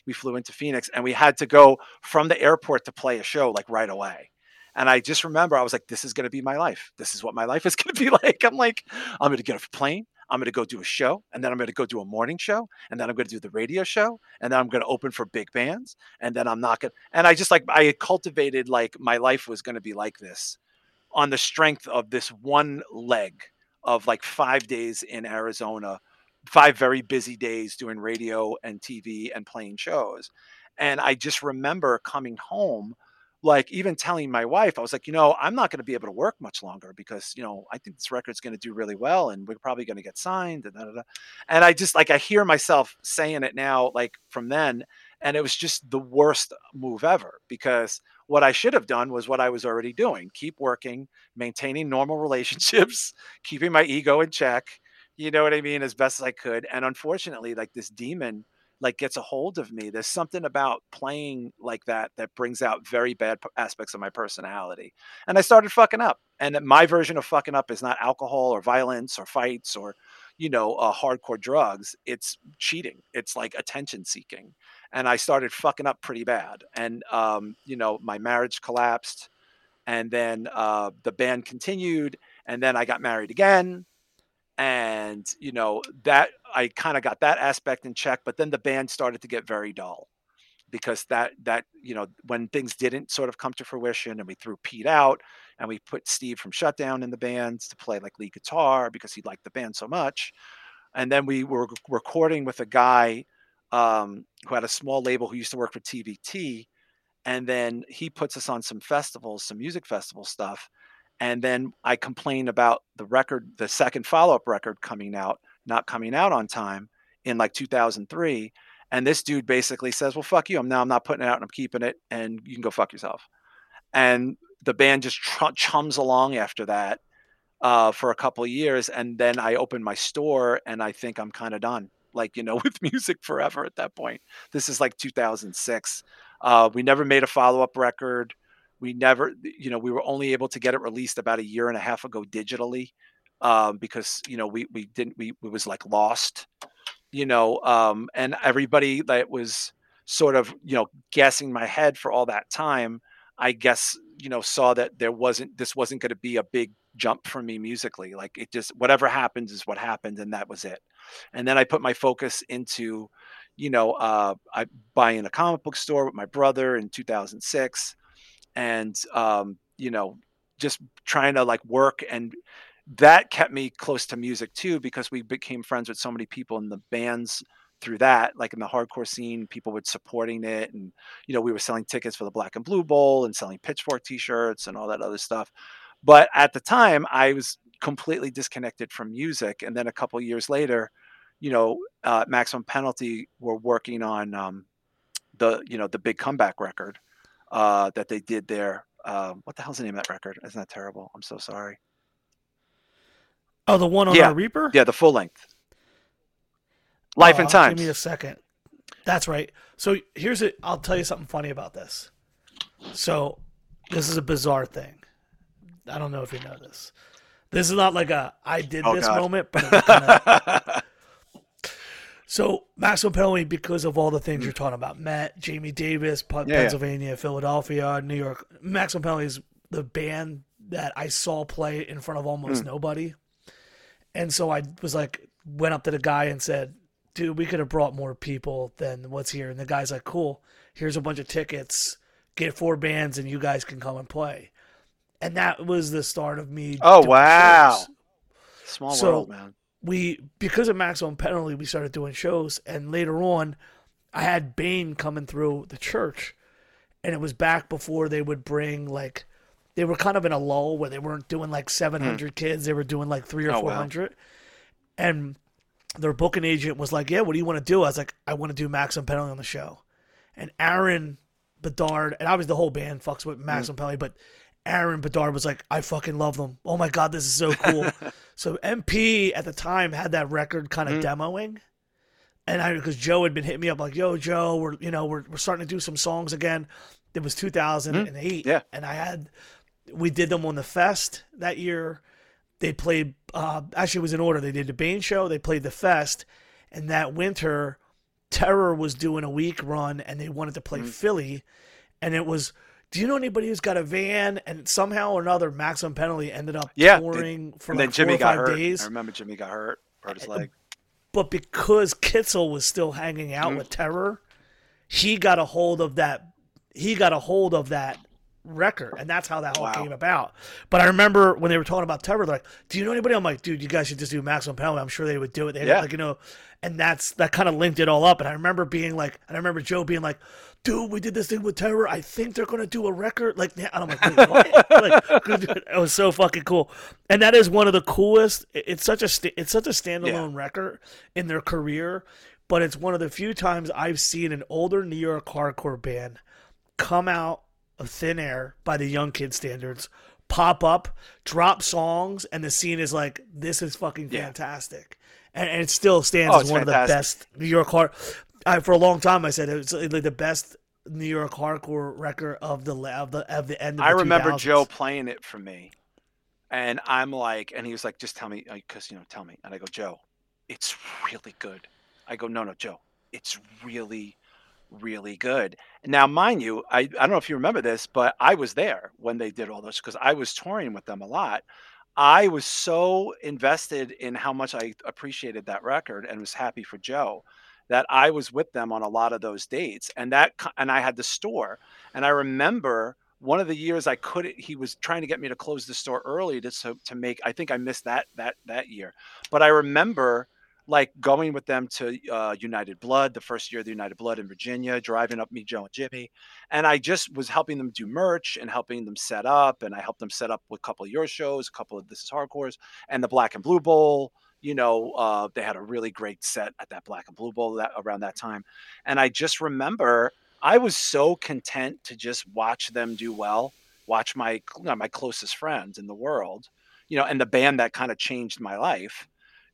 we flew into phoenix and we had to go from the airport to play a show like right away and i just remember i was like this is going to be my life. This is what my life is going to be *laughs* like. I'm like i'm going to get off a plane i'm going to go do a show and then i'm going to go do a morning show and then i'm going to do the radio show and then i'm going to open for big bands and then i'm not going to and i just like i cultivated like my life was going to be like this on the strength of this one leg of like five days in Arizona, five very busy days doing radio and TV and playing shows. And I just remember coming home, like even telling my wife, I was like, you know, I'm not going to be able to work much longer because, you know, I think this record's going to do really well and we're probably going to get signed. And, da, da, da. and I just like, I hear myself saying it now, like from then. And it was just the worst move ever because what I should have done was what I was already doing keep working, maintaining normal *laughs* relationships, keeping my ego in check, you know what I mean, as best as I could. And unfortunately, like this demon like gets a hold of me. There's something about playing like that that brings out very bad aspects of my personality. And I started fucking up. And my version of fucking up is not alcohol or violence or fights or, you know, uh, hardcore drugs. It's cheating. It's like attention seeking. And I started fucking up pretty bad. And, um, you know, my marriage collapsed. And then uh, the band continued. And then I got married again and you know that i kind of got that aspect in check but then the band started to get very dull because that that you know when things didn't sort of come to fruition and we threw pete out and we put steve from shutdown in the band to play like lead guitar because he liked the band so much and then we were recording with a guy um, who had a small label who used to work for tvt and then he puts us on some festivals some music festival stuff and then I complained about the record, the second follow up record coming out, not coming out on time in like 2003. And this dude basically says, Well, fuck you. I'm now, I'm not putting it out and I'm keeping it and you can go fuck yourself. And the band just tr- chums along after that uh, for a couple years. And then I opened my store and I think I'm kind of done, like, you know, *laughs* with music forever at that point. This is like 2006. Uh, we never made a follow up record we never you know we were only able to get it released about a year and a half ago digitally um, because you know we we didn't we it was like lost you know um, and everybody that was sort of you know guessing my head for all that time i guess you know saw that there wasn't this wasn't going to be a big jump for me musically like it just whatever happens is what happened and that was it. And then i put my focus into you know uh i buying a comic book store with my brother in 2006 and um you know just trying to like work and that kept me close to music too because we became friends with so many people in the bands through that like in the hardcore scene people were supporting it and you know we were selling tickets for the black and blue bowl and selling pitchfork t-shirts and all that other stuff. But at the time i was completely disconnected from music and then a couple years later you know uh, maximum penalty were working on um, the you know the big comeback record uh, that they did there um, what the hell's the name of that record isn't that terrible i'm so sorry Oh, the one on Yeah. our Reaper. yeah the full length life and Uh, times Give me a second. That's right. So here's it. I'll tell you something funny about this. So this is a bizarre thing. I don't know if you know this. This is not like a I did Oh, this God. moment, but it was kinda, *laughs* *laughs* so Maximum Penalty because of all the things you're talking about. Matt, Jamie Davis, P- Yeah, yeah. Pennsylvania, Philadelphia, New York. Maximum Penalty is the band that I saw play in front of almost Hmm. nobody. And so I was like, went up to the guy and said, dude, we could have brought more people than what's here. And the guy's like, cool, here's a bunch of tickets, get four bands, and you guys can come and play. And that was the start of me. Oh, wow. shows. small So- world man We because of maximum penalty, we started doing shows, and later on, I had Bane coming through the church, and it was back before they would bring like, they were kind of in a lull where they weren't doing like 700 hmm. kids, they were doing like three or. Oh, wow. 400, and their booking agent was like, "Yeah, what do you want to do?" I was like, "I want to do maximum penalty on the show," and Aaron Bedard, and obviously the whole band fucks with maximum penalty, but Aaron Bedard was like, I fucking love them. Oh my god, this is so cool. *laughs* so MP at the time had that record kind of mm-hmm. demoing. And I because Joe had been hitting me up like, yo, Joe, we're you know, we're we're starting to do some songs again. It was mm-hmm. two thousand and eight. Yeah. And I had we did them on the fest that year. They played uh actually it was in order. They did the Bane show, they played the fest, and that winter Terror was doing a week run and they wanted to play mm-hmm. Philly. And it was do you know anybody who's got a van? And somehow or another, Maximum Penalty ended up Yeah, they- touring for and like then Jimmy got five hurt. days. I remember Jimmy got hurt, hurt his leg. But because Kitzel was still hanging Mm-hmm. out with Terror, he got a hold of that. He got a hold of that record, and that's how that all Wow. came about. But I remember when they were talking about Terror, they're like, "Do you know anybody?" I'm like, "Dude, you guys should just do Maximum Penalty." I'm sure they would do it. They Yeah. like you know, and that's that kind of linked it all up. And I remember being like, and I remember Joe being like. Dude, we did this thing with Terror. I think they're gonna do a record. Like, and I'm like, Wait, what? *laughs* like, it was so fucking cool. And that is one of the coolest. It's such a it's such a standalone record in their career, but it's one of the few times I've seen an older New York hardcore band come out of thin air by the young kid standards, pop up, drop songs, and the scene is like, this is fucking Yeah. fantastic. And, and it still stands Oh, as one of the best New York hard. I, for a long time, I said it was like the best New York hardcore record of the of the of the end. Of I the remember 2000s. Joe playing it for me, and I'm like, and he was like, "Just tell me, because you know, tell me." And I go, "Joe, it's really good." I go, "No, no, Joe, it's really, really good." Now, mind you, I I don't know if you remember this, but I was there when they did all this because I was touring with them a lot. I was so invested in how much I appreciated that record and was happy for Joe that I was with them on a lot of those dates, and that and I had the store, and I remember one of the years I couldn't. He was trying to get me to close the store early to so, to make. I think I missed that that that year, but I remember like going with them to uh, United Blood, the first year of the United Blood in Virginia, driving up me, Joe, and Jimmy, and I just was helping them do merch and helping them set up, and I helped them set up with a couple of your shows, a couple of This Is Hardcore's, and the Black and Blue Bowl. You know, uh, they had a really great set at that Black and Blue Bowl that, around that time, and I just remember I was so content to just watch them do well, watch my you know, my closest friends in the world, you know, and the band that kind of changed my life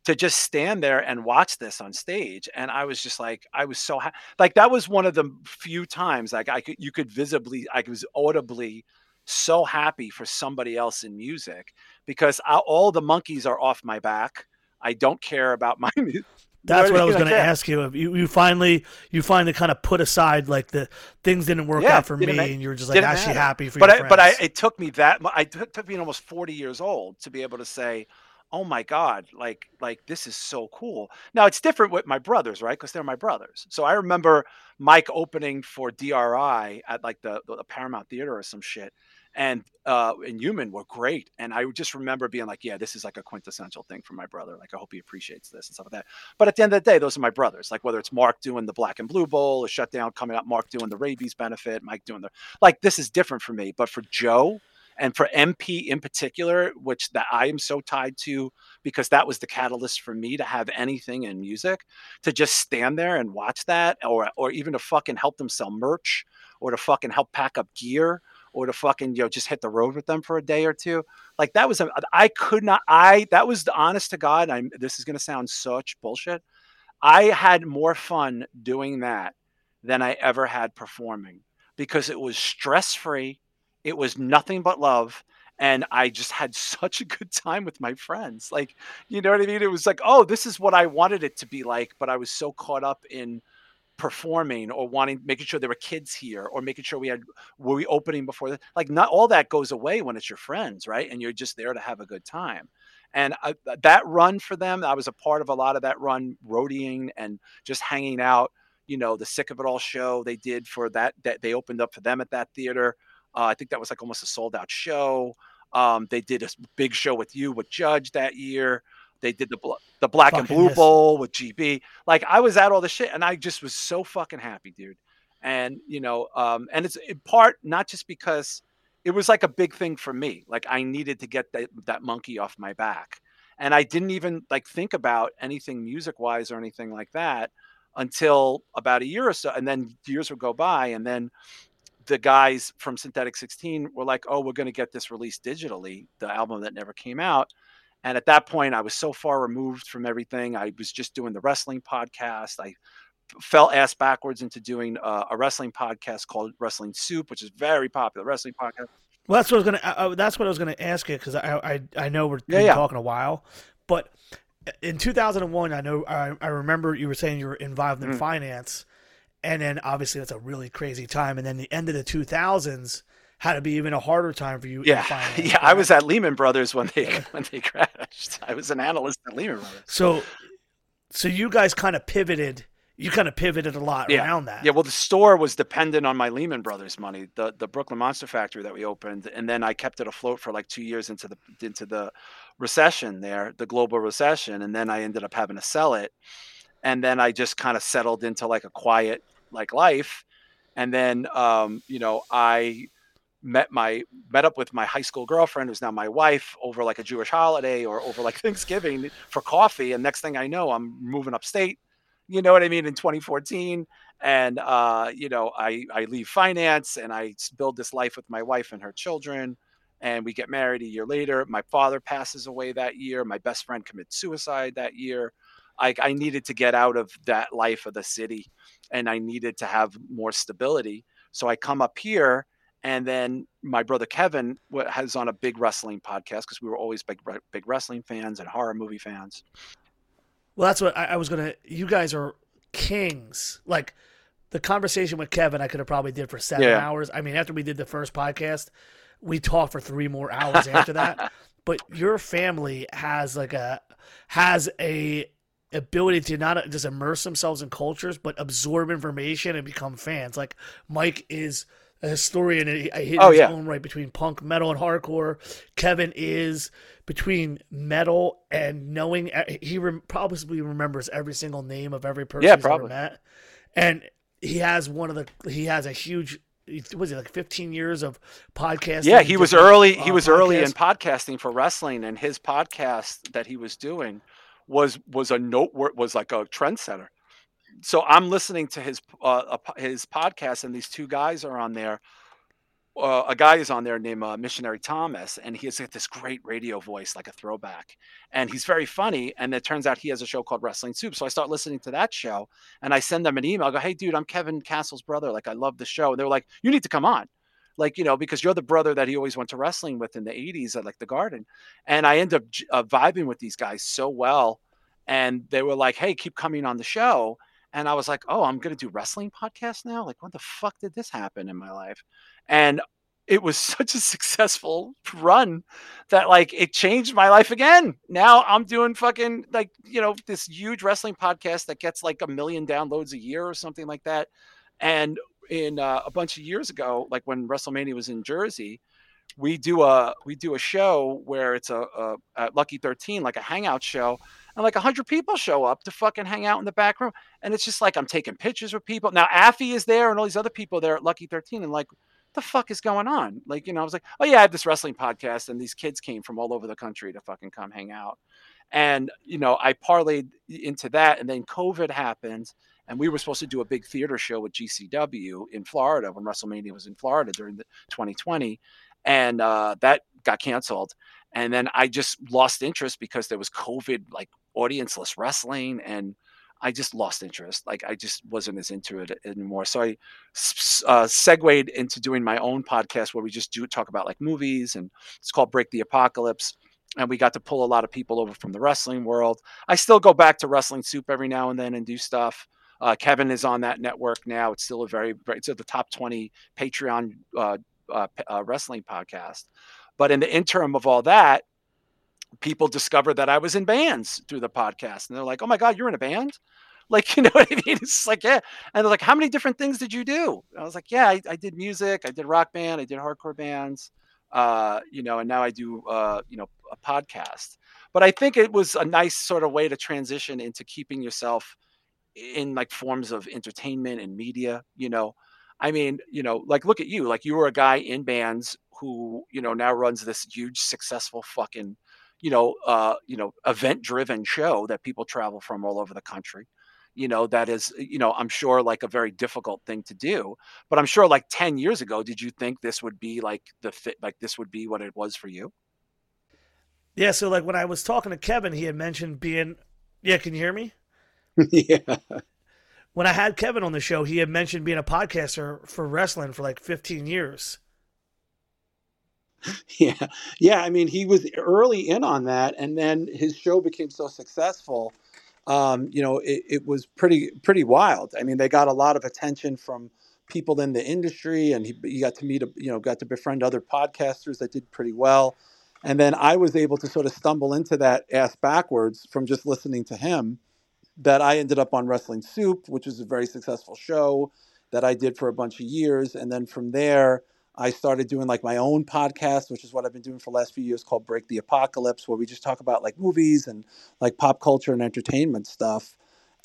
to just stand there and watch this on stage and i was just like i was so ha- like that was one of the few times like i could you could visibly i was audibly so happy for somebody else in music because I, all the monkeys are off my back i don't care about my mu- *laughs* That's what I was going to ask you. You you finally you finally kind of put aside like the things didn't work Yeah, out for me, and you were just like actually matter. happy for but your I, but I, it took me that. I took, took me almost forty years old to be able to say, "Oh my God, like like this is so cool." Now it's different with my brothers, right? Because they're my brothers. So I remember Mike opening for DRI at like the, the Paramount Theater or some shit, and uh, and Human were great. And I just remember being like, "Yeah, this is like a quintessential thing for my brother. Like I hope he appreciates this and stuff like that." But at the end of the day, those are my brothers. Like whether it's Mark doing the Black and Blue Bowl, or Shutdown coming up, Mark doing the rabies benefit, Mike doing the like this is different for me but for joe and for mp in particular which that i am so tied to because that was the catalyst for me to have anything in music to just stand there and watch that or or even to fucking help them sell merch or to fucking help pack up gear or to fucking you know just hit the road with them for a day or two like that was a, i could not i that was the honest to god i'm this is going to sound such bullshit i had more fun doing that than i ever had performing because it was stress free. It was nothing but love. And I just had *laughs* such a good time with my friends. Like, you know what I mean? It was like, oh, this is what I wanted it to be like. But I was so caught up in performing or wanting, making sure there were kids here or making sure we had, were we opening before that? Like, not all that goes away when it's your friends, right? And you're just there to have a good time. And I, that run for them, I was a part of a lot of that run, roadieing and just hanging out you know the sick of it all show they did for that that they opened up for them at that theater uh, i think that was like almost a sold out show um, they did a big show with you with judge that year they did the bl- the black and blue yes. bowl with gb like i was at all the shit and i just was so fucking happy dude. And you know um, and it's in part not just because it was like a big thing for me. Like i needed to get that, that monkey off my back. And i didn't even like think about anything music wise or anything like that until about a year or so and then years would go by and then the guys from synthetic 16 were like oh we're going to get this released digitally the album that never came out and at that point i was so far removed from everything i was just doing the wrestling podcast i fell ass backwards into doing uh, a wrestling podcast called wrestling soup which is very popular wrestling podcast Well, that's what I was gonna. Uh, that's what I was gonna ask you because I, I I know we're Yeah, yeah. talking a while, but in 2001, I know I, I remember you were saying you were involved in Mm. finance, and then obviously that's a really crazy time, and then the end of the 2000s had to be even a harder time for you. yeah finance, *laughs* yeah i was at lehman brothers when they when they crashed i was an analyst at lehman brothers So, so you guys kind of pivoted. You kind of pivoted a lot Yeah. around that. Yeah, well, the store was dependent on my Lehman Brothers money, the the Brooklyn Monster Factory that we opened, and then I kept it afloat for like two years into the into the recession there, the global recession, and then I ended up having to sell it, and then I just kind of settled into like a quiet like life, and then um, you know I met my met up with my high school girlfriend who's now my wife over like a Jewish holiday or over like *laughs* Thanksgiving for coffee, and next thing I know, I'm moving upstate you know what I mean, in 2014. And, uh, you know, I, I leave finance and I build this life with my wife and her children. And we get married a year later. My father passes away that year. My best friend commits suicide that year. I, I needed to get out of that life of the city and I needed to have more stability. So I come up here. And then my brother Kevin has on a big wrestling podcast because we were always big, big wrestling fans and horror movie fans. Well, that's what I, I was gonna. You guys are kings. Like the conversation with Kevin, I could have probably did for seven Yeah. hours. I mean, after we did the first podcast, we talked for three more hours after that. *laughs* But your family has like a has a ability to not just immerse themselves in cultures, but absorb information and become fans. Like Mike is a historian and he, he Oh, his yeah. own right between punk, metal, and hardcore. Kevin is between metal and knowing he rem- probably remembers every single name of every person Yeah, he's ever probably. met, and he has one of the he has a huge. Was it like 15 years of podcasting? Yeah, he was early. He uh, was early in podcasting for wrestling, and his podcast that he was doing was was a note was like a trendsetter. So I'm listening to his uh, his podcast, and these two guys are on there. Uh, a guy is on there named uh, Missionary Thomas, and he has got this great radio voice, like a throwback, and he's very funny. And it turns out he has a show called Wrestling Soup. So I start listening to that show, and I send them an email. I go, "Hey, dude, I'm Kevin Castle's brother. Like, I love the show." And they're like, "You need to come on." like you know because you're the brother that he always went to wrestling with in the 80s at like the garden and i end up uh, vibing with these guys so well and they were like, "Hey, keep coming on the show." And I was like, "Oh, I'm gonna do wrestling podcast now? Like, what the fuck did this happen in my life?" And it was *laughs* such a successful run that like it changed my life again. Now I'm doing fucking like, you know, this huge wrestling podcast that gets like a million downloads a year or something like that. And in uh, a bunch of years ago, like when WrestleMania was in Jersey, we do a we do a show where it's a, a at Lucky 13 like a hangout show and like 100 people show up to fucking hang out in the back room and it's just like I'm taking pictures with people. Now Affe is there and all these other people there at Lucky 13 and like the fuck is going on? Like, you know, I was like, oh yeah, I have this wrestling podcast, and these kids came from all over the country to fucking come hang out. And, you know, I parlayed into that, and then COVID happened, and we were supposed to do a big theater show with GCW in Florida when WrestleMania was in Florida during the 2020, and uh, that got canceled. And then I just lost interest because there was COVID, like audienceless wrestling, and I just lost interest. Like I just wasn't as into it anymore. So I uh, segued into doing my own podcast where we just do talk about like movies, and it's called Break the Apocalypse. And we got to pull a lot of people over from the wrestling world. I still go back to Wrestling Soup every now and then and do stuff. Uh, Kevin is on that network now. It's still a very, it's at the top 20 Patreon uh, uh, uh, wrestling podcast. But in the interim of all that, people discovered that I was in bands through the podcast. And they're like, oh my God, you're in a band? *laughs* Like, you know what I mean? It's like, yeah. And they're like, how many different things did you do? And I was like, yeah, I, I, did music, I did rock band, I did hardcore bands, uh, you know, and now I do, uh, you know, a podcast. But I think it was a nice sort of way to transition into keeping yourself in like forms of entertainment and media, you know. I mean, you know, like look at you, like you were a guy in bands who, you know, now runs this huge successful fucking you know, uh, you know, event-driven show that people travel from all over the country. You know, that is, you know, I'm sure like a very difficult thing to do. But I'm sure like 10 years ago, did you think this would be like the fit, like this would be what it was for you? Yeah. So like when I was talking to Kevin, he had mentioned being, yeah, can you hear me? *laughs* yeah. When I had Kevin on the show, he had mentioned being a podcaster for wrestling for like 15 years. *laughs* Yeah, yeah. I mean, he was early in on that, and then his show became so successful. Um, you know, it, it was pretty pretty wild. I mean, they got a lot of attention from people in the industry, and he, he got to meet, a, you know, got to befriend other podcasters that did pretty well. And then I was able to sort of stumble into that ass backwards from just listening to him. That I ended up on Wrestling Soup, which was a very successful show that I did for a bunch of years, and then from there I started doing like my own podcast, which is what I've been doing for the last few years called Break the Apocalypse, where we just talk about like movies and like pop culture and entertainment stuff.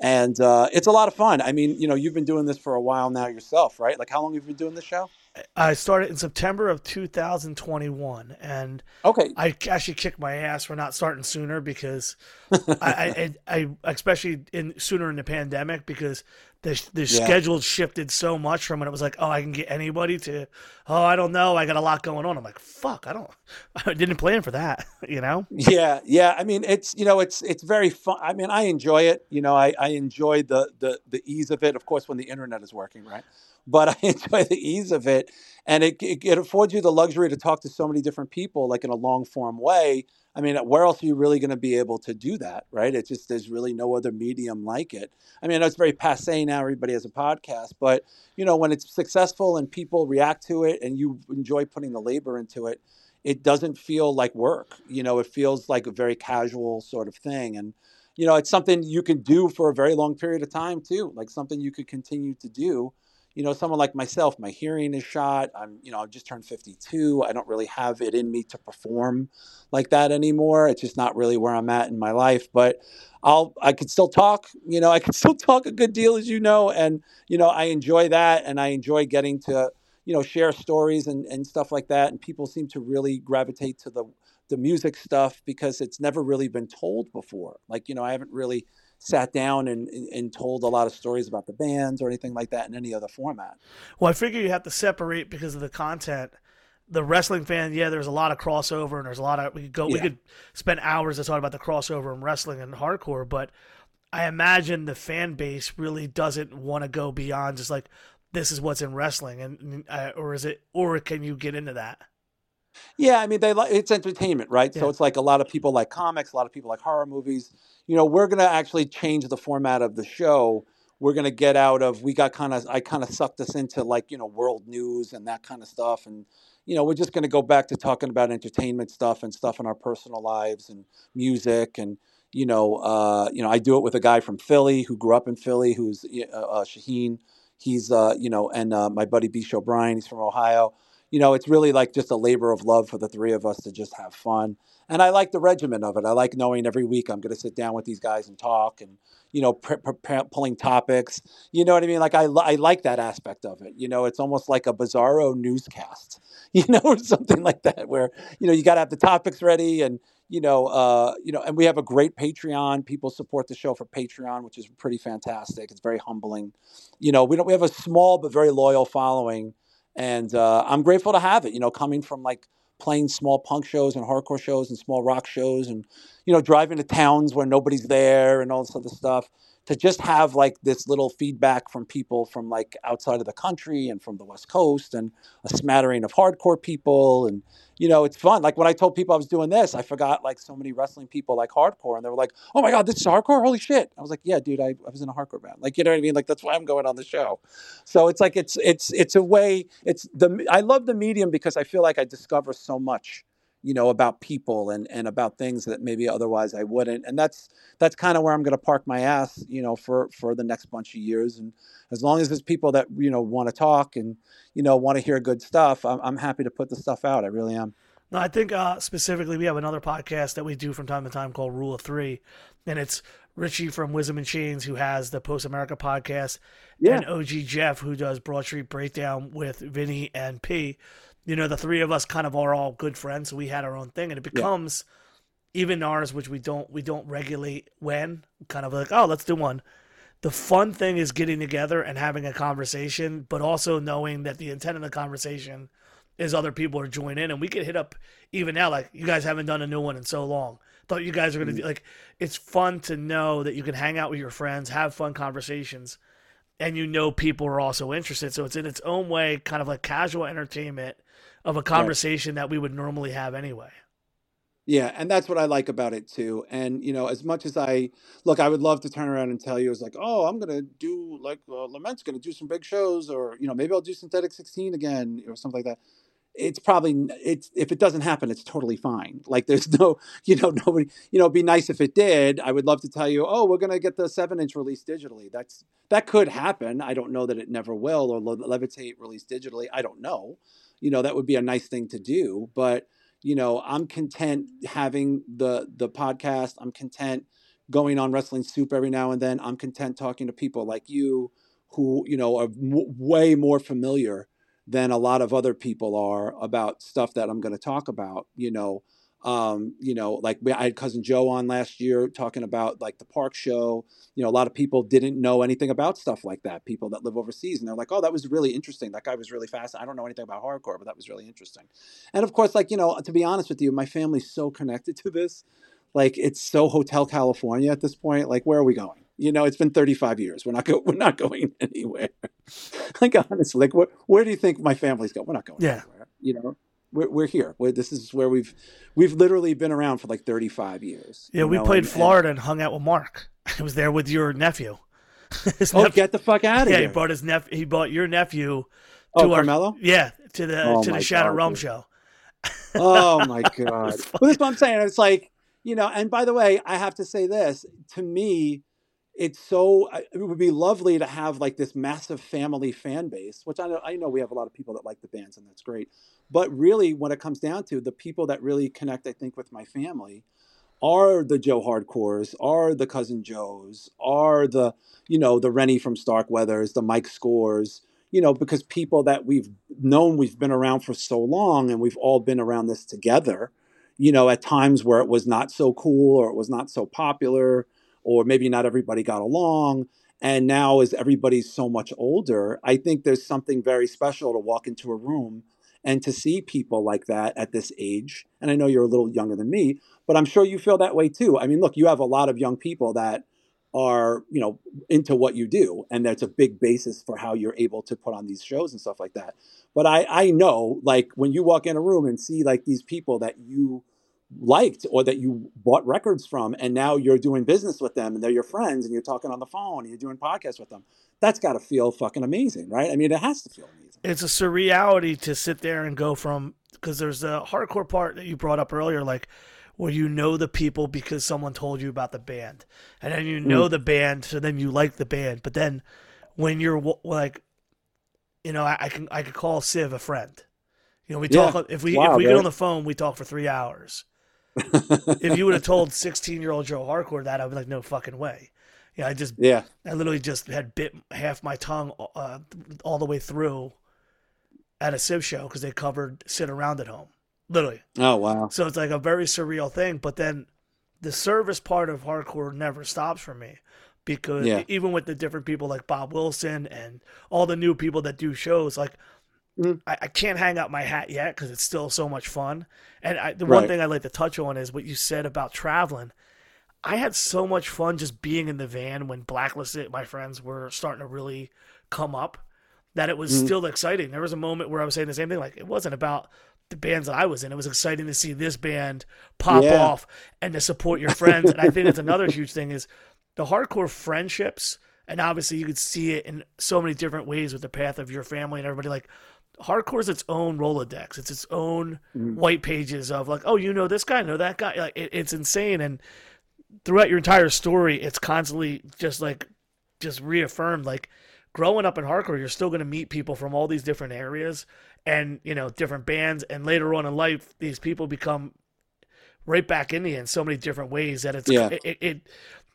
And uh, it's a lot of fun. I mean, you know, you've been doing this for a while now yourself, right? Like, how long have you been doing this show? I started in September of 2021, and okay, I actually kicked my ass for not starting sooner because *laughs* I, I, I, especially in sooner in the pandemic because the the yeah. schedule shifted so much from when it was like, oh, I can get anybody to, oh, I don't know, I got a lot going on. I'm like, fuck, I don't, *laughs* I didn't plan for that, *laughs* you know? Yeah, yeah. I mean, it's you know, it's it's very fun. I mean, I enjoy it. You know, I I enjoy the the the ease of it. Of course, when the internet is working, right? but *laughs* I enjoy the ease of it, and it, it, it affords you the luxury to talk to so many different people, like in a long form way. I mean, where else are you really going to be able to do that, right? It's just there's really no other medium like it. I mean, it's very passe now; everybody has a podcast, but you know, when it's successful and people react to it, and you enjoy putting the labor into it, it doesn't feel like work. You know, it feels like a very casual sort of thing, and you know, it's something you can do for a very long period of time too, like something you could continue to do you know, someone like myself, my hearing is shot. I'm, you know, I've just turned 52. I don't really have it in me to perform like that anymore. It's just not really where I'm at in my life. But I'll, I could still talk. You know, I can *laughs* still talk a good deal, as you know, and you know, I enjoy that, and I enjoy getting to, you know, share stories and and stuff like that. And people seem to really gravitate to the the music stuff because it's never really been told before. Like, you know, I haven't really sat down and, and told a lot of stories about the bands or anything like that in any other format. Well, I figure you have to separate because of the content. The wrestling fan, yeah, there's a lot of crossover and there's a lot of we could go yeah. we could spend hours to talk about the crossover in wrestling and hardcore, but I imagine the fan base really doesn't want to go beyond just like this is what's in wrestling and uh, or is it or can you get into that? Yeah, I mean, they like it's entertainment, right? So it's like a lot of people like comics, a lot of people like horror movies. You know, we're gonna actually change the format of the show. We're gonna get out of we got kind of I kind of sucked us into like you know world news and that kind of stuff, and you know we're just gonna go back to talking about entertainment stuff and stuff in our personal lives and music and you know uh, you know I do it with a guy from Philly who grew up in Philly who's uh, uh, Shaheen. He's uh, you know and uh, my buddy Bish O'Brien. He's from Ohio you know, it's really like just a labor of love for the three of us to just have fun. And I like the regimen of it. I like knowing every week I'm going to sit down with these guys and talk and, you know, pre- pre- pulling topics. You know what I mean? Like, I, li- I like that aspect of it. You know, it's almost like a bizarro newscast, *laughs* you know, something like that, where, you know, you got to have the topics ready and, you know, uh, you know, and we have a great Patreon. People support the show for Patreon, which is pretty fantastic. It's very humbling. You know, we don't, we have a small but very loyal following and uh, I'm grateful to have it. You know, coming from like playing small punk shows and hardcore shows and small rock shows, and you know, driving to towns where nobody's there and all this other stuff. To just have like this little feedback from people from like outside of the country and from the West Coast and a smattering of hardcore people and you know it's fun. Like when I told people I was doing this, I forgot like so many wrestling people like hardcore and they were like, "Oh my god, this is hardcore! Holy shit!" I was like, "Yeah, dude, I, I was in a hardcore band." Like you know what I mean? Like that's why I'm going on the show. So it's like it's it's it's a way. It's the I love the medium because I feel like I discover so much, you know, about people and and about things that maybe otherwise I wouldn't. And that's that's kind of where I'm going to park my ass, you know, for for the next bunch of years. And as long as there's people that you know want to talk and you know want to hear good stuff, I'm, I'm happy to put the stuff out. I really am. No, I think uh, specifically we have another podcast that we do from time to time called Rule of Three, and it's Richie from Wisdom and Chains who has the Post America podcast, Yeah. and OG Jeff who does Broad Street Breakdown with Vinny and P. You know, the three of us kind of are all good friends, so we had our own thing, and it becomes even ours, which we don't we don't regulate when kind of like oh let's do one. The fun thing is getting together and having a conversation, but also knowing that the intent of the conversation is other people are joining in, and we could hit up even now. Like you guys haven't done a new one in so long. Thought you guys are gonna do mm. like. It's fun to know that you can hang out with your friends, have fun conversations, and you know people are also interested. So it's in its own way, kind of like casual entertainment of a conversation that we would normally have anyway. Yeah, and that's what I like about it too. And you know, as much as I look, I would love to turn around and tell you, it's like, oh, I'm gonna do like uh, Lament's gonna do some big shows, or you know, maybe I'll do Synthetic 16 again, or something like that. It's probably it's if it doesn't happen, it's totally fine. Like there's no, *laughs* you know, nobody, you know, it'd be nice if it did. I would love to tell you, oh, we're gonna get the seven inch release digitally. That's that could happen. I don't know that it never will, or Levitate released digitally. I don't know. You know, that would be a nice thing to do, but you know i'm content having the the podcast. I'm content going on wrestling soup every now and then. I'm content talking to people like you who you know are way more familiar than a lot of other people are about stuff that i'm going to talk about you know um, you know like we, i had cousin joe on last year talking about like the park show you know a lot of people didn't know anything about stuff like that people that live overseas and they're like oh that was really interesting that guy was really fast i don't know anything about hardcore but that was really interesting and of course, like, you know, to be honest with you, my family's so connected to this. Like, it's so Hotel California at this point. Like, where are we going? You know, it's been 35 years. We're not go- we're not *laughs* going anywhere. like, honestly, like, where, where do you think my family's going? We're not going Yeah. anywhere. You know, we're, we're here. We're, this is where we've we've literally been around for like 35 years. Yeah, we know, played and- Florida and hung out with Mark. *laughs* I was there with your nephew. *laughs* His oh, nephew- get the fuck out of yeah, he brought his nephew. He brought your nephew oh, to oh, our Carmelo? yeah to the Oh to the Shadow God, Realm dude. show. oh my *laughs* god well, that's what i'm saying it's like you know and by the way i have to say this to me it's so it would be lovely to have like this massive family fan base which i know i know we have a lot of people that like the bands and that's great but really when it comes down to the people that really connect i think with my family are the joe hardcores are the cousin joes are the you know the rennie from Starkweathers the mike scores you know because people that we've known we've been around for so long and we've all been around this together you know at times where it was not so cool or it was not so popular or maybe not everybody got along and now as everybody's so much older i think there's something very special to walk into a room and to see people like that at this age and i know you're a little younger than me but i'm sure you feel that way too. I mean look you have a lot of young people that are you know into what you do and that's a big basis for how you're able to put on these shows and stuff like that. But i i know like when you walk in a room and see like these people that you liked or that you bought records from and now you're doing business with them and they're your friends and you're talking on the phone and you're doing podcasts with them that's got to feel fucking amazing right i mean it has to feel amazing it's a surreality to sit there and go from because there's the hardcore part that you brought up earlier, like where you know the people because someone told you about the band, and then you know Mm. the band, so then you like the band. But then when you're like, you know, I, I can I could call Civ a friend. You know, we Yeah. talk if we Wow, if we get on the phone, we talk for three hours. If you would have told *laughs* 16 year old Joe Hardcore that, I'd be like, no fucking way. Yeah, I just yeah I literally just had bit half my tongue uh, all the way through at a Civ show because they covered "Sit Around at Home," literally. oh wow So it's like a very surreal thing. But then the service part of hardcore never stops for me because Yeah. even with the different people like Bob Wilson and all the new people that do shows, like Mhm. I, I can't hang up my hat yet because it's still so much fun. And I, the one thing I'd like to touch on is what you said about traveling. I had so much fun just being in the van when Blacklisted, my friends, were starting to really come up that it was Mhm. still exciting. There was a moment where I was saying the same thing. Like, it wasn't about the bands that I was in. It was exciting to see this band pop Yeah. off and to support your friends. and I think that's another huge thing is the hardcore friendships. And obviously, you could see it in so many different ways with the path of your family and everybody. Like, hardcore is its own Rolodex. It's its own Mhm. white pages of like, oh, you know this guy, know that guy. Like, it, it's insane. And throughout your entire story, it's constantly just like, just reaffirmed. Like, growing up in hardcore, you're still going to meet people from all these different areas and you know different bands. And later on in life, these people become right back in you in so many different ways that it's Yeah. it, it, it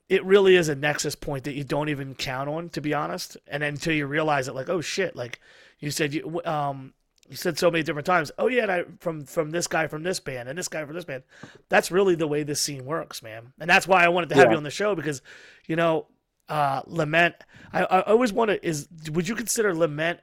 it really is a nexus point that you don't even count on to be honest and then until you realize it like oh shit like you said you um you said so many different times oh yeah and I, from from this guy from this band and this guy from this band that's really the way this scene works man and that's why i wanted to have Yeah. you on the show because you know uh lament i i always want to is would you consider lament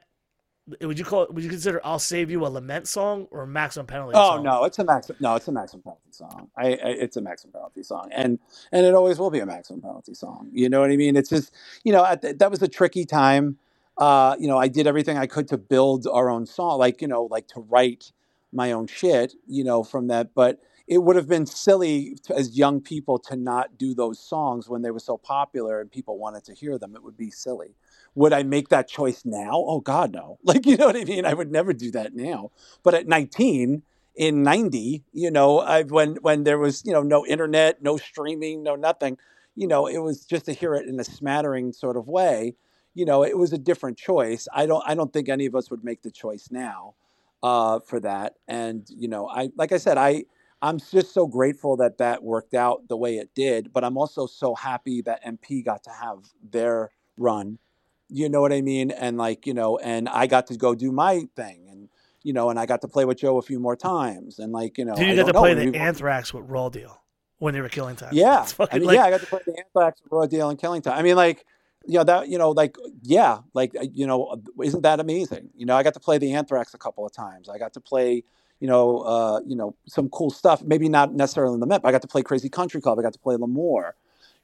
would you call it would you consider i'll save you a lament song or a maximum penalty Oh song? no, it's a maximum. No, it's a maximum penalty song. I, I it's a maximum penalty song, and and it always will be a maximum penalty song. You know what I mean? It's just you know at the, that was a tricky time. Uh, you know, I did everything I could to build our own song, like you know, like to write my own shit. You know, from that, but it would have been silly to, as young people to not do those songs when they were so popular and people wanted to hear them. It would be silly. Would I make that choice now? Oh God, no! *laughs* Like you know what I mean? I would never do that now. But at 19, in 90 you know I, when when there was you know no internet no streaming no nothing you know it was just to hear it in a smattering sort of way you know it was a different choice. I don't i don't think any of us would make the choice now uh, for that. And you know i like i said i i'm just so grateful that that worked out the way it did but i'm also so happy that mp got to have their run. You know what i mean? And like you know and i got to go do my thing and you know, and I got to play with Joe a few more times, and like you know, Did you I get to don't play the Anthrax with Raw Deal when they were killing time? Yeah, I mean, like- yeah, I got to play the Anthrax, with Raw Deal, and Killing Time. I mean, like, you know that, you know, like, yeah, like, uh, you know, isn't that amazing? You know, I got to play the Anthrax a couple of times. I got to play, you know, uh, you know, some cool stuff. Maybe not necessarily in the Met. I got to play Crazy Country Club. I got to play L'Amour.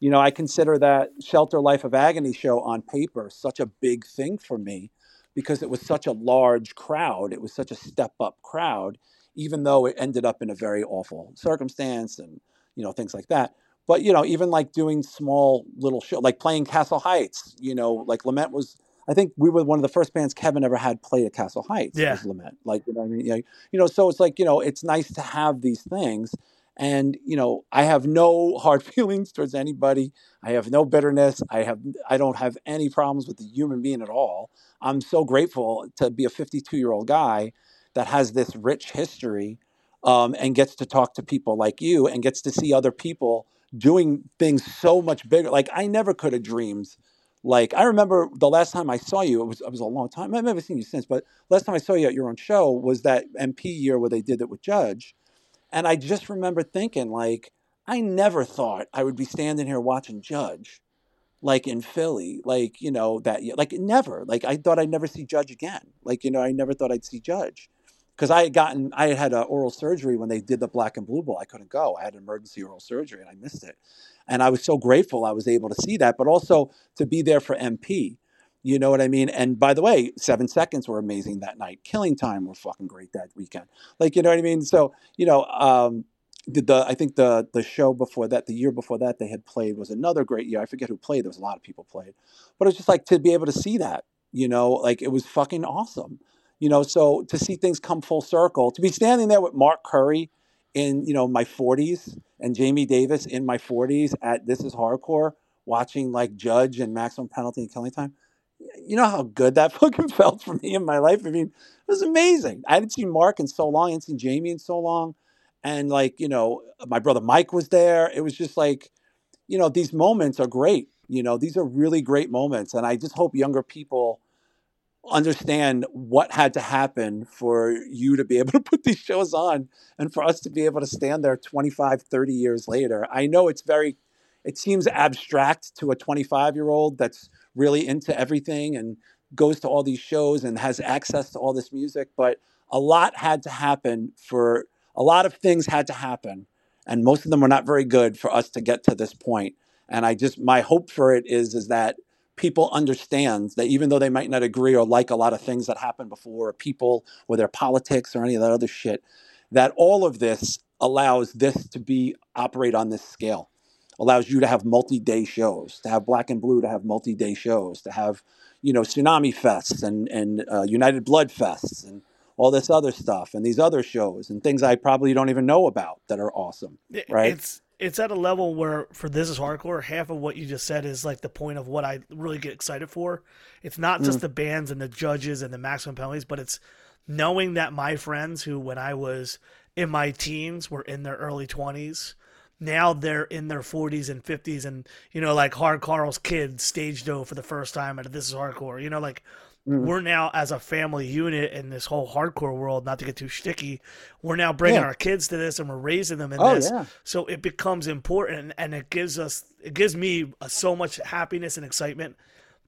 You know, I consider that Shelter Life of Agony show on paper such a big thing for me because it was such a large crowd. It was such a step up crowd, even though it ended up in a very awful circumstance and you know things like that. But you know, even like doing small little show, like playing Castle Heights. You know, like Lament was. I think we were one of the first bands Kevin ever had play at Castle Heights. Yeah. was Lament. Like you know, what I mean, yeah, you know, so it's like you know, it's nice to have these things. And you know, I have no *laughs* hard feelings towards anybody. I have no bitterness. I have I don't have any problems with the human being at all. I'm so grateful to be a 52 year old guy that has this rich history um, and gets to talk to people like you and gets to see other people doing things so much bigger. Like I never could have dreamed. Like I remember the last time I saw you, it was it was a long time. I've never seen you since, but last time I saw you at your own show was that MP year where they did it with Judge, and I just remember thinking like I never thought I would be standing here watching Judge, like in Philly, like you know that like never. Like I thought I'd never see Judge again. Like you know I never thought I'd see Judge, because I had gotten I had had a oral surgery when they did the Black and Blue Bowl. I couldn't go. I had an emergency oral surgery and I missed it. And I was so grateful I was able to see that, but also to be there for MP. You know what I mean? And by the way, Seven Seconds were amazing that night. Killing Time were fucking great that weekend. Like you know what I mean? So you know, um, the, the I think the the show before that, the year before that, they had played was another great year. I forget who played. There was a lot of people played, but it was just like to be able to see that. You know, like it was fucking awesome. You know, so to see things come full circle, to be standing there with Mark Curry in you know my 40s and Jamie Davis in my 40s at This Is Hardcore, watching like Judge and Maximum Penalty and Killing Time. You know how good that *laughs* fucking felt for me in my life. I mean, it was amazing. I hadn't seen Mark in so long. I hadn't seen Jamie in so long, and like you know, my brother Mike was there. It was just like, you know, these moments are great. You know, these are really great moments, and I just hope younger people understand what had to happen for you to be *laughs* able to put these shows on and for us to be able to stand there 25 30 years later i know it's very it seems abstract to a 25 year old that's really into everything and goes to all these shows and has access to all this music but a lot had to happen for a lot of things had to happen and most of them were not very good for us to get to this point. and i just my hope for it is is that people understand that even though they might not agree or like a lot of things that happened before, or people or their politics or any of that other shit, that all of this allows this to be operate on this scale. Allows you to have multi-day shows, to have Black and Blue, to have multi-day shows, to have, you know, Tsunami Fests and and uh, United Blood Fests and all this other stuff and these other shows and things I probably don't even know about that are awesome, right? It's it's at a level where for this is hardcore. Half of what you just said is like the point of what I really get excited for. It's not Mm. just the bands and the judges and the maximum penalties, but it's knowing that my friends who when I was in my teens were in their early twenties. Now they're in their 40s and 50s, and you know, like Hard Carl's kid stage dove for the first time at This Is Hardcore. You know, like Mm. we're now as a family unit in this whole hardcore world. Not to get too sticky, we're now bringing Yeah. our kids to this, and we're raising them in Oh, this. yeah. So it becomes important, and it gives us, it gives me uh, so much happiness and excitement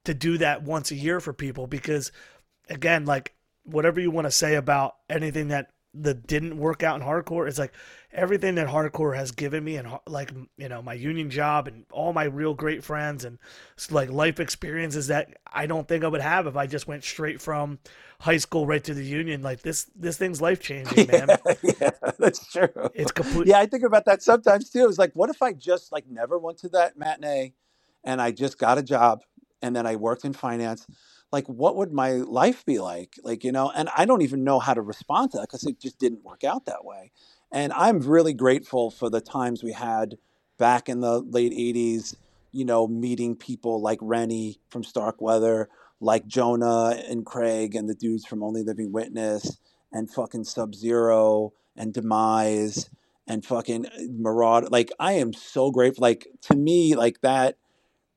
to do that once a year for people because, again, like whatever you want to say about anything that that didn't work out in hardcore, it's like everything that hardcore has given me, and like you know my union job and all my real great friends and like life experiences that I don't think I would have if I just went straight from high school right to the union. Like this, this thing's life changing, *laughs* man. yeah, that's true. It's complete. Yeah, I think about that sometimes too. It's like, what if I just like never went to that matinee and I just got a job and then I worked in finance? Like, what would my life be like? Like, you know, and I don't even know how to respond to that because it just didn't work out that way. And I'm really grateful for the times we had back in the late 80s, you know, meeting people like Rennie from Starkweather, like Jonah and Craig and the dudes from Only Living Witness and fucking Sub Zero and Demise and fucking Merauder. Like I am so grateful. Like to me, like that.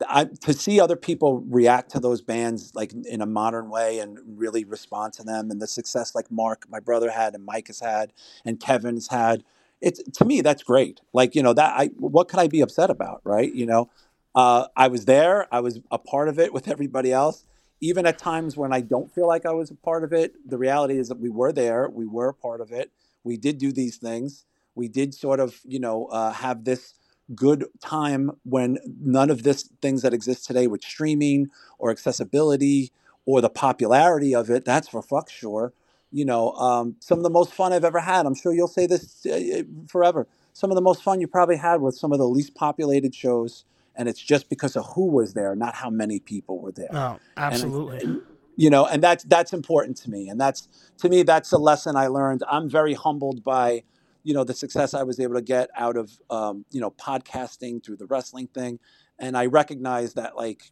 I, to see other people react to those bands like in a modern way and really respond to them and the success like Mark, my brother had and Mike has had and Kevin's had. It's to me that's great. Like you know that I what could I be upset about, right? You know, uh, I was there. I was a part of it with everybody else. Even at times when I don't feel like I was a part of it, the reality is that we were there. We were a part of it. We did do these things. We did sort of, you know, uh, have this good time when none of this things that exist today with streaming or accessibility or the popularity of it. That's for fuck sure. You know, um, some of the most fun I've ever had. I'm sure you'll say this uh, forever. Some of the most fun you probably had with some of the least populated shows, and it's just because of who was there, not how many people were there Oh, absolutely. you know and that's that's important to me and that's to me that's a lesson i learned i'm very humbled by you know the success i was able to get out of um, you know podcasting through the wrestling thing. And i recognize that like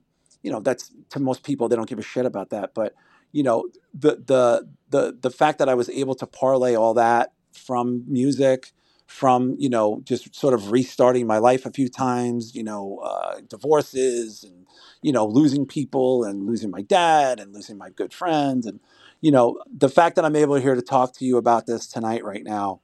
you know that's to most people they don't give a shit about that. But you know the the the the fact that i was able to parlay all that from music from you know just sort of restarting my life a few times you know uh, divorces and you know losing people and losing my dad and losing my good friends and you know the fact that i'm able here to talk to you about this tonight right now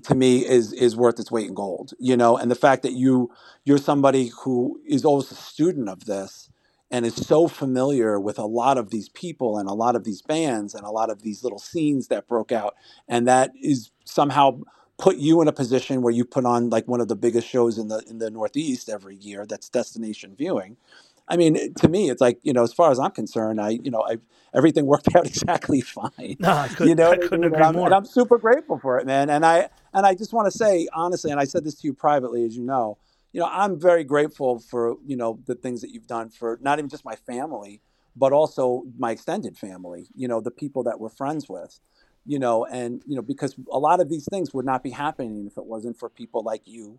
to me is is worth its weight in gold you know? And the fact that you you're somebody who is always a student of this and is so familiar with a lot of these people and a lot of these bands and a lot of these little scenes that broke out and that is somehow put you in a position where you put on like one of the biggest shows in the in the northeast every year that's destination viewing I mean, to me, it's like you know, as far as I'm concerned, I you know, I everything worked *laughs* out exactly fine. No, I couldn't, you know, I couldn't agree I'm, more. and I'm super grateful for it, man. And I and I just want to say honestly, and I said this to you privately, as you know, you know, I'm very grateful for you know the things that you've done for not even just my family, but also my extended family. You know, the people that we're friends with. You know, and you know, because a lot of these things would not be happening if it wasn't for people like you,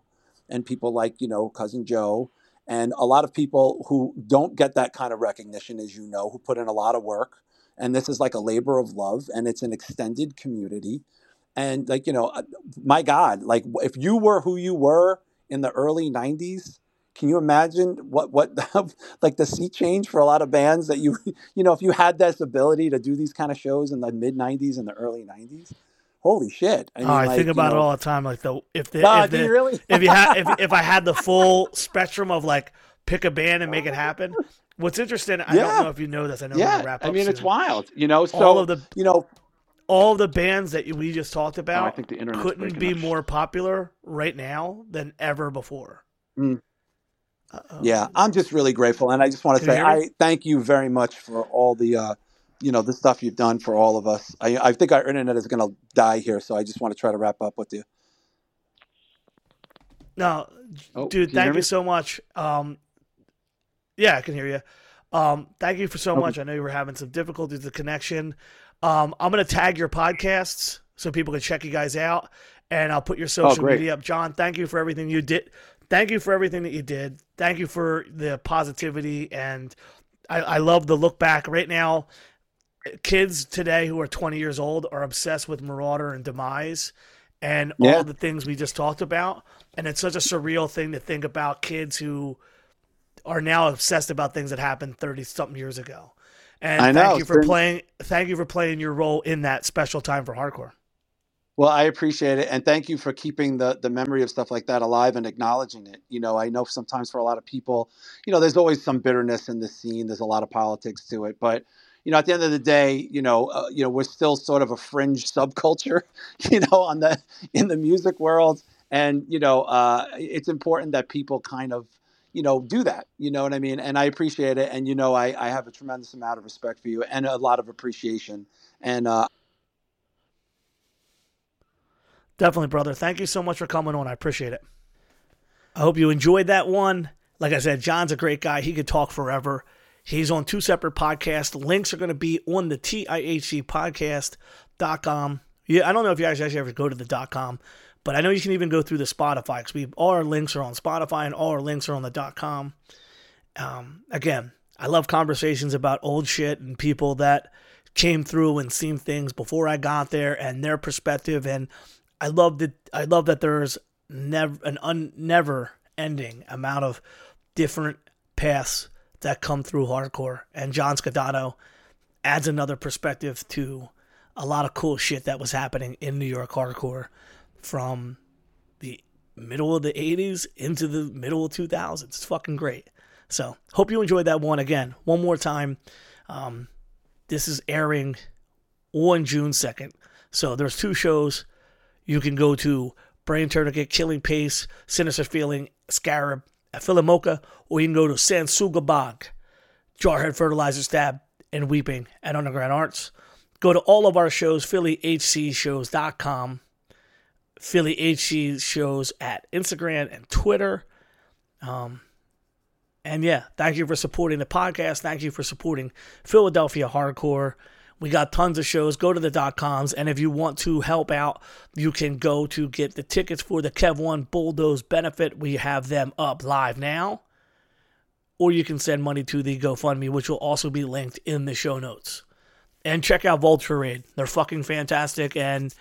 and people like you know cousin Joe and a lot of people who don't get that kind of recognition, as you know, who put in a lot of work. And this is like a labor of love, and it's an extended community. And like you know, uh, my God, like if you were who you were in the early '90s, can you imagine what what *laughs* like the sea change for a lot of bands that you *laughs* you know if you had this ability to do these kind of shows in the mid '90s and the early '90s, holy shit! Oh, I like, think you about it all the time. Like the if the, if, the you really? if you had if, if I had the full spectrum of like pick a band and make it happen. What's interesting, I Yeah. don't know if you know this. I know we're yeah, gonna wrap up. I mean it's wild, you know. So all of the you know, all the bands that we just talked about Oh, I think the internet's couldn't be up. more popular right now than ever before. Mm. Uh-oh. Yeah, I'm just really grateful, and I just want to Can say? I thank you very much for all the, uh, you know, the stuff you've done for all of us. I, I think our internet is going to die here, so I just want to try to wrap up with you. No, Oh, dude, can you thank you me? so much. Um, yeah, I can hear you. Um, thank you for so Okay. much. I know you were having some difficulties with the connection. Um, I'm gonna tag your podcasts so people can check you guys out, and I'll put your social great. media up. Jon, thank you for everything you did. Thank you for everything that you did. Thank you for the positivity, and I, I love the look back. Right now, kids today who are 20 years old are obsessed with Merauder and Demise, and Yeah. all the things we just talked about. And it's such a surreal thing to think about kids who are now obsessed about things that happened 30 something years ago. And I know, thank you for been- playing thank you for playing your role in that special time for hardcore. Well, I appreciate it, and thank you for keeping the the memory of stuff like that alive and acknowledging it. You know, I know sometimes for a lot of people, you know, there's always some bitterness in the scene. There's a lot of politics to it, but you know, at the end of the day, you know, uh, you know, we're still sort of a fringe *laughs* subculture, you know, on the in the music world, and you know, uh, it's important that people kind of you know do that you know what i mean and i appreciate it and you know i, I have a tremendous amount of respect for you and a lot of appreciation and uh, Definitely, brother. Thank you so much for coming on. I appreciate it. I hope you enjoyed that one. Like I said, Jon's a great guy. He could talk forever. He's on two separate podcasts. Links are going to be on the TIHCpodcast.com. Yeah, I don't know if you guys actually ever go to the dot .com, but I know you can even go through the Spotify because we all our links are on Spotify and all our links are on the dot .com. Um, again, I love conversations about old shit and people that came through and seen things before I got there and their perspective. And I love that. I love that there's never an un, never ending amount of different paths that come through hardcore. And Jon Scondotto adds another perspective to a lot of cool shit that was happening in New York hardcore from the middle of the 80s into the middle of 2000s. It's fucking great. So, hope you enjoyed that one again. One more time. Um, this is airing on June 2nd. So, there's two shows. You can go to Brain Tourniquet, Killing Pace, Sinister Feeling, Scarab at PhilaMOCA, or you can go to Sanguisugabog, Jarhead Fertilizer Stab, and Weeping at Underground Arts. Go to all of our shows, PhillyHCShows.com, Philly at Instagram and Twitter. Um, and yeah, thank you for supporting the podcast. Thank you for supporting Philadelphia Hardcore. We got tons of shows. Go to the dot coms, and if you want to help out, you can go to get the tickets for the Kev One Bulldoze benefit. We have them up live now, or you can send money to the GoFundMe, which will also be linked in the show notes. And check out Vulture Raid; they're fucking fantastic. And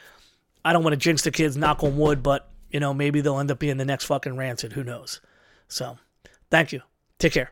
I don't want to jinx the kids, knock on wood, but you know maybe they'll end up being the next fucking Rancid. Who knows? So, thank you. Take care.